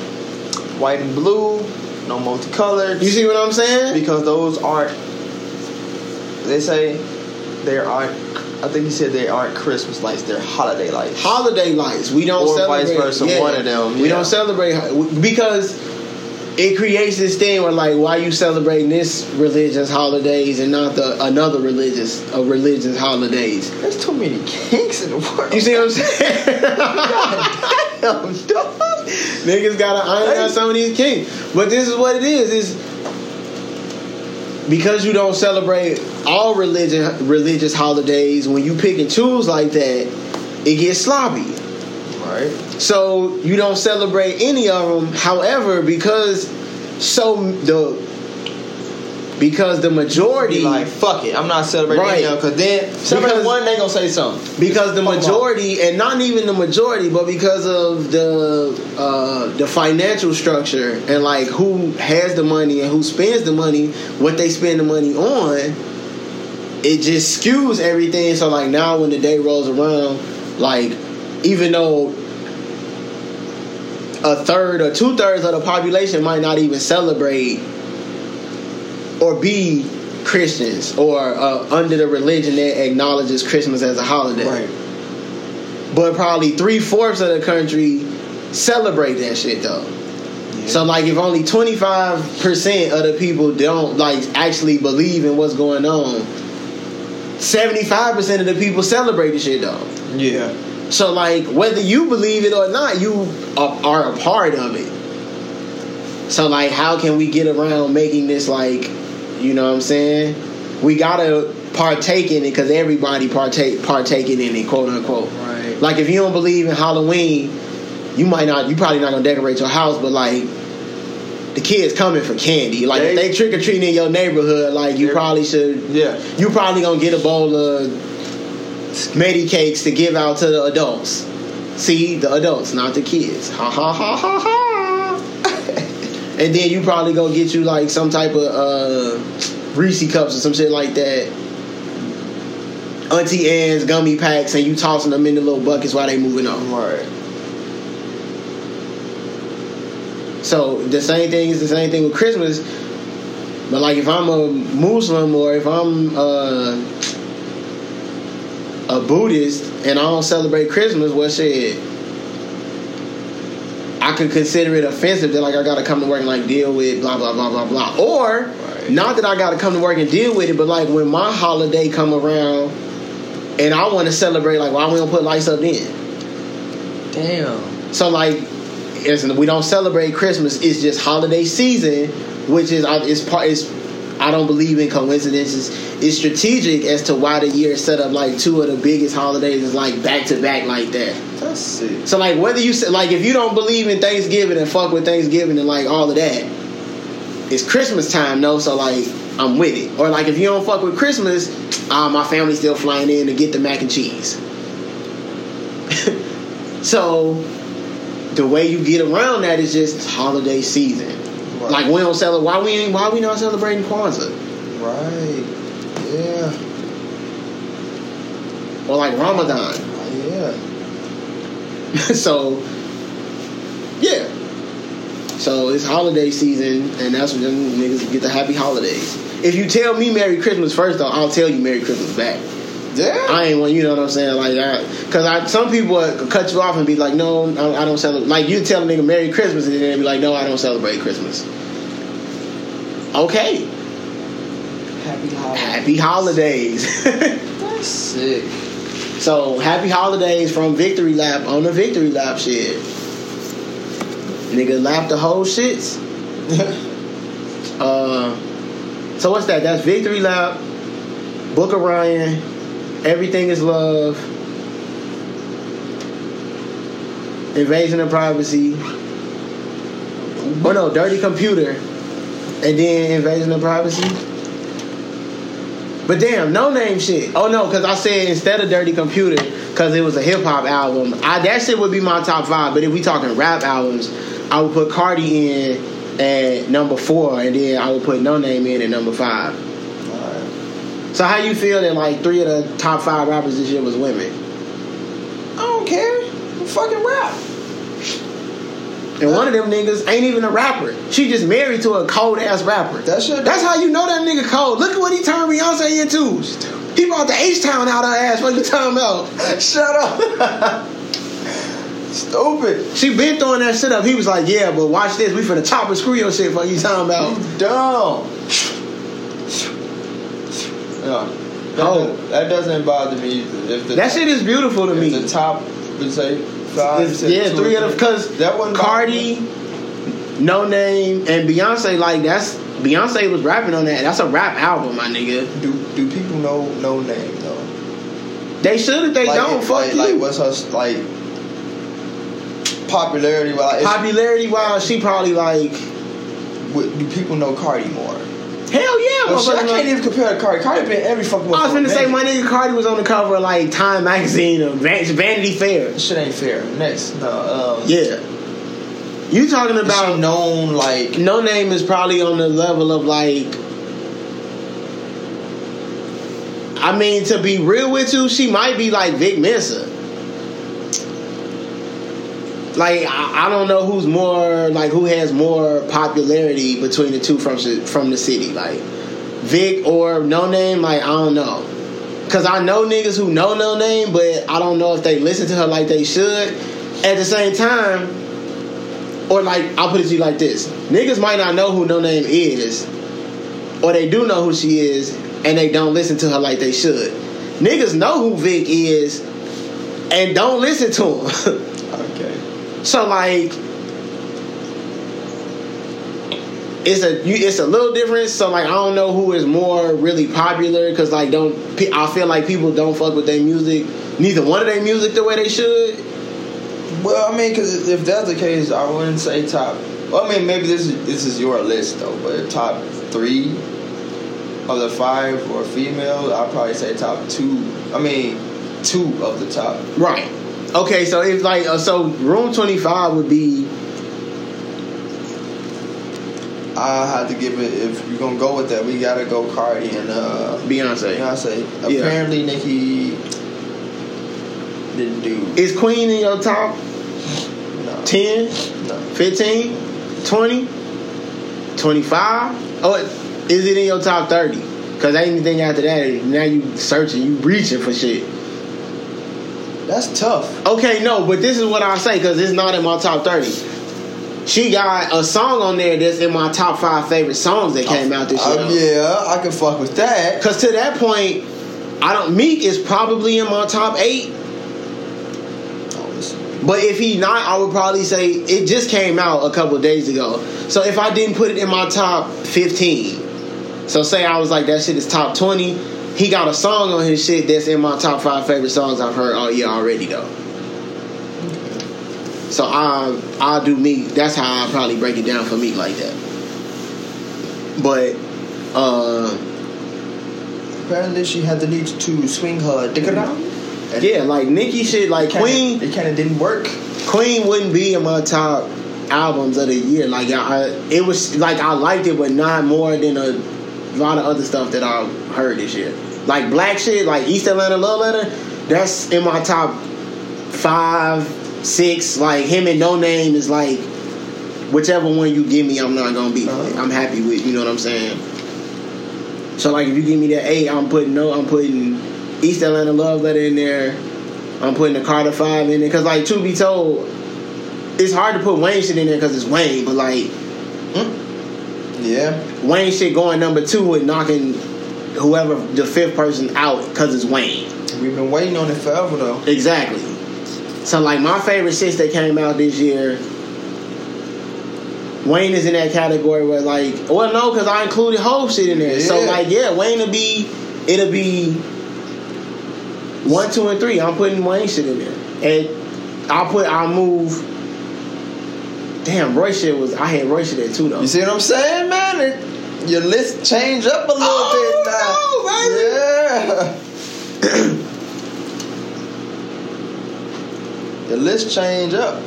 Speaker 2: white and blue, no multicolored.
Speaker 1: you see what I'm saying?
Speaker 2: because those aren't. They say they aren't. I think he said they aren't Christmas lights; they're holiday lights.
Speaker 1: holiday lights. We don't
Speaker 2: Or
Speaker 1: celebrate.
Speaker 2: vice versa, one of them,
Speaker 1: We
Speaker 2: yeah.
Speaker 1: don't celebrate because it creates this thing where like, why you celebrating this religious holidays and not the another religious uh, religious holidays?
Speaker 2: There's too many kinks in the world.
Speaker 1: You see what I'm saying?
Speaker 2: Damn, dog.
Speaker 1: Niggas gotta iron out some of these kinks. But this is what it is: is because you don't celebrate all religion religious holidays. When you pick and choose like that, it gets sloppy.
Speaker 2: Right.
Speaker 1: So you don't celebrate any of them. However, because so the because the majority
Speaker 2: Be like, fuck it, I'm not celebrating
Speaker 1: Right.
Speaker 2: right. because then celebrate one, they gonna say something.
Speaker 1: because the majority and not even the majority, but because of the uh, the financial structure and like who has the money and who spends the money, what they spend the money on, it just skews everything. So like now when the day rolls around, like even though a third or two thirds of the population might not even celebrate or be Christians or uh, under the religion that acknowledges Christmas as a holiday.
Speaker 2: Right.
Speaker 1: But probably three fourths of the country celebrate that shit though. So like if only twenty five percent of the people don't like actually believe in what's going on, seventy five percent of the people celebrate the shit though.
Speaker 2: Yeah.
Speaker 1: So like whether you believe it or not, you are, are a part of it. So like how can we get around making this like, you know what I'm saying? We gotta partake in it because everybody partake partaking in it, quote unquote.
Speaker 2: Right.
Speaker 1: Like if you don't believe in Halloween, you might not. You probably not gonna decorate your house, but like the kids coming for candy. Like if
Speaker 2: They-
Speaker 1: they trick or treating in your neighborhood, like you probably should.
Speaker 2: Yeah.
Speaker 1: You probably gonna get a bowl of Medi cakes to give out to the adults. See the adults, not the kids. Ha ha ha ha ha. and then you probably gonna get you like some type of uh, Reese cups or some shit like that. Auntie Anne's gummy packs, and you tossing them in the little buckets while they moving on.
Speaker 2: Right.
Speaker 1: So the same thing is the same thing with Christmas. But like if I'm a Muslim or if I'm uh, a Buddhist and I don't celebrate Christmas, well shit. I could consider it offensive that like I gotta come to work and like deal with blah blah blah blah blah. Or
Speaker 2: Right.
Speaker 1: not that I gotta come to work and deal with it, but like when my holiday come around and I wanna celebrate, like why we don't put lights up then?
Speaker 2: Damn.
Speaker 1: So like, we don't celebrate Christmas. It's just holiday season, which is I- it's part. It's I don't believe in coincidences. It's strategic as to why the year is set up like two of the biggest holidays is like back to back like that.
Speaker 2: That's sick.
Speaker 1: So like whether you say, like if you don't believe in Thanksgiving and fuck with Thanksgiving and like all of that, it's Christmas time though. So like I'm with it. Or like if you don't fuck with Christmas, uh, my family's still flying in to get the mac and cheese. so the way you get around that is just holiday season.
Speaker 2: Right.
Speaker 1: Like we don't celebrate. Why we ain't, why we not celebrating Kwanzaa
Speaker 2: Right. Yeah.
Speaker 1: or like Ramadan?
Speaker 2: Yeah.
Speaker 1: so yeah. So it's holiday season, and that's when them niggas get the happy holidays. If you tell me Merry Christmas first, though, I'll tell you Merry Christmas back.
Speaker 2: Yeah.
Speaker 1: I ain't want you know what I'm saying like that because I some people would cut you off and be like, no, I I don't celebrate. Like you tell a nigga Merry Christmas, and then they be like, no, I don't celebrate Christmas. Okay,
Speaker 2: Happy holidays.
Speaker 1: happy holidays.
Speaker 2: That's sick.
Speaker 1: So happy holidays from Victory Lap on the Victory Lap shit. Nigga lap the whole shits. Uh, so what's that? That's Victory Lap, Book of Ryan, Everything is Love, Invasion of Privacy. Oh no, Dirty Computer, and then Invasion of Privacy. But damn, Noname shit. Oh no, because I said instead of Dirty Computer, because it was a hip hop album. I that shit would be my top five. But if we talking rap albums, I would put Cardi in at number four, and then I would put Noname in at number five. So how you feel that like three of the top five rappers this year was women,
Speaker 2: I don't care. I'm fucking rap.
Speaker 1: and one of them niggas ain't even a rapper. She just married to a cold ass rapper.
Speaker 2: That shit.
Speaker 1: That's how you know that nigga cold. Look at what he turned Beyonce into. He brought the H Town out her ass. What you talking about?
Speaker 2: Shut up. Stupid.
Speaker 1: She been throwing that shit up. He was like, yeah, but watch this. We finna chop and screw your shit. What you talking about?
Speaker 2: You dumb. Yeah. That,
Speaker 1: Oh.
Speaker 2: does- that doesn't bother me either. If the
Speaker 1: That shit is beautiful to me.
Speaker 2: the top say five,
Speaker 1: It's-
Speaker 2: six,
Speaker 1: yeah,
Speaker 2: two,
Speaker 1: three of them. Because
Speaker 2: that one
Speaker 1: Cardi, Noname, and Beyonce, like, that's. Beyonce was rapping on that. That's a rap album, my nigga.
Speaker 2: Do do people know Noname though?
Speaker 1: They should if they
Speaker 2: like,
Speaker 1: don't.
Speaker 2: it-
Speaker 1: Fuck
Speaker 2: like,
Speaker 1: you.
Speaker 2: like what's her like popularity? Is-
Speaker 1: Popularity wise, she probably like.
Speaker 2: what- do people know Cardi more?
Speaker 1: Hell yeah,
Speaker 2: No, shit, I can't even compare to Cardi. Cardi been every fucking.
Speaker 1: I was
Speaker 2: one
Speaker 1: finna
Speaker 2: for a
Speaker 1: say my nigga Cardi was on the cover of like Time magazine or Vanity Fair.
Speaker 2: This shit ain't fair. Next, no. Um,
Speaker 1: Yeah. You talking about
Speaker 2: known like
Speaker 1: Noname is probably on the level of like I mean to be real with you, she might be like Vic Mensa. Like I, I don't know who's more like who has more popularity between the two from from the city, like Vic or Noname. Like I don't know, cause I know niggas who know Noname, but I don't know if they listen to her like they should. At the same time, or like I'll put it to you like this: niggas might not know who Noname is, or they do know who she is, and they don't listen to her like they should. Niggas know who Vic is, and don't listen to him. so like, it's a you, it's a little different. So like, I don't know who is more really popular because like don't I feel like people don't fuck with their music, neither one of their music the way they should.
Speaker 2: Well, I mean, because if that's the case, I wouldn't say top. Well, I mean, maybe this is this is your list though, but top three of the five were female. I'd probably say top two. I mean, two of the top.
Speaker 1: Right. Okay, so if like uh, so, room twenty five would be
Speaker 2: I had to give it. If you're gonna go with that, we gotta go Cardi and uh,
Speaker 1: Beyonce.
Speaker 2: Beyonce.
Speaker 1: Yeah.
Speaker 2: Apparently, Nicki didn't do.
Speaker 1: Is Queen in your top
Speaker 2: No,
Speaker 1: 10,
Speaker 2: no.
Speaker 1: 15, 20, 25? Oh, is it in your top 30? Because anything after that, now you searching, you reaching for shit.
Speaker 2: That's tough.
Speaker 1: Okay, no, but this is what I say because it's not in my top 30. She got a song on there that's in my top five favorite songs that came out this year.
Speaker 2: Um, yeah, I can fuck with that.
Speaker 1: Because to that point, I don't. Meek is probably in my top eight.
Speaker 2: Oh.
Speaker 1: But if he not, I would probably say it just came out a couple days ago. So if I didn't put it in my top 15, so say I was like that shit is top 20, he got a song on his shit that's in my top five favorite songs I've heard all year already though. So I I'll do me. That's how I probably break it down for me like that. But uh
Speaker 2: Apparently, she had the need to swing her dick around.
Speaker 1: Yeah, like Nicki shit, like
Speaker 2: kinda-
Speaker 1: Queen.
Speaker 2: It kind of didn't work.
Speaker 1: Queen wouldn't be in my top albums of the year. Like I, it was like I liked it, but not more than a lot of other stuff that I heard this year. Like 6lack shit, like East Atlanta Love Letter. That's in my top five, six. Like him and No Name is like whichever one you give me, I'm not gonna be.
Speaker 2: Uh-huh.
Speaker 1: I'm happy with. You know what I'm saying? So like if you give me that eight, I'm putting no. I'm putting East Atlanta Love Letter in there. I'm putting the Carter Five in there because, like, to be told, it's hard to put Wayne shit in there because it's Wayne, but like
Speaker 2: Yeah.
Speaker 1: Wayne shit going number two with knocking whoever the fifth person out because it's Wayne.
Speaker 2: We've been waiting on it forever though.
Speaker 1: Exactly. So like my favorite shits that came out this year, Wayne is in that category where like, well no, because I included whole shit in there. So like yeah, Wayne will be, it'll be one, two, and three. I'm putting Wayne shit in there, and I'll put I'll move. Damn, Roy shit was I had Roy shit there too though.
Speaker 2: You see what I'm saying, man? It, your list change up a little
Speaker 1: Oh,
Speaker 2: bit now. Yeah. your list change up.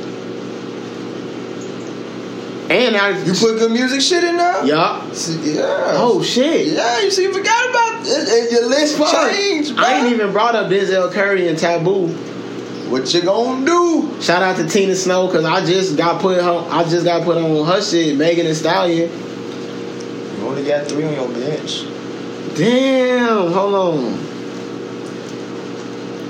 Speaker 1: And I
Speaker 2: You put good music shit in there?
Speaker 1: Yup.
Speaker 2: See, Yeah.
Speaker 1: Oh shit.
Speaker 2: Yeah, you see, you forgot about it, it, your list
Speaker 1: Fuck.
Speaker 2: changed, bro.
Speaker 1: I ain't even brought up Denzel Curry and Taboo.
Speaker 2: What you gonna do?
Speaker 1: Shout out to Tina Snow because I just got put on. I just got put on her shit. Megan Thee Stallion.
Speaker 2: Only got three on your bench.
Speaker 1: Damn. Hold on.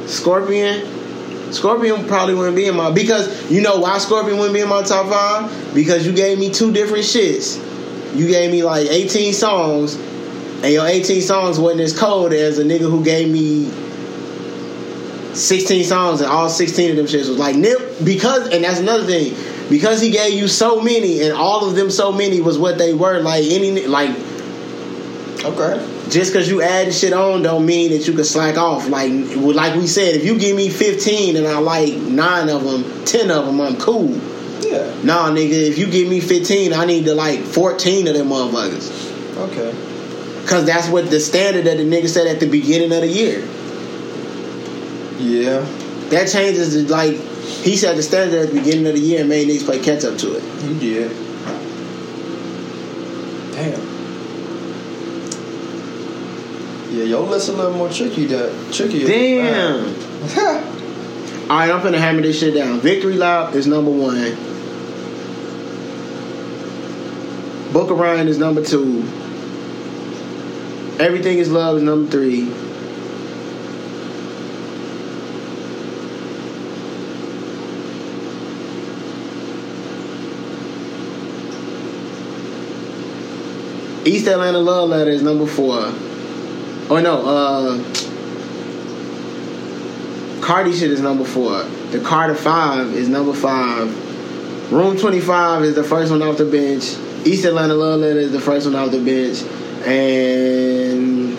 Speaker 1: Scorpion. Scorpion probably wouldn't be in my because you know why Scorpion wouldn't be in my top five because you gave me two different shits. You gave me like 18 songs, and your 18 songs wasn't as cold as a nigga who gave me 16 songs and all 16 of them shits was like Nip because and that's another thing because he gave you so many and all of them so many was what they were like any like
Speaker 2: Okay.
Speaker 1: just because you add shit on don't mean that you can slack off like like we said if you give me 15 and I like 9 of them 10 of them I'm cool
Speaker 2: Yeah.
Speaker 1: nah nigga if you give me 15 I need to like 14 of them motherfuckers
Speaker 2: Okay.
Speaker 1: because that's what the standard that the nigga said at the beginning of the year
Speaker 2: Yeah.
Speaker 1: that changes like he said the standard at the beginning of the year and made niggas play catch up to it
Speaker 2: You did. Damn. Yeah, your list a little more tricky. That tricky.
Speaker 1: Damn. All right, I'm finna hammer this shit down. Victory Lap is number one. Book of Ryan is number two. Everything is Love is number three. East Atlanta Love Letter is number four. Oh no, uh Cardi shit is number four. The Carter Five is number five. Room Twenty Five is the first one off the bench. East Atlanta Love Letter is the first one off the bench, and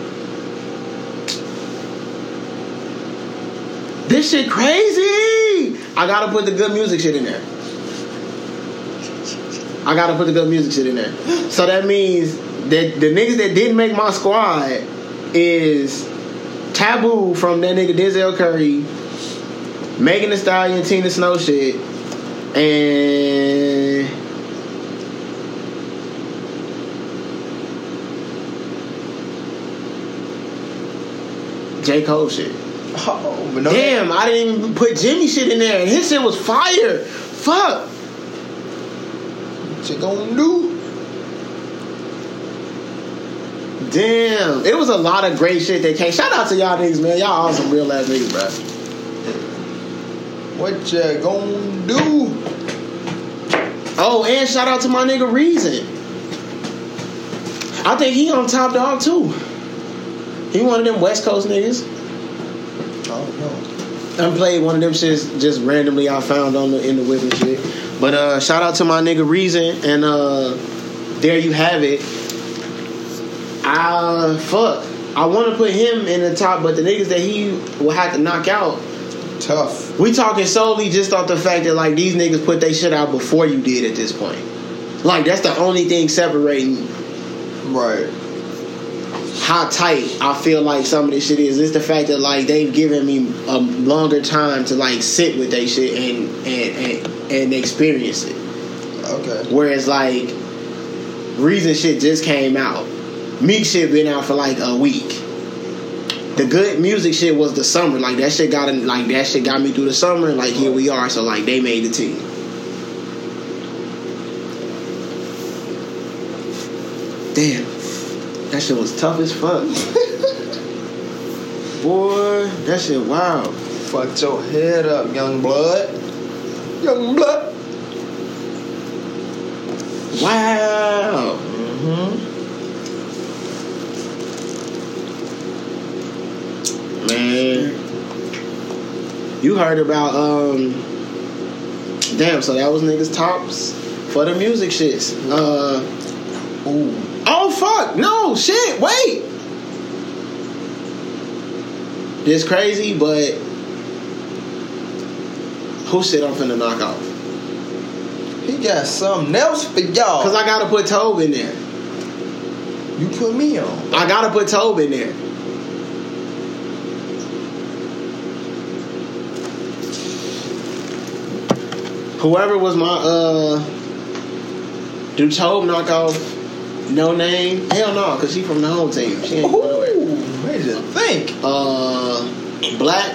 Speaker 1: this shit crazy. I gotta put the good music shit in there. I gotta put the good music shit in there. So that means that the niggas that didn't make my squad is Taboo from that nigga Denzel Curry, Megan Thee Stallion, Tina Snow shit, and J Cole shit.
Speaker 2: Oh, no.
Speaker 1: Damn, I didn't even put Jimmy shit in there, and his shit was fire. Fuck.
Speaker 2: What you gonna do?
Speaker 1: Damn, it was a lot of great shit that came. Shout out to y'all niggas, man. Y'all all some real ass niggas, bro.
Speaker 2: What you gonna do?
Speaker 1: Oh, and shout out to my nigga Reason. I think he on Top Dawg too. He one of them West Coast niggas.
Speaker 2: Oh no.
Speaker 1: I played one of them shits just randomly I found on the in the whip and shit. But uh shout out to my nigga Reason and uh there you have it. I fuck. I want to put him in the top, but the niggas that he will have to knock out.
Speaker 2: Tough.
Speaker 1: We talking solely just off the fact that like these niggas put their shit out before you did at this point. Like that's the only thing separating
Speaker 2: Right.
Speaker 1: how tight I feel like some of this shit is. It's the fact that like they've given me a longer time to like sit with their shit and and and, and experience it.
Speaker 2: Okay.
Speaker 1: Whereas like Reason shit just came out. Meek shit been out for like a week. The good music shit was the summer. Like that shit got in, like that shit got me through the summer. Like here we are. So like they made the team. Damn, that shit was tough as fuck. Boy, that shit wild.
Speaker 2: Fucked your head up, young blood. Young blood.
Speaker 1: Wow.
Speaker 2: Mm-hmm.
Speaker 1: Man, you heard about um. Damn, so that was niggas tops for the music shits. Uh,
Speaker 2: Ooh.
Speaker 1: oh fuck, no shit, wait. This crazy, but who shit I'm finna knock off?
Speaker 2: He got something else for y'all.
Speaker 1: Cause I gotta put Tobe in there.
Speaker 2: You put me on.
Speaker 1: I gotta put Tobe in there. Whoever was my uh do Tobe knock off Noname? Hell no, cause she from the home team. She ain't going nowhere.
Speaker 2: Ooh, made you think.
Speaker 1: Uh Black.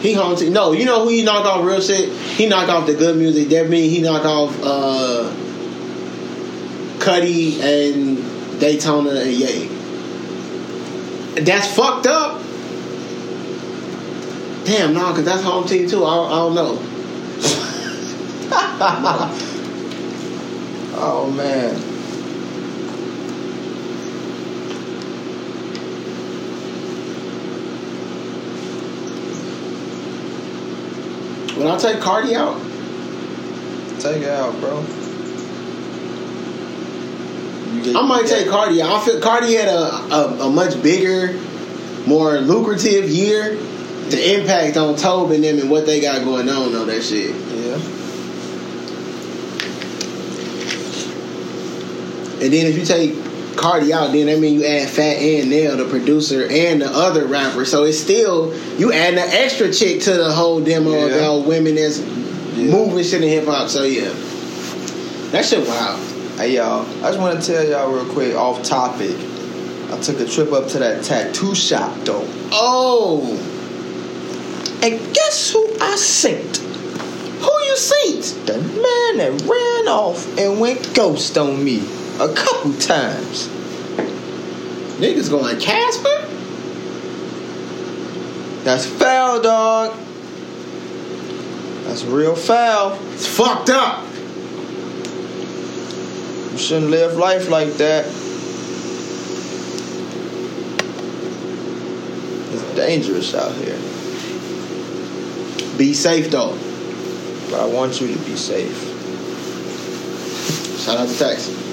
Speaker 1: He home team. No, you know who he knocked off real shit? He knocked off the good music. That mean he knocked off uh Cudi and Daytona and Ye. That's fucked up. Damn, no, because that's home team too. I, I don't know.
Speaker 2: Oh man.
Speaker 1: When I take Cardi out,
Speaker 2: Take it out, bro. Get-
Speaker 1: I might take Cardi out. I feel Cardi had a, a, a much bigger, more lucrative year. The impact on Tobe and them and what they got going on though, that shit.
Speaker 2: Yeah.
Speaker 1: And then if you take Cardi out, then that means you add Fat and Nail, the producer, and the other rapper. So it's still you add an extra chick to the whole demo
Speaker 2: Yeah.
Speaker 1: about women that's
Speaker 2: Yeah.
Speaker 1: moving shit in hip hop. So yeah, that shit wild.
Speaker 2: Hey y'all, I just want to tell y'all real quick, off topic. I took a trip up to that tattoo shop though.
Speaker 1: Oh,
Speaker 2: And guess who I synced?
Speaker 1: who you seen?
Speaker 2: The man that ran off and went ghost on me a couple times.
Speaker 1: Niggas going Casper?
Speaker 2: That's foul, dog. That's real foul.
Speaker 1: It's fucked up.
Speaker 2: You shouldn't live life like that. It's dangerous out here.
Speaker 1: Be safe though.
Speaker 2: But I want you to be safe.
Speaker 1: Shout out to Texas.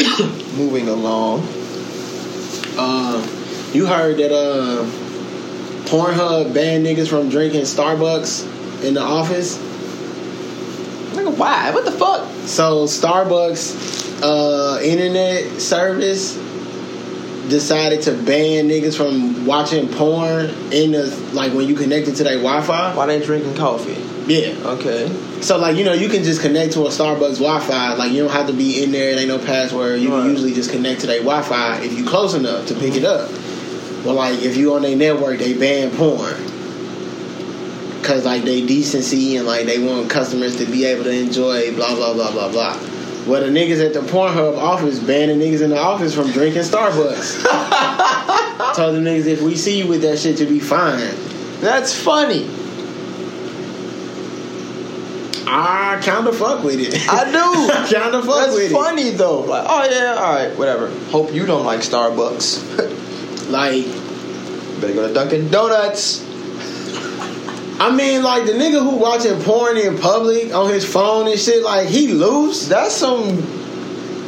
Speaker 2: Moving along.
Speaker 1: Uh, you heard that uh, Pornhub banned niggas from drinking Starbucks in the office.
Speaker 3: Nigga, why? What the fuck?
Speaker 1: So Starbucks uh, internet service decided to ban niggas from watching porn in the like when you connected to their Wi-Fi.
Speaker 3: Why they drinking coffee?
Speaker 1: Yeah.
Speaker 3: Okay.
Speaker 1: So like you know you can just connect to a Starbucks Wi-Fi. Like you don't have to be in there. It ain't no password. You
Speaker 3: Right.
Speaker 1: can usually just connect to their Wi-Fi if you close enough to pick it up. But like if you on their network, they ban porn. Cause like they decency and like they want customers to be able to enjoy blah blah blah blah blah. Well, the niggas at the Pornhub office banning niggas in the office from drinking Starbucks. Told the niggas if we see you with that shit, to be fine.
Speaker 2: That's funny.
Speaker 1: I kind of fuck with it.
Speaker 2: I do.
Speaker 1: kind of fuck with it.
Speaker 2: That's
Speaker 1: with
Speaker 2: funny though. Like, oh yeah, all right, whatever. Hope you don't like Starbucks.
Speaker 1: Like,
Speaker 2: Better go to Dunkin' Donuts.
Speaker 1: I mean, like the nigga who watching porn in public on his phone and shit, like he loose.
Speaker 2: That's some.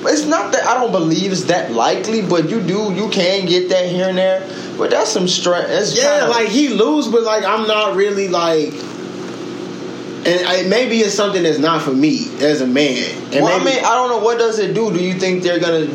Speaker 2: It's not that I don't believe it's that likely, but you do you can get that here and there. But that's some stress.
Speaker 1: Yeah,
Speaker 2: kinda-
Speaker 1: like he loose, but like I'm not really like. And I, maybe it's something that's not for me as a man. And
Speaker 2: well, I mean, I don't know what does it do. Do you think they're gonna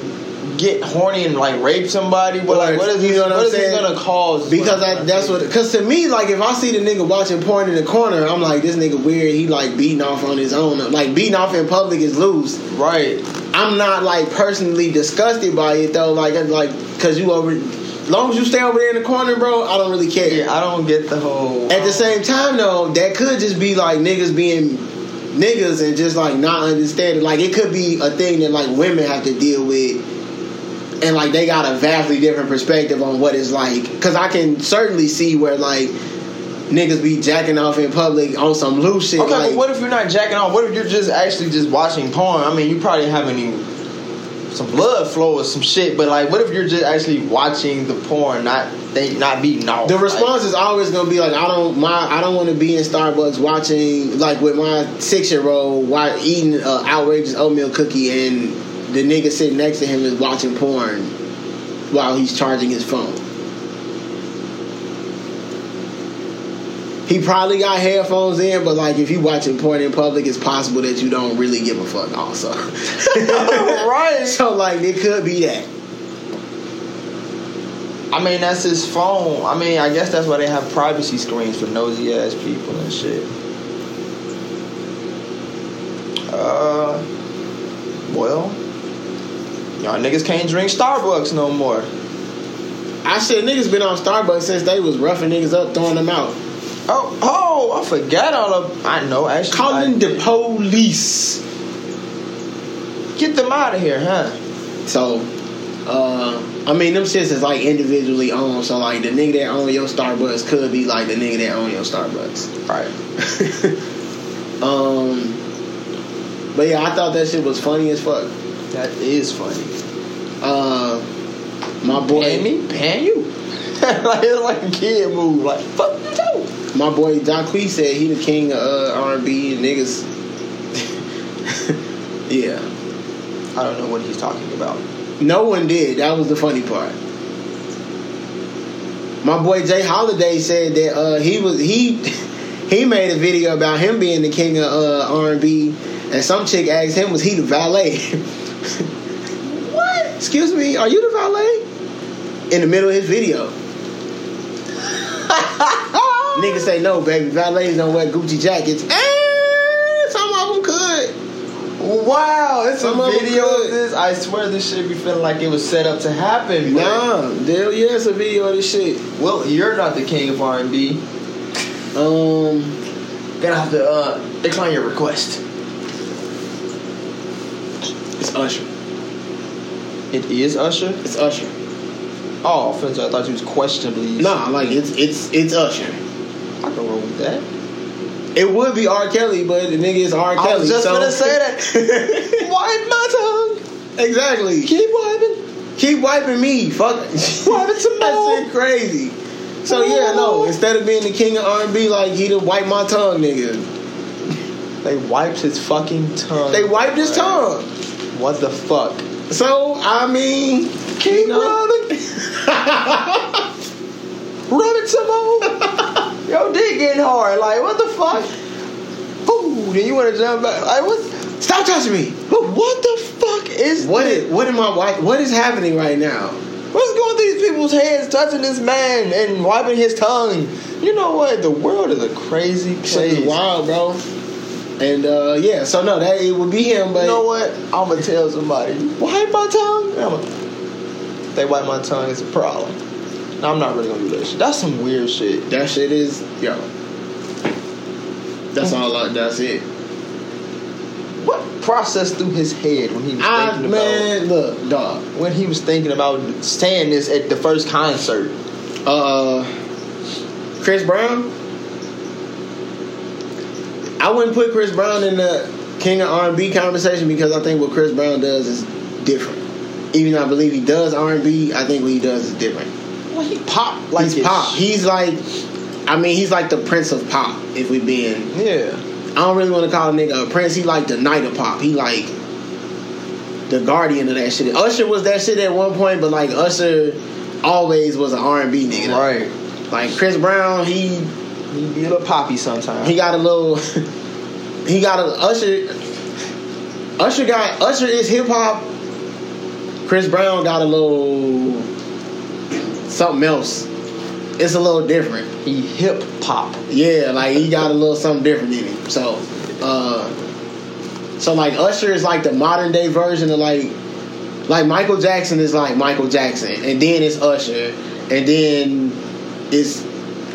Speaker 2: get horny and like rape somebody? But like, what is
Speaker 1: you
Speaker 2: this,
Speaker 1: know what I'm
Speaker 2: what is this
Speaker 1: saying?
Speaker 2: gonna cause?
Speaker 1: because I, that's what. Because to me, like if I see the nigga watching porn in the corner, I'm like, this nigga weird. He like beating off on his own. Like beating off in public is loose.
Speaker 2: right.
Speaker 1: I'm not like personally disgusted by it though. Like, like because you over, long as you stay over there in the corner, bro, I don't really care.
Speaker 2: Yeah, I don't get the whole.
Speaker 1: At the um, same time, though, that could just be like niggas being niggas and just like not understanding. Like it could be a thing that like women have to deal with, and like they got a vastly different perspective on what it's like. Because I can certainly see where like niggas be jacking off in public on some loose shit.
Speaker 2: Okay,
Speaker 1: like,
Speaker 2: but what if you're not jacking off? What if you're just actually just watching porn? I mean, you probably having some blood flow or some shit, but like, what if you're just actually watching the porn, not they not beating off?
Speaker 1: The
Speaker 2: Like,
Speaker 1: response is always gonna be like, I don't my I don't want to be in Starbucks watching like with my six year old while eating an outrageous oatmeal cookie and the nigga sitting next to him is watching porn while he's charging his phone. He probably got headphones in, but like if you watching porn in public, it's possible that you don't really give a fuck. Also,
Speaker 2: right.
Speaker 1: so like it could be that.
Speaker 2: I mean, that's his phone. I mean, I guess that's why they have privacy screens for nosy ass people and shit. Uh, well, y'all niggas can't drink Starbucks no more.
Speaker 1: I said niggas been on Starbucks since they was roughing niggas up, throwing them out.
Speaker 2: Oh, oh, I forgot all of. I know, actually.
Speaker 1: Calling
Speaker 2: I-
Speaker 1: the police.
Speaker 2: Get them out of here, huh?
Speaker 1: So, uh, I mean, them shits is like individually owned. So, like, the nigga that own your Starbucks could be like the nigga that own your Starbucks.
Speaker 2: Right.
Speaker 1: um, but yeah, I thought that shit was funny as fuck.
Speaker 2: That is funny.
Speaker 1: Uh, my boy,
Speaker 2: Pan me, pan you. like it's like a kid move. Like fuck you.
Speaker 1: My boy Jacquees said he the king of uh, R&B and niggas. yeah,
Speaker 2: I don't know what he's talking about.
Speaker 1: no one did. That was the funny part. My boy Jay Holiday said that uh, he was he he made a video about him being the king of uh, R&B, and some chick asked him, "Was he the valet?" what? Excuse me, are you the valet? In the middle of his video, nigga say, "No, baby, valets don't wear Gucci jackets." Eh, some of them could.
Speaker 2: Wow, it's
Speaker 1: Some
Speaker 2: a video of this. I swear this shit be feeling like it was set up to happen. bro.
Speaker 1: Nah, there, yeah, it's a video of this shit.
Speaker 2: Well, you're not the king of R&B.
Speaker 1: Um,
Speaker 2: Gonna have to uh, decline your request.
Speaker 1: it's Usher.
Speaker 2: It is Usher.
Speaker 1: It's Usher.
Speaker 2: Oh, offense! I thought you was questionably.
Speaker 1: Nah, like it's it's it's Usher.
Speaker 2: Can roll with that.
Speaker 1: It would be R. Kelly, but the nigga is R. Kelly.
Speaker 2: I was just
Speaker 1: so-
Speaker 2: gonna say that. Wipe my tongue.
Speaker 1: exactly.
Speaker 2: Keep wiping.
Speaker 1: Keep wiping me. Fuck.
Speaker 2: Wiping some
Speaker 1: that shit crazy. So yeah, no. Oh. Instead of being the king of R&B, like he done wipe my tongue, nigga.
Speaker 2: They wiped his fucking tongue.
Speaker 1: They wiped his tongue.
Speaker 2: What the fuck?
Speaker 1: So I mean,
Speaker 2: Keep
Speaker 1: you know.
Speaker 2: rubbing. Rub it some more. Yo, dick getting hard. Like, what the fuck? Ooh, then you want to jump back. Like, what?
Speaker 1: Stop touching me.
Speaker 2: What the fuck is
Speaker 1: What
Speaker 2: this?
Speaker 1: is what am I? What is happening right now?
Speaker 2: What's going through these people's heads, touching this man and wiping his tongue? You know what? The world is a crazy place.
Speaker 1: is wild, bro. And uh, yeah, so no, that it would be him, but
Speaker 2: You know what? I'm gonna tell somebody. Wipe my tongue. I'ma- if they wipe my tongue. It's a problem. No, I'm not really gonna do that shit. That's some weird shit.
Speaker 1: that shit is yo. That's all. I, that's it.
Speaker 2: What processed through his head when he was
Speaker 1: I
Speaker 2: thinking
Speaker 1: man, look, dog.
Speaker 2: about when he was thinking about saying this at the first concert?
Speaker 1: Uh, Chris Brown. I wouldn't put Chris Brown in the king of R and B conversation because I think what Chris Brown does is different. Even though I believe he does R and B, I think what he does is different.
Speaker 2: Well, he popped like
Speaker 1: he's
Speaker 2: his-
Speaker 1: pop. He's like, I mean, he's like the prince of pop. If we being,
Speaker 2: yeah.
Speaker 1: I don't really want to call a nigga a prince. He like the knight of pop. He like the guardian of that shit. Usher was that shit at one point, but like Usher always was an R and B nigga.
Speaker 2: Right.
Speaker 1: Like Chris Brown, he
Speaker 2: He be a little poppy sometimes.
Speaker 1: he got a little. he got a Usher. Usher got Usher is hip hop. Chris Brown got a little something else. It's a little different.
Speaker 2: He hip hop.
Speaker 1: Yeah, like he got a little something different in him. So, uh, so like Usher is like the modern day version of like, like Michael Jackson is like Michael Jackson, and then it's Usher, and then it's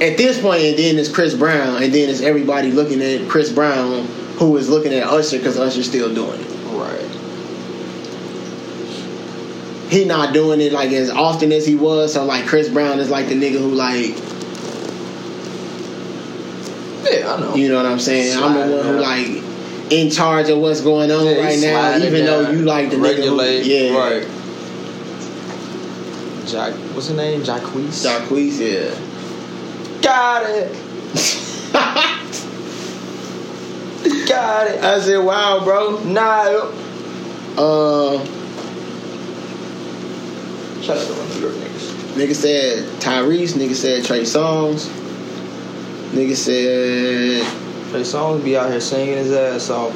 Speaker 1: at this point, and then it's Chris Brown, and then it's everybody looking at Chris Brown who is looking at Usher because Usher's still doing it.
Speaker 2: Right.
Speaker 1: He not doing it like as often as he was. So like Chris Brown is like the nigga who like
Speaker 2: Yeah, I know.
Speaker 1: You know what I'm saying? I'm the one who like in charge of what's going on
Speaker 2: Yeah,
Speaker 1: right now,
Speaker 2: slide
Speaker 1: even though you like the
Speaker 2: regulate.
Speaker 1: nigga who, yeah,
Speaker 2: Right. Jack, what's his name? Jacquees.
Speaker 1: Jacquees, yeah.
Speaker 2: Got it. Got it.
Speaker 1: I said, wow, bro.
Speaker 2: Nah.
Speaker 1: Uh,
Speaker 2: Shout out to New York niggas.
Speaker 1: nigga said Tyrese. Nigga said Trey Songz. Nigga said
Speaker 2: Trey Songz be out here singing his ass off.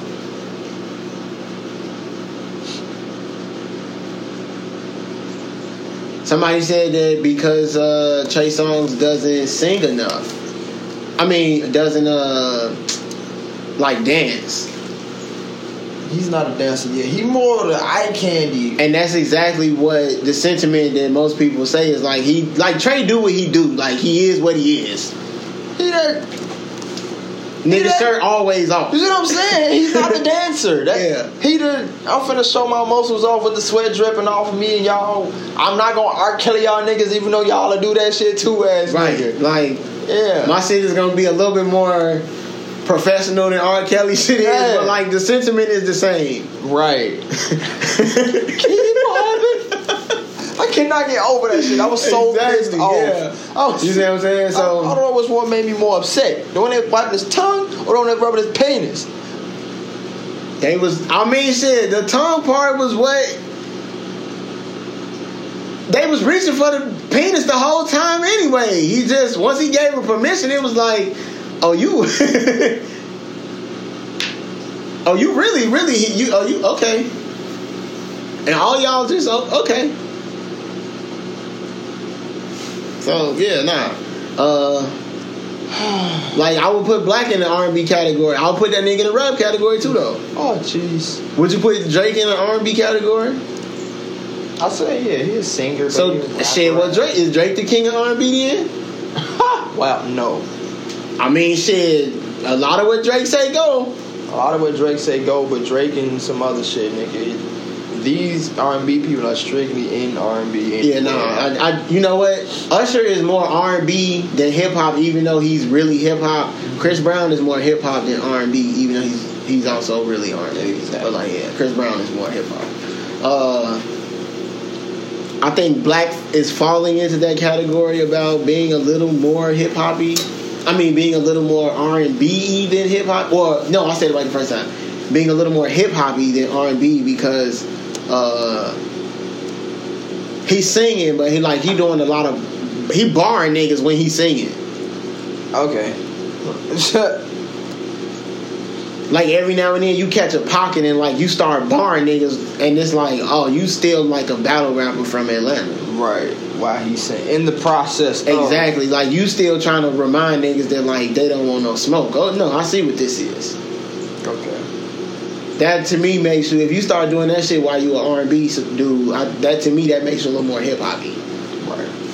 Speaker 1: Somebody said that because uh, Trey Songz doesn't sing enough. I mean, doesn't uh like dance,
Speaker 2: He's not a dancer yet. He more of the eye candy.
Speaker 1: and that's exactly what the sentiment that most people say is like he like Trey do what he do, like he is what he is.
Speaker 2: He that.
Speaker 1: Nigga shirt always off.
Speaker 2: You know what I'm saying? He's not the dancer. That,
Speaker 1: Yeah.
Speaker 2: He the. I'm finna show my muscles off with the sweat dripping off of me and y'all. I'm not gonna R. Kelly y'all niggas, even though y'all will do that shit too, ass
Speaker 1: Right,
Speaker 2: nigga.
Speaker 1: like
Speaker 2: Yeah.
Speaker 1: my shit is gonna be a little bit more professional than R. Kelly shit is,
Speaker 2: Yeah.
Speaker 1: but like the sentiment is the same.
Speaker 2: right. I cannot get over that shit. I was so pissed
Speaker 1: Exactly,
Speaker 2: off.
Speaker 1: yeah.
Speaker 2: I was,
Speaker 1: You see what I'm saying?
Speaker 2: I,
Speaker 1: So
Speaker 2: I don't know which one made me more upset. The one that wiping his tongue or the one that rubbing his penis.
Speaker 1: they was. I mean, shit. The tongue part was what they was reaching for the penis the whole time anyway. He just once he gave her permission, it was like, oh you, oh you really, really, you, oh you, okay, and all y'all just oh, okay. So yeah, nah. Uh, like I would put 6lack in the R and B category. I'll put that nigga in the rap category too, though.
Speaker 2: Oh jeez.
Speaker 1: Would you put Drake in the R and B category?
Speaker 2: I say yeah, he's a singer. but
Speaker 1: So shit, what Drake is Drake the king of R and B then?
Speaker 2: Wow, no.
Speaker 1: I mean, shit. A lot of what Drake say go.
Speaker 2: A lot of what Drake say go, but Drake and some other shit, nigga. These R and B people are strictly in R and B.
Speaker 1: Yeah, no. I, I, you know what? Usher is more R and B than hip hop, even though he's really hip hop. Chris Brown is more hip hop than R and B, even though he's he's also really R and B. But like, yeah, Chris Brown is more hip hop. Uh, I think 6lack is falling into that category about being a little more hip hoppy. I mean, being a little more R and B than hip hop. Or no, I said it right the first time. Being a little more hip hoppy than R and B because uh, he's singing, but he like he doing a lot of he barring niggas when he's singing.
Speaker 2: Okay.
Speaker 1: Like every now and then you catch a pocket and like you start barring niggas, and it's like, oh, you still like a battle rapper from Atlanta.
Speaker 2: right. Why he saying in the process.
Speaker 1: Exactly. Like you still trying to remind niggas that like they don't want no smoke. Oh no, I see what this is.
Speaker 2: Okay.
Speaker 1: That to me makes you if you start doing that shit while you an R and B dude, I, that to me that makes you a little more hip hoppy.
Speaker 2: Right.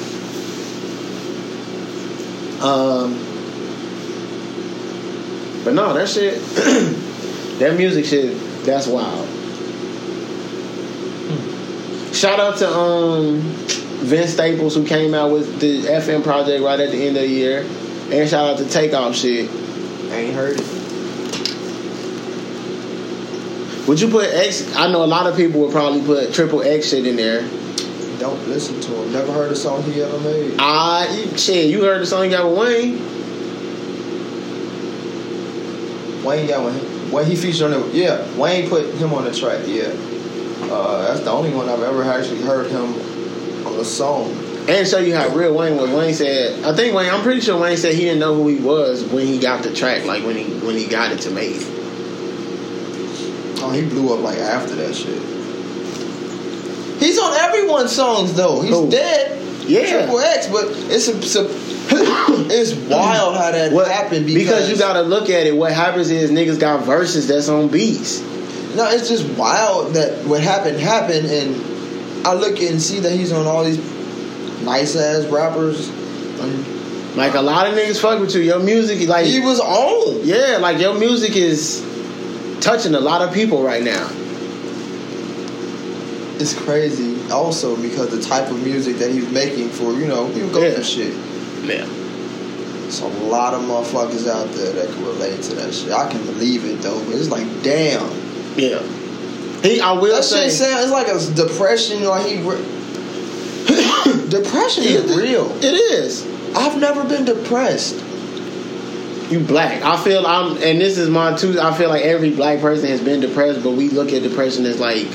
Speaker 1: Um, but no, that shit, that music shit, that's wild. Shout out to um Vince Staples who came out with the FM project right at the end of the year, and shout out to Takeoff shit.
Speaker 2: I ain't heard it.
Speaker 1: Would you put X? I know a lot of people would probably put Triple X shit in there.
Speaker 2: Don't listen to him. Never heard a song he ever made.
Speaker 1: Ah, shit, you heard the song he got with Wayne?
Speaker 2: Wayne got one. When he featured on it, yeah. Wayne put him on the track. Yeah. Uh, that's the only one I've ever actually heard him on the song.
Speaker 1: And show you how real Wayne was. Wayne said, I think Wayne. I'm pretty sure Wayne said he didn't know who he was when he got the track, like when he when he got it to make.
Speaker 2: Oh, he blew up like after that shit. He's on everyone's songs though. He's
Speaker 1: Who?
Speaker 2: dead.
Speaker 1: Yeah.
Speaker 2: Triple X, but it's a, it's, a- it's wild how that
Speaker 1: What-
Speaker 2: happened
Speaker 1: because,
Speaker 2: because,
Speaker 1: you gotta look at it. What happens is niggas got verses that's on beats.
Speaker 2: no, it's just wild that what happened happened, and I look and see that he's on all these nice ass rappers. And
Speaker 1: Like a lot of niggas fuck with you. Your music, like
Speaker 2: he was on.
Speaker 1: yeah, like your music is touching a lot of people right now.
Speaker 2: It's crazy also because the type of music that he's making for you know people go
Speaker 1: Yeah.
Speaker 2: through shit.
Speaker 1: Yeah.
Speaker 2: It's a lot of motherfuckers out there that can relate to that shit. I can believe it though, but it's like damn.
Speaker 1: Yeah. He, I will
Speaker 2: That
Speaker 1: say,
Speaker 2: shit sounds it's like a depression. Like he, re- depression is
Speaker 1: It-
Speaker 2: real.
Speaker 1: It is.
Speaker 2: I've never been depressed.
Speaker 1: You black. I feel I'm, and this is my two. I feel like every black person has been depressed, but we look at depression as like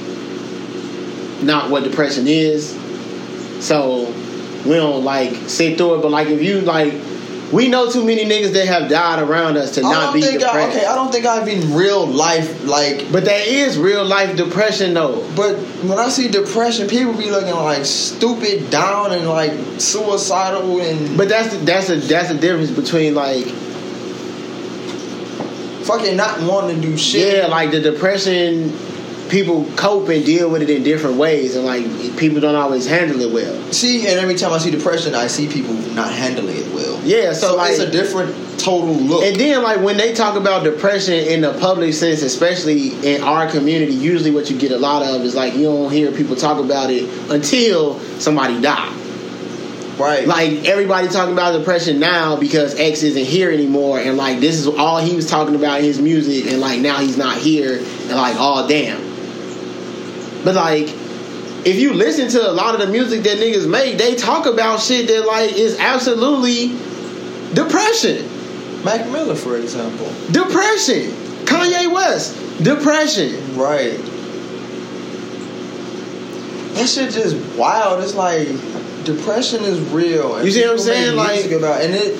Speaker 1: not what depression is. So we don't like sit through it. But like if you like, we know too many niggas that have died around us to not be depressed.
Speaker 2: I, okay. I don't think I've been real life like.
Speaker 1: But there is real life depression though.
Speaker 2: But when I see depression, people be looking like stupid, down, and like suicidal, and
Speaker 1: But that's the, that's a that's the difference between like
Speaker 2: fucking not wanting to do shit.
Speaker 1: yeah, like the depression. People cope and deal with it in different ways, and like people don't always handle it well.
Speaker 2: See, and every time I see depression, I see people not handling it well.
Speaker 1: Yeah, so,
Speaker 2: So,
Speaker 1: like,
Speaker 2: it's a different total look.
Speaker 1: and then like when they talk about depression in the public sense, especially in our community, usually what you get a lot of is like you don't hear people talk about it until somebody died.
Speaker 2: right.
Speaker 1: like everybody talking about depression now because X isn't here anymore, and like this is all he was talking about in his music, and like now he's not here, and like oh damn. But like, if you listen to a lot of the music that niggas make, they talk about shit that like is absolutely depression,
Speaker 2: Mac Miller, for example.
Speaker 1: depression. Kanye West, depression.
Speaker 2: Right. That shit just wild. It's like depression is real. and
Speaker 1: You see what I'm saying? Like-
Speaker 2: about and it.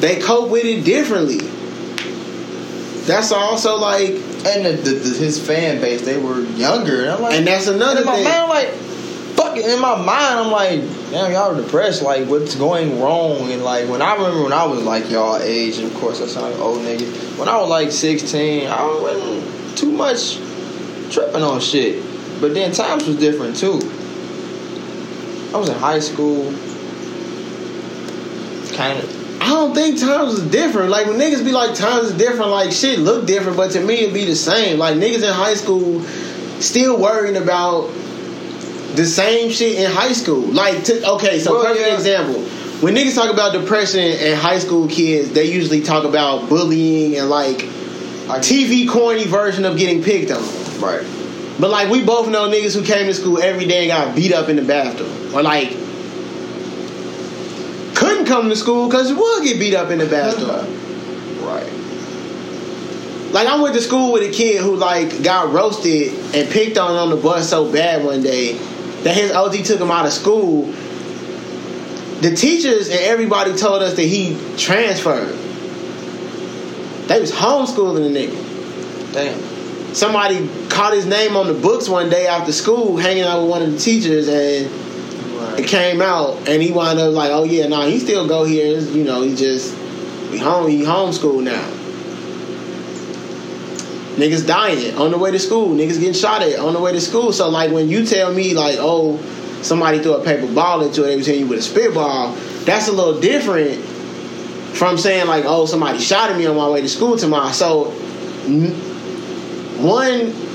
Speaker 1: They cope with it differently. That's also like
Speaker 2: And the, the, the, his fan base, they were younger, and I'm like,
Speaker 1: And that's another
Speaker 2: in my
Speaker 1: thing.
Speaker 2: mind, I'm like, fuck it. In my mind, I'm like, damn, y'all are depressed. Like, what's going wrong? And like, when I remember when I was like y'all age, and of course I sound like an old nigga. When I was like 16, I wasn't too much tripping on shit. But then times was different too. I was in high school. Kind of.
Speaker 1: I don't think times is different. Like when niggas be like times is different, like shit look different, but to me it be the same. Like niggas in high school still worrying about the same shit in high school. Like to, okay, so
Speaker 2: Well,
Speaker 1: perfect
Speaker 2: yeah.
Speaker 1: example. When niggas talk about depression and high school kids, they usually talk about bullying and like
Speaker 2: a
Speaker 1: TV corny version of getting picked on.
Speaker 2: right.
Speaker 1: But like we both know niggas who came to school every day and got beat up in the bathroom, or like come to school because you would get beat up in the bathroom.
Speaker 2: Right.
Speaker 1: Like I went to school with a kid who like got roasted and picked on on the bus so bad one day that his OG took him out of school. The teachers and everybody told us that he transferred. They was homeschooling the nigga.
Speaker 2: Damn.
Speaker 1: Somebody caught his name on the books one day after school, hanging out with one of the teachers, and. It came out, and he wound up like, oh yeah, nah, he still go here. It's, You know, he just he home he homeschooled now. Niggas dying on the way to school. Niggas getting shot at on the way to school. So like when you tell me like, oh, somebody threw a paper ball into it, they was hitting you with a spitball. That's a little different from saying like, oh, somebody shot at me on my way to school tomorrow. So one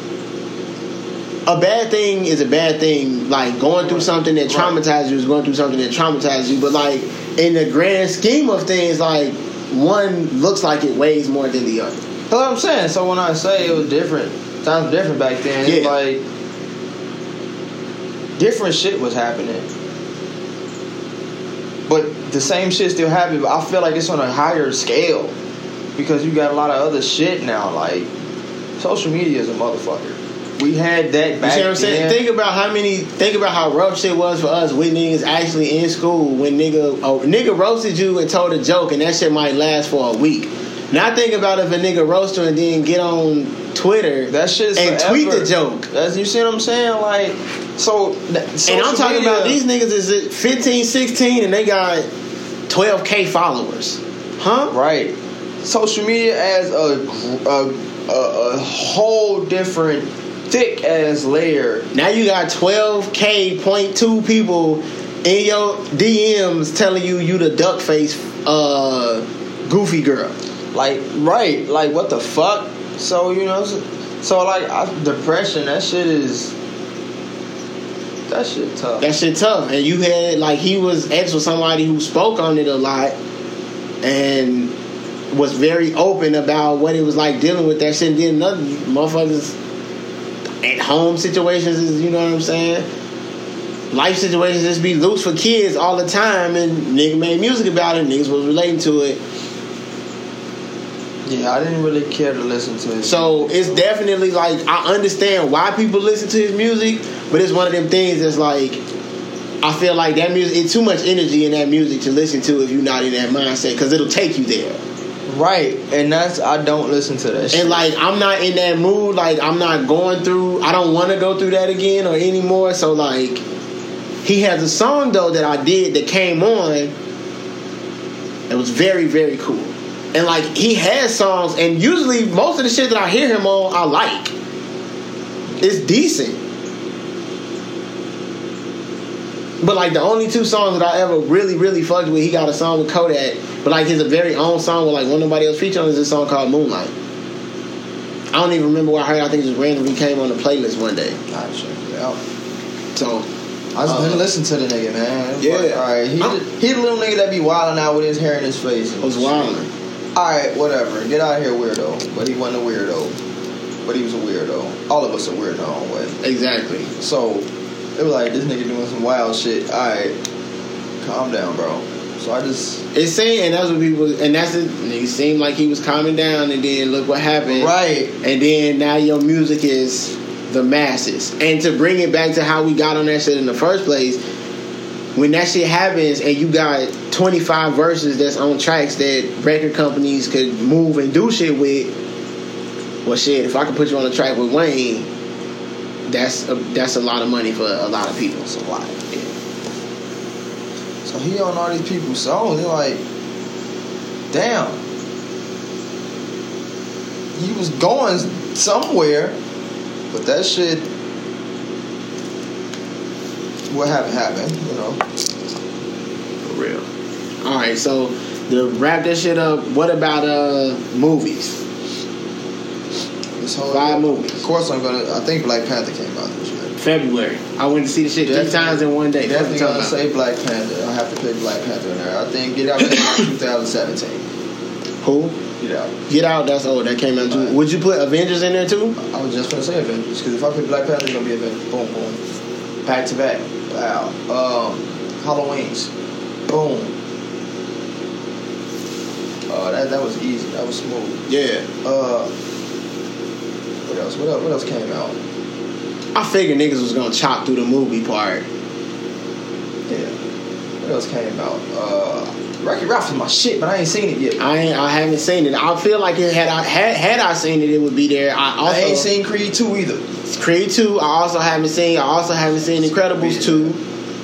Speaker 1: a bad thing is a bad thing. Like going through something that
Speaker 2: Right.
Speaker 1: traumatized you is going through something that traumatized you. But like in the grand scheme of things, like one looks like it weighs more than the other.
Speaker 2: That's what I'm saying. So when I say it was different, times were different back then. It's
Speaker 1: Yeah.
Speaker 2: like different shit was happening, but the same shit still happening. But I feel like it's on a higher scale because you got a lot of other shit now. Like social media is a motherfucker. We had that
Speaker 1: You
Speaker 2: back
Speaker 1: see what I'm saying?
Speaker 2: then.
Speaker 1: Think about how many. Think about how rough shit was for us with niggas actually in school when nigga oh, nigga roasted you and told a joke and that shit might last for a week. Now think about if a nigga roast you and then get on Twitter
Speaker 2: that shit's
Speaker 1: and
Speaker 2: forever.
Speaker 1: tweet the joke.
Speaker 2: That's you see what I'm saying? Like so. That,
Speaker 1: And I'm talking
Speaker 2: media-
Speaker 1: about these niggas is 15, 16 and they got 12k followers. Huh?
Speaker 2: Right. Social media as a a, a, a whole different thick ass layer.
Speaker 1: Now you got 12k point two people in your DMs telling you you the duck face uh goofy girl.
Speaker 2: Like right, like what the fuck? So you know, so, so like I, depression. That shit is. That shit tough.
Speaker 1: That shit tough. And you had like he was ex with somebody who spoke on it a lot and was very open about what it was like dealing with that shit. And then another motherfuckers at home situations is you know what I'm saying? Life situations just be loose for kids all the time and nigga made music about it, niggas was relating to it.
Speaker 2: yeah, I didn't really care to listen to it.
Speaker 1: So it's definitely like I understand why people listen to his music, but it's one of them things that's like I feel like that music, it's too much energy in that music to listen to if you're not in that mindset because it'll take you there.
Speaker 2: Right, and that's I don't listen to that. shit.
Speaker 1: And like I'm not in that mood. Like I'm not going through. I don't want to go through that again or anymore. So like, he has a song though that I did that came on. It was very very cool. And like he has songs, and usually most of the shit that I hear him on, I like. It's decent. But like the only two songs that I ever really, really fucked with, he got a song with Kodak, but like his very own song with like one nobody else featured on is a song called Moonlight. I don't even remember where I heard. it. I think it just randomly came on the playlist one day.
Speaker 2: Check it.
Speaker 1: So
Speaker 2: I just
Speaker 1: Uh,
Speaker 2: didn't listen to the nigga, man.
Speaker 1: Yeah.
Speaker 2: Like, all right. He,
Speaker 1: I'm-
Speaker 2: he the little nigga that be wilding out with his hair in his face.
Speaker 1: Was wilding.
Speaker 2: All right, whatever. Get out of here, weirdo. But he wasn't a weirdo. But he was a weirdo. All of us are weird in our own way.
Speaker 1: Exactly.
Speaker 2: So it was like this nigga doing some wild shit. All right, calm down, bro. So I just
Speaker 1: It's saying, and that's what people, and that's it. It seemed like he was calming down, and then look what happened.
Speaker 2: right.
Speaker 1: And then now your music is the masses. And to bring it back to how we got on that shit in the first place, when that shit happens and you got 25 verses that's on tracks that record companies could move and do shit with, well, shit, if I could put you on a track with Wayne, that's a, that's a lot of money for a lot of people.
Speaker 2: It's a lot. So he on all these people's songs. They're like, damn. He was going somewhere, but that shit. What happened happened, you know.
Speaker 1: For real. All right, so to wrap that shit up, what about uh movies?
Speaker 2: This whole
Speaker 1: Five movies.
Speaker 2: Of course, I'm gonna. I think Black Panther came out this year.
Speaker 1: February. I went to see the shit three times in one day. Fuck
Speaker 2: Definitely
Speaker 1: you
Speaker 2: gonna
Speaker 1: talking
Speaker 2: say Black Panther. I have to pick Black Panther in there. I think Get Out came out 2017.
Speaker 1: Who?
Speaker 2: Get Out.
Speaker 1: Get Out. That's old. That came out too.
Speaker 2: Right.
Speaker 1: Would you put Avengers in there too?
Speaker 2: I was just gonna say Avengers because if I put Black Panther, it's gonna be Avengers. Boom, boom, back to back. Wow. Um, Halloween's. Boom. Uh, that that was easy. That was smooth.
Speaker 1: Yeah.
Speaker 2: Uh, what else? What else? What else came out?
Speaker 1: I figured niggas was gonna chop through the movie part.
Speaker 2: Yeah. What else came out? Uh, Wreck-It Ralph is my shit, but I ain't seen it yet.
Speaker 1: I ain't, I haven't seen it. I feel like it had I had had I seen it, it would be there. I also
Speaker 2: I ain't seen Creed 2 either.
Speaker 1: Creed two. I also haven't seen. I also haven't seen Incredibles two.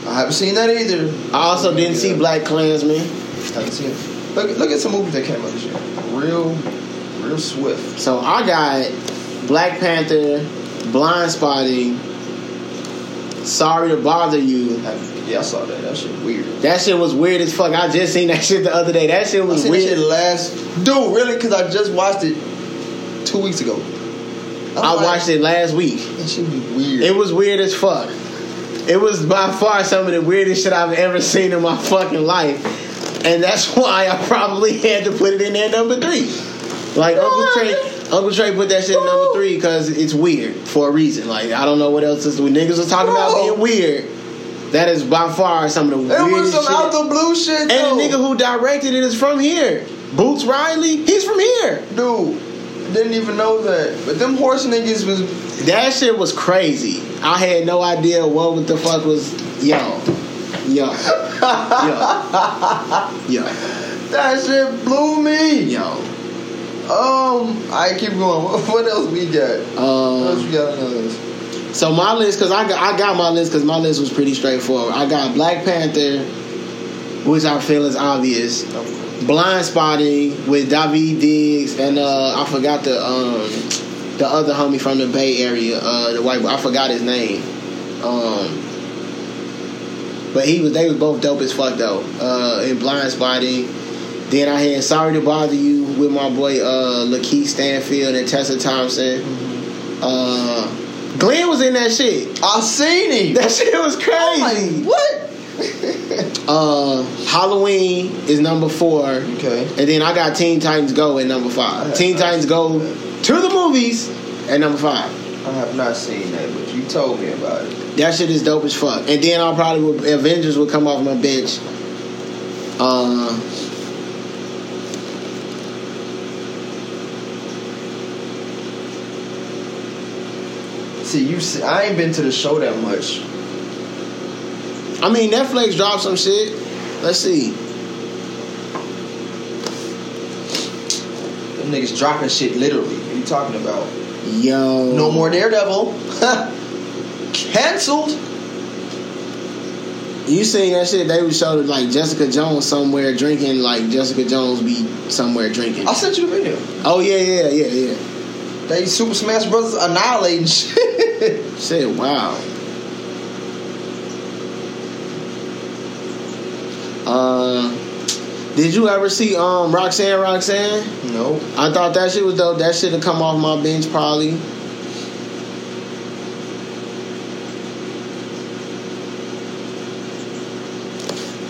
Speaker 2: I haven't seen that either.
Speaker 1: I also didn't see Black Klansman.
Speaker 2: Haven't seen it. Look, look at some movies that came out this year. Real, real swift.
Speaker 1: So I got Black Panther, Blindspotting, Sorry to Bother You.
Speaker 2: Yeah, I saw that. That shit weird.
Speaker 1: That shit was weird as fuck. I just seen that shit the other day. That shit
Speaker 2: I
Speaker 1: was
Speaker 2: that
Speaker 1: weird.
Speaker 2: shit last. Dude, really? Because I just watched it two weeks ago.
Speaker 1: I watched it last week.
Speaker 2: That shit be weird.
Speaker 1: It was weird as fuck. It was by far some of the weirdest shit I've ever seen in my fucking life. And that's why I probably had to put it in there number three. Like Uncle Trey, Uncle Trey put that shit in number three because it's weird for a reason. Like I don't know what else is. When niggas was talking about being weird, that is by far some of the
Speaker 2: it was
Speaker 1: weirdest
Speaker 2: some
Speaker 1: shit.
Speaker 2: out the blue shit,
Speaker 1: and
Speaker 2: though.
Speaker 1: the nigga who directed it is from here. Boots Riley, he's from here.
Speaker 2: Dude, didn't even know that. But them horse niggas was.
Speaker 1: That shit was crazy. I had no idea what the fuck was yo. Yo. Yo. Yo.
Speaker 2: That shit blew me.
Speaker 1: Yo.
Speaker 2: Um, I keep going. What, else we got? What else
Speaker 1: Um,
Speaker 2: we got on the list?
Speaker 1: so my list, cause I got, I got my list, cause my list was pretty straightforward. I got Black Panther, which I feel is obvious. Blindspotting with Daveed Diggs and uh, I forgot the um, the other homie from the Bay Area, uh, the white boy. I forgot his name. Um, but he was they was both dope as fuck though. Uh, in Blindspotting. Then I had Sorry to Bother You with my boy uh, Lakeith Stanfield and Tessa Thompson. Uh, Glenn was in that shit.
Speaker 2: I seen him.
Speaker 1: That shit was crazy.
Speaker 2: like, what?
Speaker 1: Uh, Halloween is number four.
Speaker 2: Okay.
Speaker 1: And then I got Teen Titans Go at number five. Teen Titans Go to the movies at number five.
Speaker 2: I have not seen that, but you told me about it.
Speaker 1: That shit is dope as fuck. And then I'll probably Avengers will come off my bench. Uh,
Speaker 2: See, you. See, I ain't been to the show that much.
Speaker 1: I mean, Netflix dropped some shit. Let's see.
Speaker 2: Them niggas dropping shit literally. What are you talking about?
Speaker 1: Yo.
Speaker 2: No more Daredevil. Cancelled.
Speaker 1: You seen that shit? They would show like Jessica Jones somewhere drinking, like Jessica Jones be somewhere drinking.
Speaker 2: I sent you the video.
Speaker 1: Oh yeah, yeah, yeah, yeah.
Speaker 2: They Super Smash Brothers annihilating shit.
Speaker 1: Shit, wow. Uh, did you ever see um Roxanne Roxanne?
Speaker 2: no.
Speaker 1: I thought that shit was dope. That shit have come off my bench probably.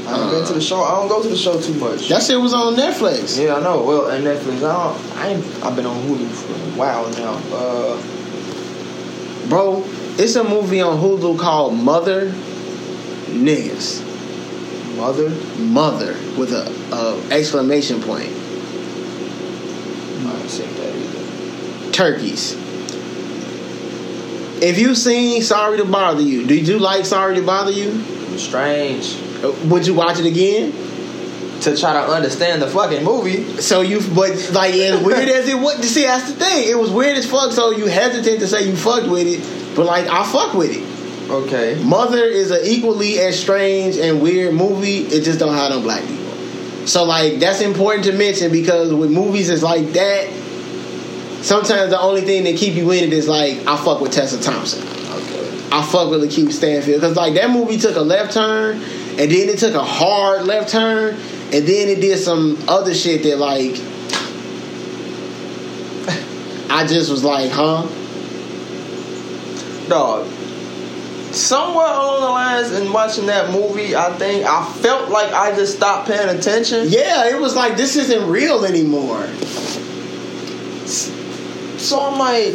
Speaker 2: I haven't been to the show. I don't go to the show too much.
Speaker 1: That shit was on Netflix.
Speaker 2: Yeah, I know. Well, and Netflix. I don't. I ain't, I've been on Hulu for a while now. Uh,
Speaker 1: Bro, it's a movie on Hulu called Mother Niggas.
Speaker 2: Mother.
Speaker 1: Mother with a, a exclamation point.
Speaker 2: I haven't seen that either.
Speaker 1: Turkeys. If you've seen Sorry to Bother You, did you like Sorry to Bother You?
Speaker 2: It was strange
Speaker 1: Uh, would you watch it again?
Speaker 2: to try to understand the fucking movie.
Speaker 1: So you, but like as weird as it was, see that's the thing. It was weird as fuck. So you hesitate to say you fucked with it, but like I fuck with it.
Speaker 2: Okay.
Speaker 1: Mother is an equally as strange and weird movie. It just don't have no black people. So like that's important to mention because with movies it's like that. Sometimes the only thing that keep you in it is like I fuck with Tessa Thompson.
Speaker 2: Okay.
Speaker 1: I fuck with Lakeith Stanfield because like that movie took a left turn and then it took a hard left turn and then it did some other shit that like I just was like, huh?
Speaker 2: Dog. Somewhere along the lines in watching that movie, I think I felt like I just stopped paying attention.
Speaker 1: Yeah, it was like this isn't real anymore.
Speaker 2: So I'm like,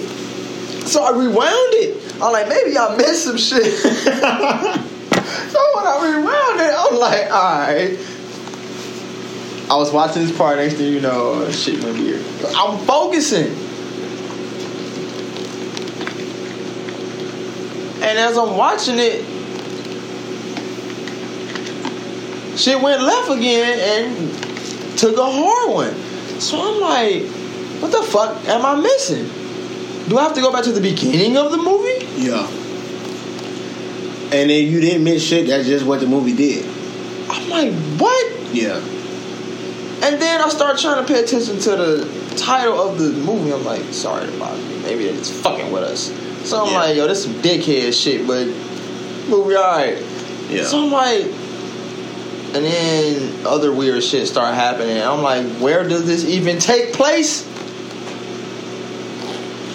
Speaker 2: so I rewound it. I'm like, maybe I missed some shit. so when I rewound it, I'm like, all right. I was watching this part. Next thing you know, shit went weird. I'm focusing. And as I'm watching it, shit went left again and took a hard one. So I'm like, what the fuck am I missing? Do I have to go back to the beginning of the movie?
Speaker 1: Yeah. And then you didn't miss shit. That's just what the movie did.
Speaker 2: I'm like, what?
Speaker 1: Yeah.
Speaker 2: And then I start trying to pay attention to the title of the movie. I'm like, sorry to bother you. Maybe they're fucking with us. So I'm
Speaker 1: Yeah.
Speaker 2: like, yo, this some dickhead shit, but movie alright.
Speaker 1: Yeah.
Speaker 2: So I'm like, and then other weird shit start happening. I'm like, where does this even take place?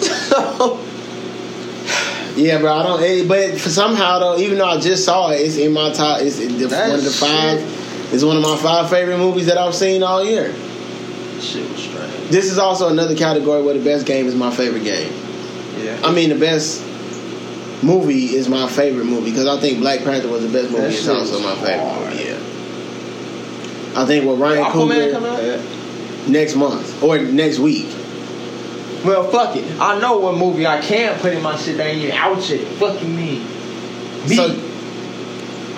Speaker 2: so,
Speaker 1: Yeah, bro. I don't. eh, But somehow though, even though I just saw it, it's in my top. It's in the, one of the
Speaker 2: shit-
Speaker 1: five. It's one of my five favorite movies that I've seen all year.
Speaker 2: shit was strange.
Speaker 1: This is also another category where the best game is my favorite game.
Speaker 2: Yeah.
Speaker 1: I mean, the best movie is my favorite movie because I think Black Panther was the best movie. It's also my favorite
Speaker 2: hard.
Speaker 1: movie. Yeah. I think with Ryan
Speaker 2: Aquaman
Speaker 1: Coogler
Speaker 2: coming out
Speaker 1: next month or next week.
Speaker 2: Well, fuck it. I know what movie I can put in my shit that ain't even out yet. Fucking me. Me.
Speaker 1: So-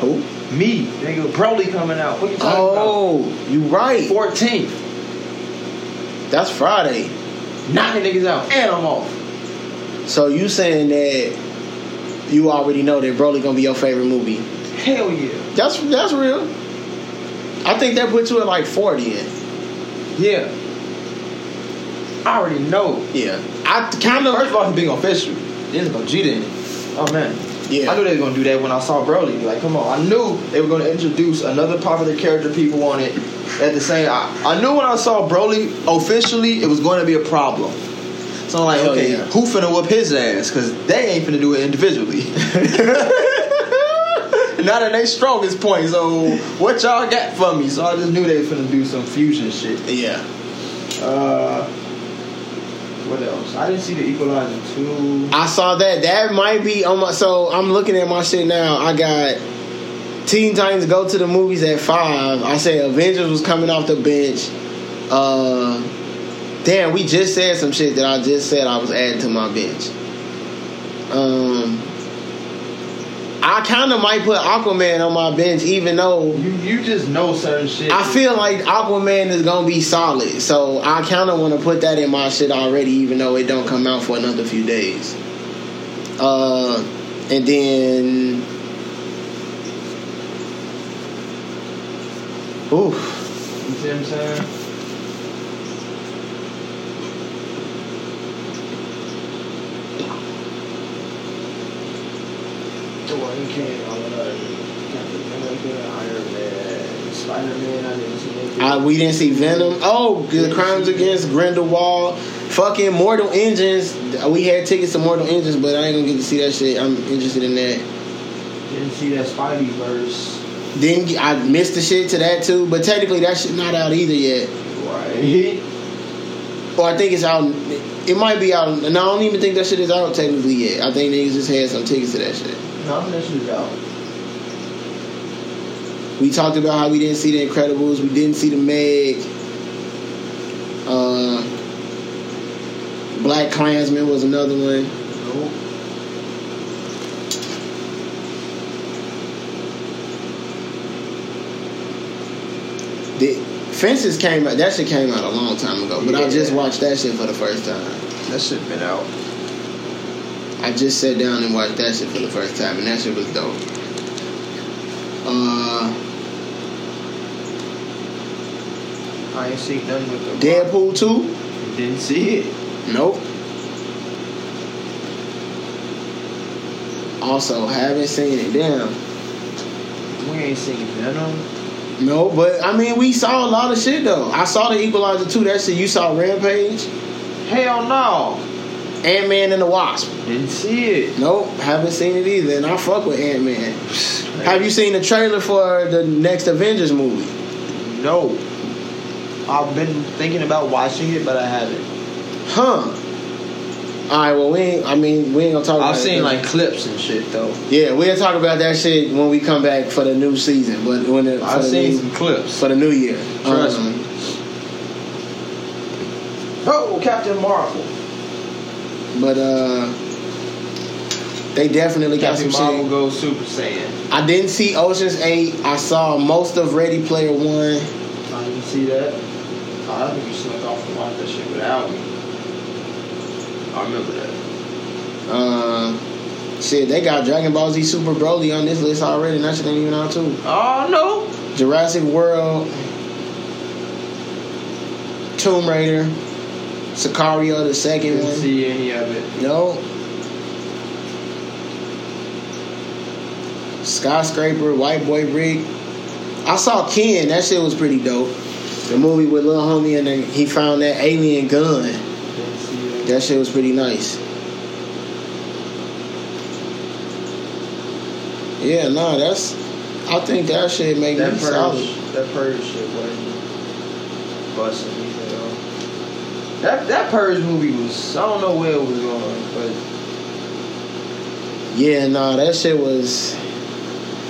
Speaker 1: Who?
Speaker 2: me. Nigga, Broly coming out. What you talking about?
Speaker 1: Oh, you right.
Speaker 2: about? 14th.
Speaker 1: That's Friday.
Speaker 2: Knocking niggas out. And I'm off.
Speaker 1: So you saying that you already know that Broly gonna be your favorite movie?
Speaker 2: Hell yeah.
Speaker 1: That's that's real. I think that puts you at like forty. In.
Speaker 2: Yeah. I already know.
Speaker 1: Yeah, I kind
Speaker 2: First
Speaker 1: of.
Speaker 2: of all, he's being official. Then it's Gogeta in it. Oh man.
Speaker 1: Yeah.
Speaker 2: I knew they were gonna do that when I saw Broly. Like, come on. I knew they were gonna introduce another popular character people on it at the same I, I knew when I saw Broly officially it was gonna be a problem. So I'm like,
Speaker 1: Hell
Speaker 2: okay,
Speaker 1: yeah.
Speaker 2: who finna whoop his ass? Cause they ain't finna do it individually. Not at their strongest point. So what y'all got for me? So I just knew they was finna do some fusion shit.
Speaker 1: Yeah,
Speaker 2: Uh what else? I didn't see the Equalizer 2.
Speaker 1: I saw that. That might be on my. So I'm looking at my shit now. I got Teen Titans go to the movies at five. I said Avengers was coming off the bench. Uh, damn, we just said some shit that I just said I was adding to my bench. Um, I kind of might put Aquaman on my bench, even though
Speaker 2: You you just know certain shit.
Speaker 1: I feel like Aquaman is gonna be solid. So I kind of want to put that in my shit already, even though it don't come out for another few days. Uh, and then, oof.
Speaker 2: You see what I'm saying?
Speaker 4: Dwayne King, all of that. Captain America, Iron Man, Spider Man. I didn't see anything.
Speaker 1: We didn't see Venom. Oh, the crimes against Grindelwald. Fucking Mortal Engines. We had tickets to Mortal Engines, but I ain't gonna get to see that shit. I'm interested in that.
Speaker 2: Didn't see that Spidey verse.
Speaker 1: Then I missed the shit to that too, but technically that shit not out either yet.
Speaker 2: Right.
Speaker 1: Or I think it's out. It might be out. And I don't even think that shit is out technically yet. I think niggas just had some tickets to that shit.
Speaker 2: That shit out.
Speaker 1: We talked about how we didn't see the Incredibles. We didn't see the Meg. Uh, Black Klansman was another one.
Speaker 2: Nope.
Speaker 1: The Fences came out. That shit came out a long time ago, but I just watched that shit for the first time.
Speaker 4: That shit been out.
Speaker 1: I just sat down and watched that shit for the first time, and that shit was dope. Uh,
Speaker 2: I ain't seen nothing with the
Speaker 1: Deadpool two.
Speaker 2: Didn't see it.
Speaker 1: Nope. Also, haven't seen it. Damn.
Speaker 2: We ain't seen Venom.
Speaker 1: No, but I mean, we saw a lot of shit though. I saw the Equalizer 2. That shit. You saw Rampage,
Speaker 2: Hell no.
Speaker 1: Ant Man and the Wasp.
Speaker 2: Didn't see it.
Speaker 1: Nope, haven't seen it either. And I fuck with Ant Man. Have you seen the trailer for the next Avengers movie?
Speaker 2: No. I've been thinking about watching it, but I haven't.
Speaker 1: Huh. All right. Well, we ain't. I mean, we ain't gonna talk. about it.
Speaker 2: I've
Speaker 1: it
Speaker 2: seen
Speaker 1: then.
Speaker 2: like clips and shit though.
Speaker 1: Yeah, we'll talk about that shit when we come back for the new season. But when the,
Speaker 2: I've seen
Speaker 1: new-
Speaker 2: some clips.
Speaker 1: for the new year.
Speaker 2: Trust
Speaker 1: Um,
Speaker 2: me. Oh, Captain Marvel.
Speaker 1: But uh, they definitely got
Speaker 2: Captain
Speaker 1: some
Speaker 2: Marvel
Speaker 1: shit.
Speaker 2: goes Super Saiyan.
Speaker 1: I didn't see Ocean's Eight. I saw most of Ready Player One.
Speaker 2: I didn't see that. Oh, I think you snuck off and watched that shit without me. I remember that.
Speaker 1: Uh, shit, they got Dragon Ball Z Super Broly on this list already, and that shit ain't even out too.
Speaker 2: Oh no.
Speaker 1: Jurassic World, Tomb Raider, Sicario the second
Speaker 2: Didn't
Speaker 1: one.
Speaker 2: see any of it.
Speaker 1: No. Skyscraper, White Boy Rick. I saw Kin. That shit was pretty dope. The movie with Lil Homie and then he found that alien gun.
Speaker 2: Didn't see it.
Speaker 1: That shit was pretty nice. Yeah, no, that's. I think that shit make
Speaker 2: That
Speaker 1: me
Speaker 2: purge,
Speaker 1: solid.
Speaker 2: that purge shit wasn't busting me at all. That that purge movie was I don't know where it was going, but
Speaker 1: Yeah, nah, that shit was.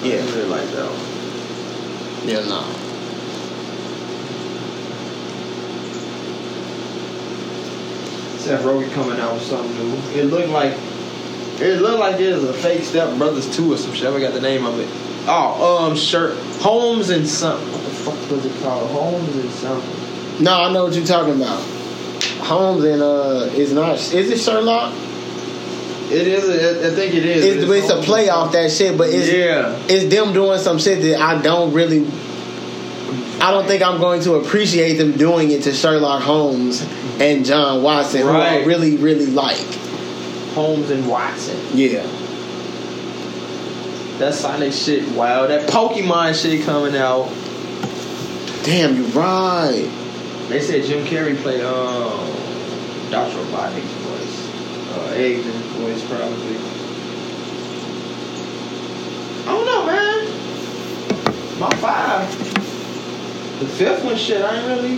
Speaker 1: Yeah,
Speaker 2: really like that one.
Speaker 1: yeah, nah.
Speaker 2: Seth Rogen coming out with something new. It looked like it looked like it was a fake Step Brothers two or some shit. I forgot the name of it. Oh, um, shirt Holmes and something. What the fuck was it called? Holmes and something.
Speaker 1: No, I know what you're talking about. Holmes and uh, is not. Is it Sherlock?
Speaker 2: It is. I think it is.
Speaker 1: It's, it's a play off that shit, but it's
Speaker 2: yeah.
Speaker 1: it's them doing some shit that I don't really. I don't think I'm going to appreciate them doing it to Sherlock Holmes and John Watson, who I really, really like.
Speaker 2: Holmes and Watson.
Speaker 1: Yeah.
Speaker 2: That Sonic shit, wow. That Pokemon shit coming out.
Speaker 1: Damn, you right.
Speaker 2: They said Jim Carrey played um Dr. Robotnik's voice. Uh Eggman's voice probably. I don't know, man. My five. The fifth one shit, I ain't really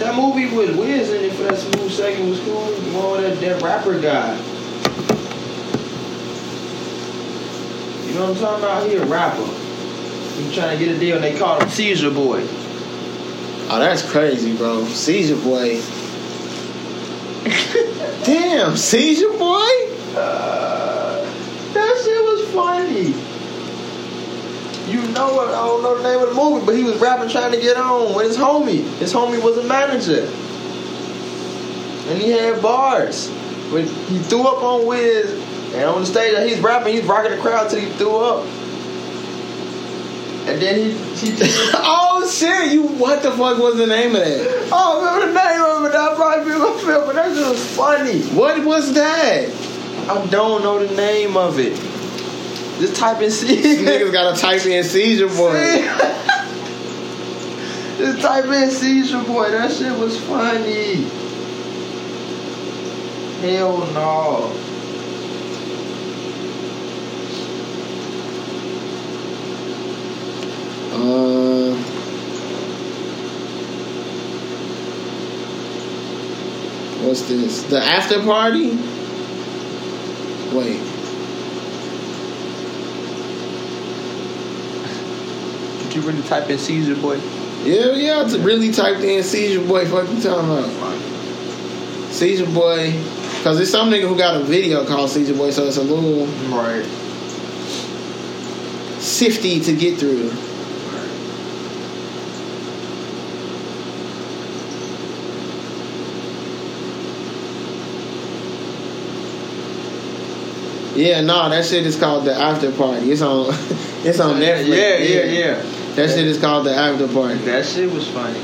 Speaker 2: That movie with Wiz in it for that smooth second was cool. One that, that rapper guy. You know what I'm talking about? He a rapper. He trying to get a deal and they called him Seizure Boy.
Speaker 1: Oh, that's crazy, bro. Seizure boy. Damn, seizure boy.
Speaker 2: Uh, that shit was funny. You know what? I don't know the name of the movie, but he was rapping trying to get on with his homie. His homie was a manager. And he had bars. But he threw up on Wiz. And on the stage, he's rapping, he's rocking the crowd till he threw up. And then he, he
Speaker 1: oh shit! You what the fuck was the name of that?
Speaker 2: Oh, I remember the name of it. I probably be my film, but that shit was funny.
Speaker 1: What was that?
Speaker 2: I don't know the name of it. Just type in C.
Speaker 1: Niggas gotta type in seizure boy.
Speaker 2: Just type in seizure boy. That shit was funny. Hell no.
Speaker 1: This? The after party? Wait.
Speaker 2: Did you really type in seizure boy?
Speaker 1: Yeah, yeah, I really typed in seizure boy. Fuck you talking about? Seizure boy. Cause there's some nigga who got a video called Seizure Boy, so it's a little
Speaker 2: Right.
Speaker 1: sifty to get through. Yeah, no, that shit is called the after party. It's on, it's on Netflix.
Speaker 2: Yeah, yeah, yeah.
Speaker 1: That shit is called the after party.
Speaker 2: That shit was funny.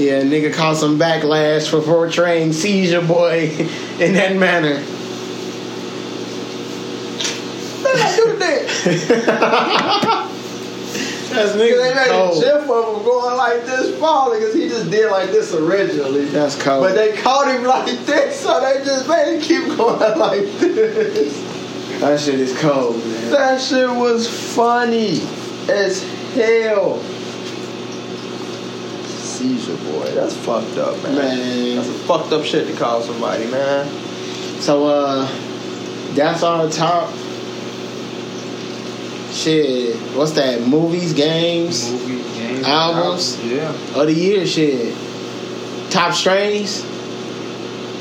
Speaker 1: Yeah, nigga caught some backlash for portraying Seizure Boy in that manner.
Speaker 2: I do that.
Speaker 1: That's
Speaker 2: Cause they
Speaker 1: nigga
Speaker 2: made a
Speaker 1: cold.
Speaker 2: gif of him going like this falling because he just did like this originally.
Speaker 1: That's cold.
Speaker 2: But they caught him like this, so they just made him keep going like this.
Speaker 1: that shit is cold, man.
Speaker 2: That shit was funny as hell. Seizure boy, that's fucked up, man.
Speaker 1: Man.
Speaker 2: That's a fucked up shit to call somebody, man.
Speaker 1: So uh that's our top shit. What's that? Movies, games
Speaker 3: Movie, games,
Speaker 1: Albums?
Speaker 3: Yeah.
Speaker 1: of the year shit. Top strains.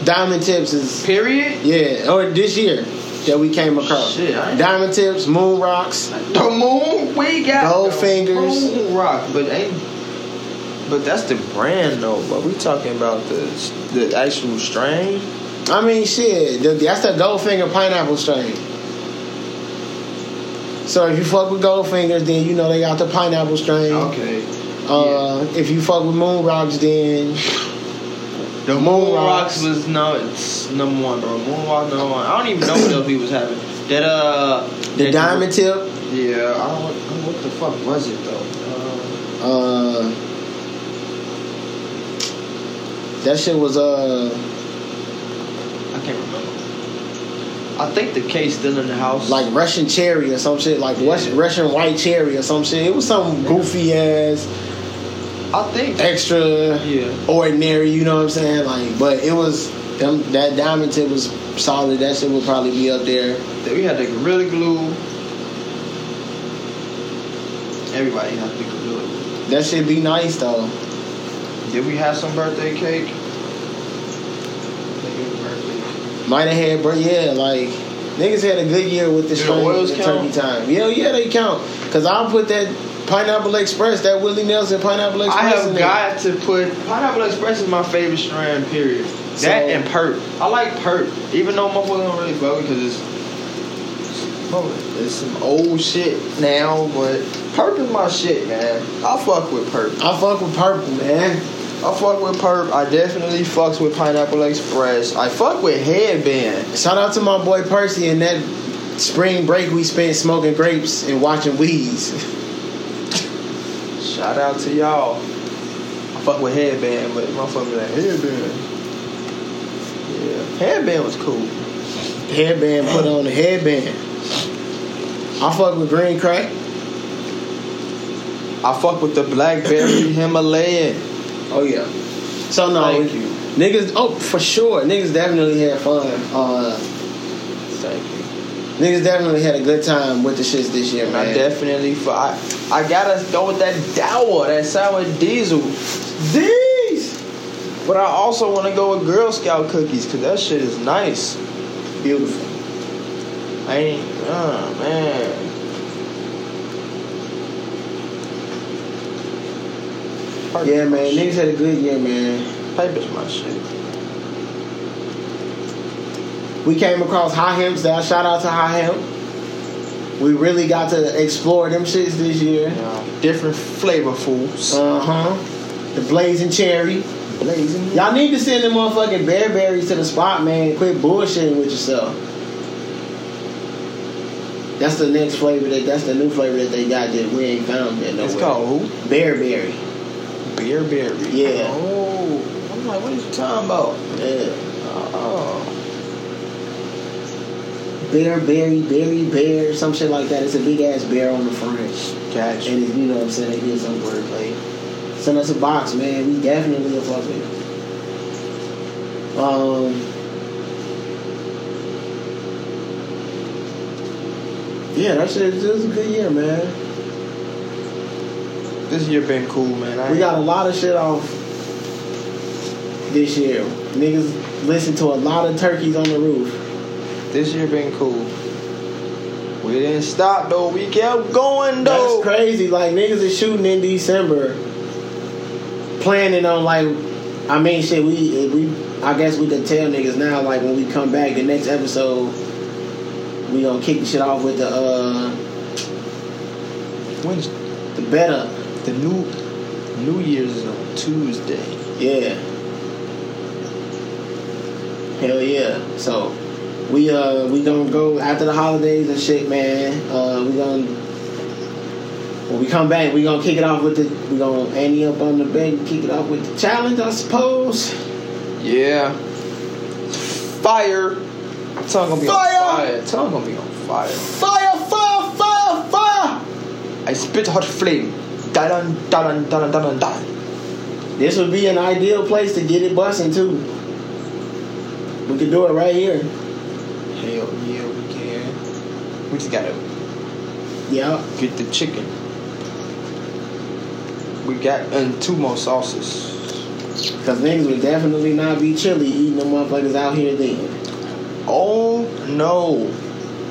Speaker 1: Diamond tips is
Speaker 3: Period.
Speaker 1: yeah, or this year that we came across.
Speaker 3: Shit,
Speaker 1: Diamond tips, moon rocks.
Speaker 2: The moon, we got
Speaker 1: Gold fingers.
Speaker 2: Moon rock, but ain't. But that's the brand though. But we talking about the the actual strain.
Speaker 1: I mean shit, the- that's the Goldfinger pineapple strain. So if you fuck with Goldfingers, then you know they got the pineapple strain.
Speaker 3: Okay.
Speaker 1: Uh, if you fuck with moon rocks, then
Speaker 2: The
Speaker 1: Moon
Speaker 2: Moon
Speaker 1: Rocks.
Speaker 2: Rocks was no, it's number one, bro. Moon Rock number one. I don't even know what else he was having. That uh,
Speaker 1: the
Speaker 2: that-
Speaker 1: diamond tip.
Speaker 2: Yeah, I don't. What the fuck was it though? Uh,
Speaker 1: Uh, that shit was uh
Speaker 2: I can't remember. I think the case still in the house.
Speaker 1: like Russian cherry or some shit, like Russian, Russian white cherry or some shit. It was some goofy ass,
Speaker 2: I think.
Speaker 1: extra
Speaker 2: Yeah.
Speaker 1: ordinary. You know what I'm saying? Like, but it was them that diamond tip was solid. That shit would probably be up there.
Speaker 2: We had the Gorilla Glue. Everybody had the Gorilla Glue.
Speaker 1: That shit be nice though.
Speaker 2: Did we have some birthday cake? I think it was birthday.
Speaker 1: Might have had, but yeah, like niggas had a good year with the
Speaker 2: oils
Speaker 1: and turkey time. Yeah, yeah, they count. Cause I'll put that Pineapple Express, that Willie Nelson Pineapple
Speaker 2: I
Speaker 1: Express. in
Speaker 2: have got to put Pineapple Express is my favorite strand. Period.
Speaker 1: So-
Speaker 2: that and Perp. I like Perp, even though motherfuckers don't really fuck because it's it's some old shit now. But Perp is my shit, man. I fuck with Perp.
Speaker 1: I fuck with purple, man.
Speaker 2: I fuck with Perp. I definitely fucks with Pineapple Express. I fuck with Headband.
Speaker 1: Shout out to my boy Percy and that spring break we spent smoking grapes and watching weeds.
Speaker 2: Shout out to y'all. I fuck with Headband, but motherfucker like Headband. Yeah, Headband was cool.
Speaker 1: headband put on the headband. I fuck with green crack.
Speaker 2: I fuck with the Blackberry Himalayan.
Speaker 1: Oh yeah. So no,
Speaker 2: Thank you.
Speaker 1: niggas. Oh, for sure, niggas definitely had fun. Uh,
Speaker 2: Thank you.
Speaker 1: Niggas definitely had a good time with the shits this year,
Speaker 2: And I
Speaker 1: man.
Speaker 2: definitely, I, I gotta go with that Dower, that sour diesel.
Speaker 1: These
Speaker 2: But I also want to go with Girl Scout cookies because that shit is nice.
Speaker 1: beautiful.
Speaker 2: I ain't, oh man.
Speaker 1: Yeah, man. Niggas had a good year, man.
Speaker 2: Paper's my shit.
Speaker 1: We came across high hemps. That shout out to high hemp. We really got to explore them shits this year.
Speaker 2: Yeah. Different flavorfuls.
Speaker 1: Uh huh. The blazing cherry.
Speaker 2: Blazing.
Speaker 1: Y'all need to send them motherfucking bear berries to the spot, man. Quit bullshitting with yourself. That's the next flavor that that's the new flavor that they got that we ain't found yet.
Speaker 2: It's
Speaker 1: nowhere.
Speaker 2: called who?
Speaker 1: bear berry.
Speaker 2: Beer berry.
Speaker 1: Yeah.
Speaker 2: Oh. I'm like, what are you talking about?
Speaker 1: Yeah.
Speaker 2: Oh.
Speaker 1: Bear berry, berry bear, some shit like that. It's a big ass bear on the front.
Speaker 2: Gotcha.
Speaker 1: And you know what I'm saying? They did some wordplay. Send us a box, man. We definitely a fuck with it. Um. Yeah, that shit it was a good year, man.
Speaker 2: This year been cool, man. I
Speaker 1: We got a lot of shit off this year. Niggas listen to a lot of turkeys on the roof.
Speaker 2: This year been cool. We didn't stop though. We kept going though.
Speaker 1: That's crazy. Like niggas is shooting in December, planning on like, I mean, shit. We we I guess we can tell niggas now. Like when we come back, the next episode, we gonna kick the shit off with the uh
Speaker 2: When's
Speaker 1: the better.
Speaker 2: The new New Year's is on Tuesday.
Speaker 1: Yeah. Hell yeah. So we uh we gonna go after the holidays and shit, man. Uh we gonna when we come back, we gonna kick it off with the we gonna ante up on the bed and kick it off with the challenge, I suppose.
Speaker 2: Yeah. Fire. Tongue gonna be
Speaker 1: Fire!
Speaker 2: on fire. Tongue gonna be on fire.
Speaker 1: Fire, fire, fire, fire!
Speaker 2: I spit hot flame. Dun dun dun dun dun dun.
Speaker 1: This would be an ideal place to get it busting too. We could do it right here.
Speaker 2: Hell yeah, we can. We just gotta
Speaker 1: Yeah.
Speaker 2: get the chicken. We got and two more sauces.
Speaker 1: Cause niggas would definitely not be chilly eating them motherfuckers out here then.
Speaker 2: Oh no.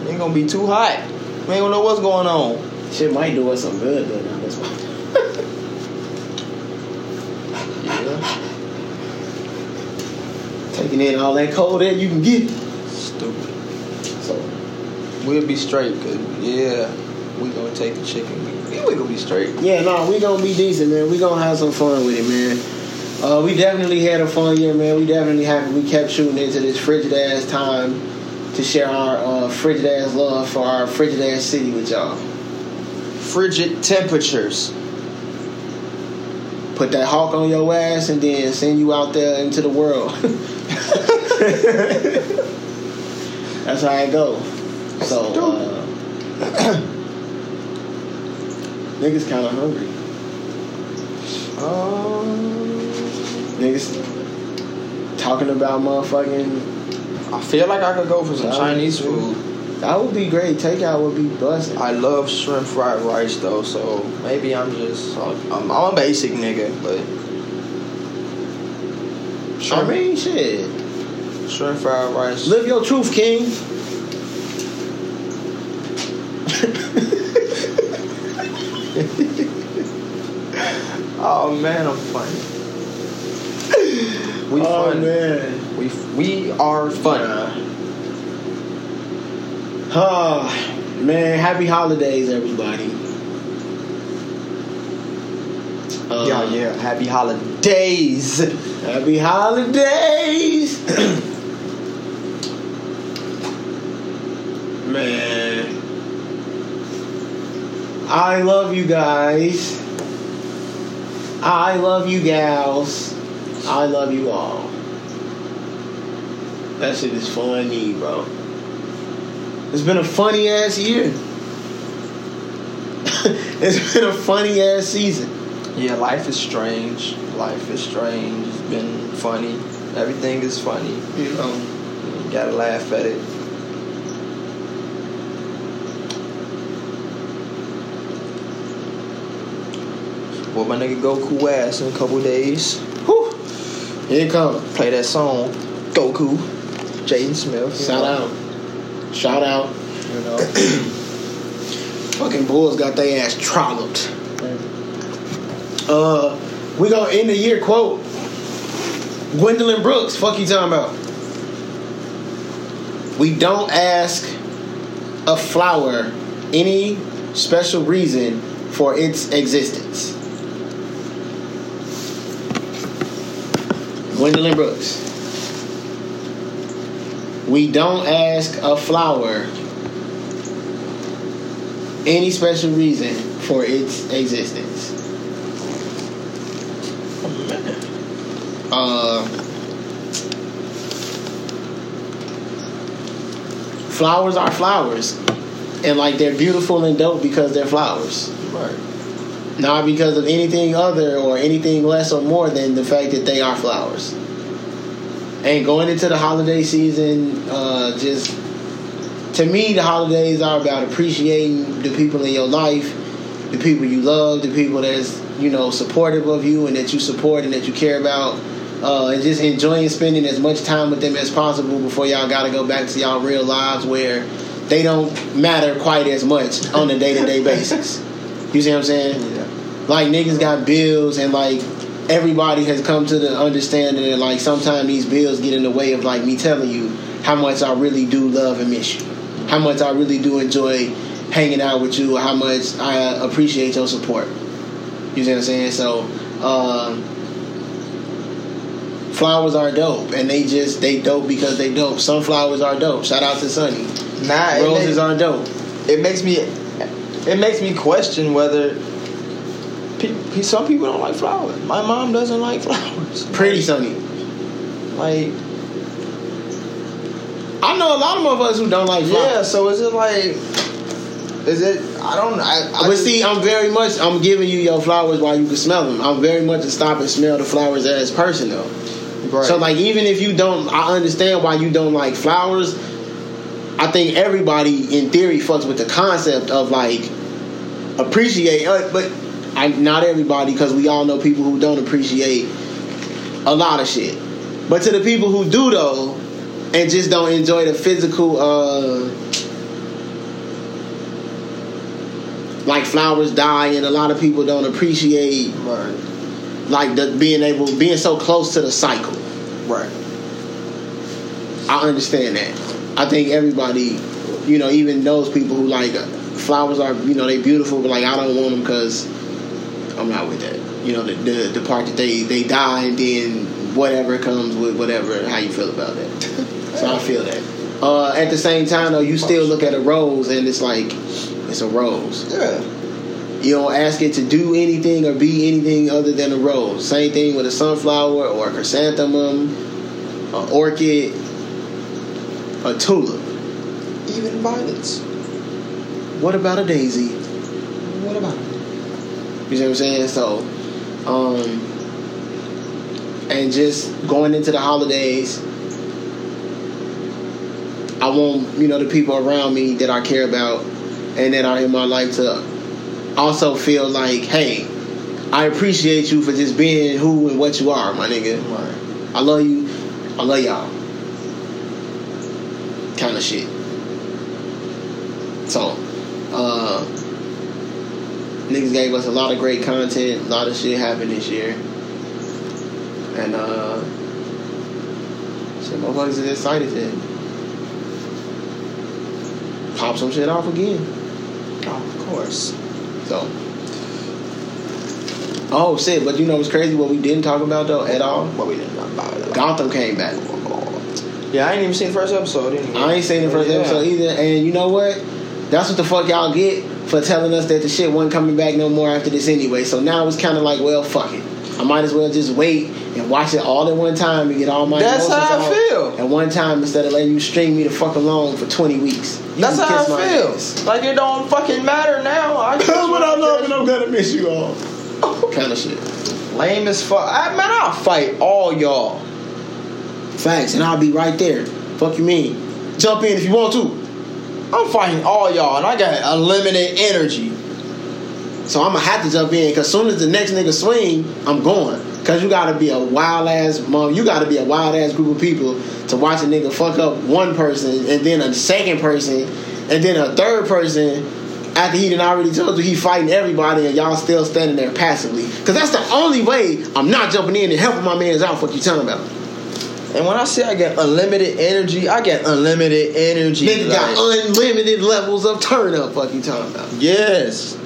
Speaker 2: Ain't gonna be too hot. We ain't gonna know what's going on.
Speaker 1: Shit might do us some good though. Now this one. Taking in all that cold that you can get.
Speaker 2: Stupid.
Speaker 1: So
Speaker 2: We'll be straight, cause yeah, we gonna take the chicken. We, we gonna be straight.
Speaker 1: yeah, no, we gonna be decent, man. We gonna have some fun with it, man. Uh, we definitely had a fun year, man. We definitely happy we kept shooting into this frigid ass time to share our uh, frigid ass love for our frigid ass city with y'all.
Speaker 2: Frigid temperatures.
Speaker 1: Put that hawk on your ass and then send you out there into the world. That's how I go. So uh, niggas kind of hungry.
Speaker 2: Um,
Speaker 1: Niggas talking about motherfucking.
Speaker 2: I feel like I could go for some
Speaker 1: Chinese food. That would be great. Takeout would be busting.
Speaker 2: I love shrimp fried rice though, so maybe I'm just I'm, I'm a basic nigga, but
Speaker 1: I
Speaker 2: shrimp,
Speaker 1: mean, shit.
Speaker 2: shrimp fried rice.
Speaker 1: Live your truth, King.
Speaker 2: Oh man, I'm funny. We
Speaker 1: oh
Speaker 2: funny.
Speaker 1: man.
Speaker 2: We we are fun. funny.
Speaker 1: Oh ah, man, happy holidays, everybody. Uh,
Speaker 2: yeah, yeah. Happy holidays.
Speaker 1: Happy holidays. man. I love you guys. I love you gals. I love you all. That shit is funny, bro. It's been a funny ass year. it's been a funny ass season
Speaker 2: yeah, life is strange. Life is strange. It's been funny. Everything is funny.
Speaker 1: You know,
Speaker 2: you gotta laugh at it. Well, my nigga Goku ass in a couple days.
Speaker 1: Whew. Here it come.
Speaker 2: Play that song, Goku, Jaden Smith.
Speaker 1: Shout
Speaker 2: know.
Speaker 1: out. Shout out.
Speaker 2: You know.
Speaker 1: Fucking Bulls got their ass trolloped. Uh, we gonna end the year quote. Gwendolyn Brooks, fuck you talking about? We don't ask a flower any special reason for its existence. Gwendolyn Brooks. We don't ask a flower any special reason for its existence. Uh, flowers are flowers, and like they're beautiful and dope because they're flowers,
Speaker 2: Right.
Speaker 1: not because of anything other or anything less or more than the fact that they are flowers. And going into the holiday season, uh, just to me, the holidays are about appreciating the people in your life, the people you love, the people that's you know supportive of you and that you support and that you care about, uh, and just enjoying spending as much time with them as possible before y'all got to go back to y'all real lives where they don't matter quite as much on a day to day basis. You see what I'm saying?
Speaker 2: Yeah.
Speaker 1: like niggas got bills and like everybody has come to the understanding that like sometimes these bills get in the way of like me telling you how much I really do love and miss you. How much I really do enjoy hanging out with you, how much I appreciate your support. You see what I'm saying? So um flowers are dope and they just they dope because they dope. Sunflowers are dope. Shout out to Sunny.
Speaker 2: Nah,
Speaker 1: Roses are dope.
Speaker 2: it makes me it makes me question whether pe- some people don't like flowers. My mom doesn't like flowers.
Speaker 1: Pretty Sunny.
Speaker 2: Like
Speaker 1: I know a lot of motherfuckers who don't like flowers.
Speaker 2: yeah, so is it like is it I don't I, I
Speaker 1: but
Speaker 2: just-
Speaker 1: see, I'm very much I'm giving you your flowers while you can smell them. I'm very much a stop and smell the flowers as person though.
Speaker 2: Right.
Speaker 1: So like even if you don't, I understand why you don't like flowers. I think everybody in theory fucks with the concept of like appreciate, uh, but I, not everybody because we all know people who don't appreciate a lot of shit. But to the people who do though, and just don't enjoy the physical, uh, like flowers die, and a lot of people don't appreciate
Speaker 2: right.
Speaker 1: Like the being able, being so close to the cycle.
Speaker 2: Right.
Speaker 1: I understand that. I think everybody, you know, even those people who like flowers are, you know, they beautiful, but like I don't want them because I'm not with that. You know, the, the the part that they they die and then whatever comes with whatever. How you feel about that? so I feel that. Uh, at the same time, though, you still look at a rose and it's like it's a rose.
Speaker 2: Yeah.
Speaker 1: You don't ask it to do anything or be anything other than a rose. Same thing with a sunflower or a chrysanthemum, an orchid, a tulip.
Speaker 2: Even violets.
Speaker 1: What about a daisy?
Speaker 2: What about it?
Speaker 1: You see what I'm saying? So, um, and just going into the holidays, I want you know the people around me that I care about and that are in my life to also feel like, hey, I appreciate you for just being who and what you are, my nigga.
Speaker 2: Right.
Speaker 1: I love you. I love y'all. Kind of shit. So, uh, niggas gave us a lot of great content. A lot of shit happened this year. And, uh, shit, motherfuckers is excited to pop some shit off again.
Speaker 2: Oh, of course.
Speaker 1: So. Oh shit! But you know what's crazy? What we didn't talk about though at all.
Speaker 2: But we didn't talk about it.
Speaker 1: Gotham came back.
Speaker 2: Yeah, I ain't even seen the first episode anyway.
Speaker 1: I ain't seen the first
Speaker 2: Yeah.
Speaker 1: episode either. And you know what? That's what the fuck y'all get for telling us that the shit wasn't coming back no more after this anyway. So now it's kind of like, well, fuck it. I might as well just wait and watch it all at one time and get all my
Speaker 2: That's
Speaker 1: emotions
Speaker 2: how I
Speaker 1: out
Speaker 2: feel.
Speaker 1: at one time instead of letting you string me the fuck along for 20 weeks. You
Speaker 2: That's how I
Speaker 1: kiss
Speaker 2: feel.
Speaker 1: ass.
Speaker 2: Like it don't fucking matter now. I just
Speaker 1: but I love and I'm gonna miss you all. kind of shit.
Speaker 2: Lame as fuck. I, man, I'll fight all y'all.
Speaker 1: Facts, and I'll be right there. Fuck you mean? Jump in if you want to.
Speaker 2: I'm fighting all y'all, and I got unlimited energy.
Speaker 1: So I'm gonna have to jump in because soon as the next nigga swing, I'm going. Cause you gotta be a wild ass mom. You gotta be a wild ass group of people to watch a nigga fuck up one person and then a second person and then a third person after he done already told you he fighting everybody and y'all still standing there passively. Cause that's the only way I'm not jumping in and helping my man's out. Fuck you talking about?
Speaker 2: And when I say I get unlimited energy, I get unlimited energy.
Speaker 1: Nigga
Speaker 2: like-
Speaker 1: got unlimited levels of turn up. Fuck you talking about?
Speaker 2: Yes.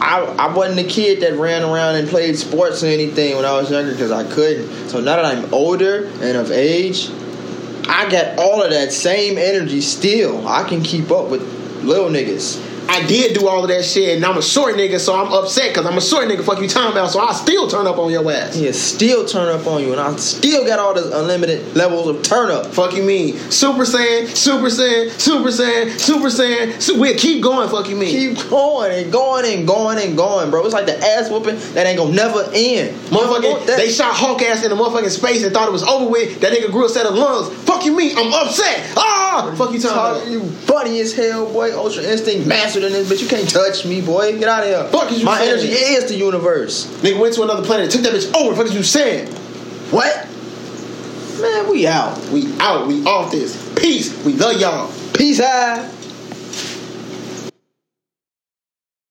Speaker 2: I, I wasn't a kid that ran around and played sports or anything when I was younger because I couldn't. So now that I'm older and of age, I got all of that same energy still. I can keep up with little niggas.
Speaker 1: I did do all of that shit, and I'm a short nigga, so I'm upset because I'm a short nigga. Fuck you talking about? So I still turn up on your ass.
Speaker 2: Yeah, still turn up on you, and I still got all this unlimited levels of turn up.
Speaker 1: Fuck you mean? Super Saiyan, Super Saiyan, Super Saiyan, Super Saiyan. So we'll keep going. Fuck you mean?
Speaker 2: Keep going and going and going and going, bro. It's like the ass whooping that ain't gonna never end.
Speaker 1: Motherfucking, they shot Hulk ass in the motherfucking space and thought it was over with. That nigga grew a set of lungs. Fuck you mean? I'm upset. Ah! Fuck you
Speaker 2: Talk- you funny as hell, boy. Ultra instinct master than this bitch. You can't touch me, boy. Get out of here.
Speaker 1: Fuck is you
Speaker 2: My
Speaker 1: saying?
Speaker 2: energy is the universe.
Speaker 1: Nigga went to another planet, took that bitch over. Fuck is you saying?
Speaker 2: What? Man, we out.
Speaker 1: We out. We off this. Peace. We love y'all.
Speaker 2: Peace out.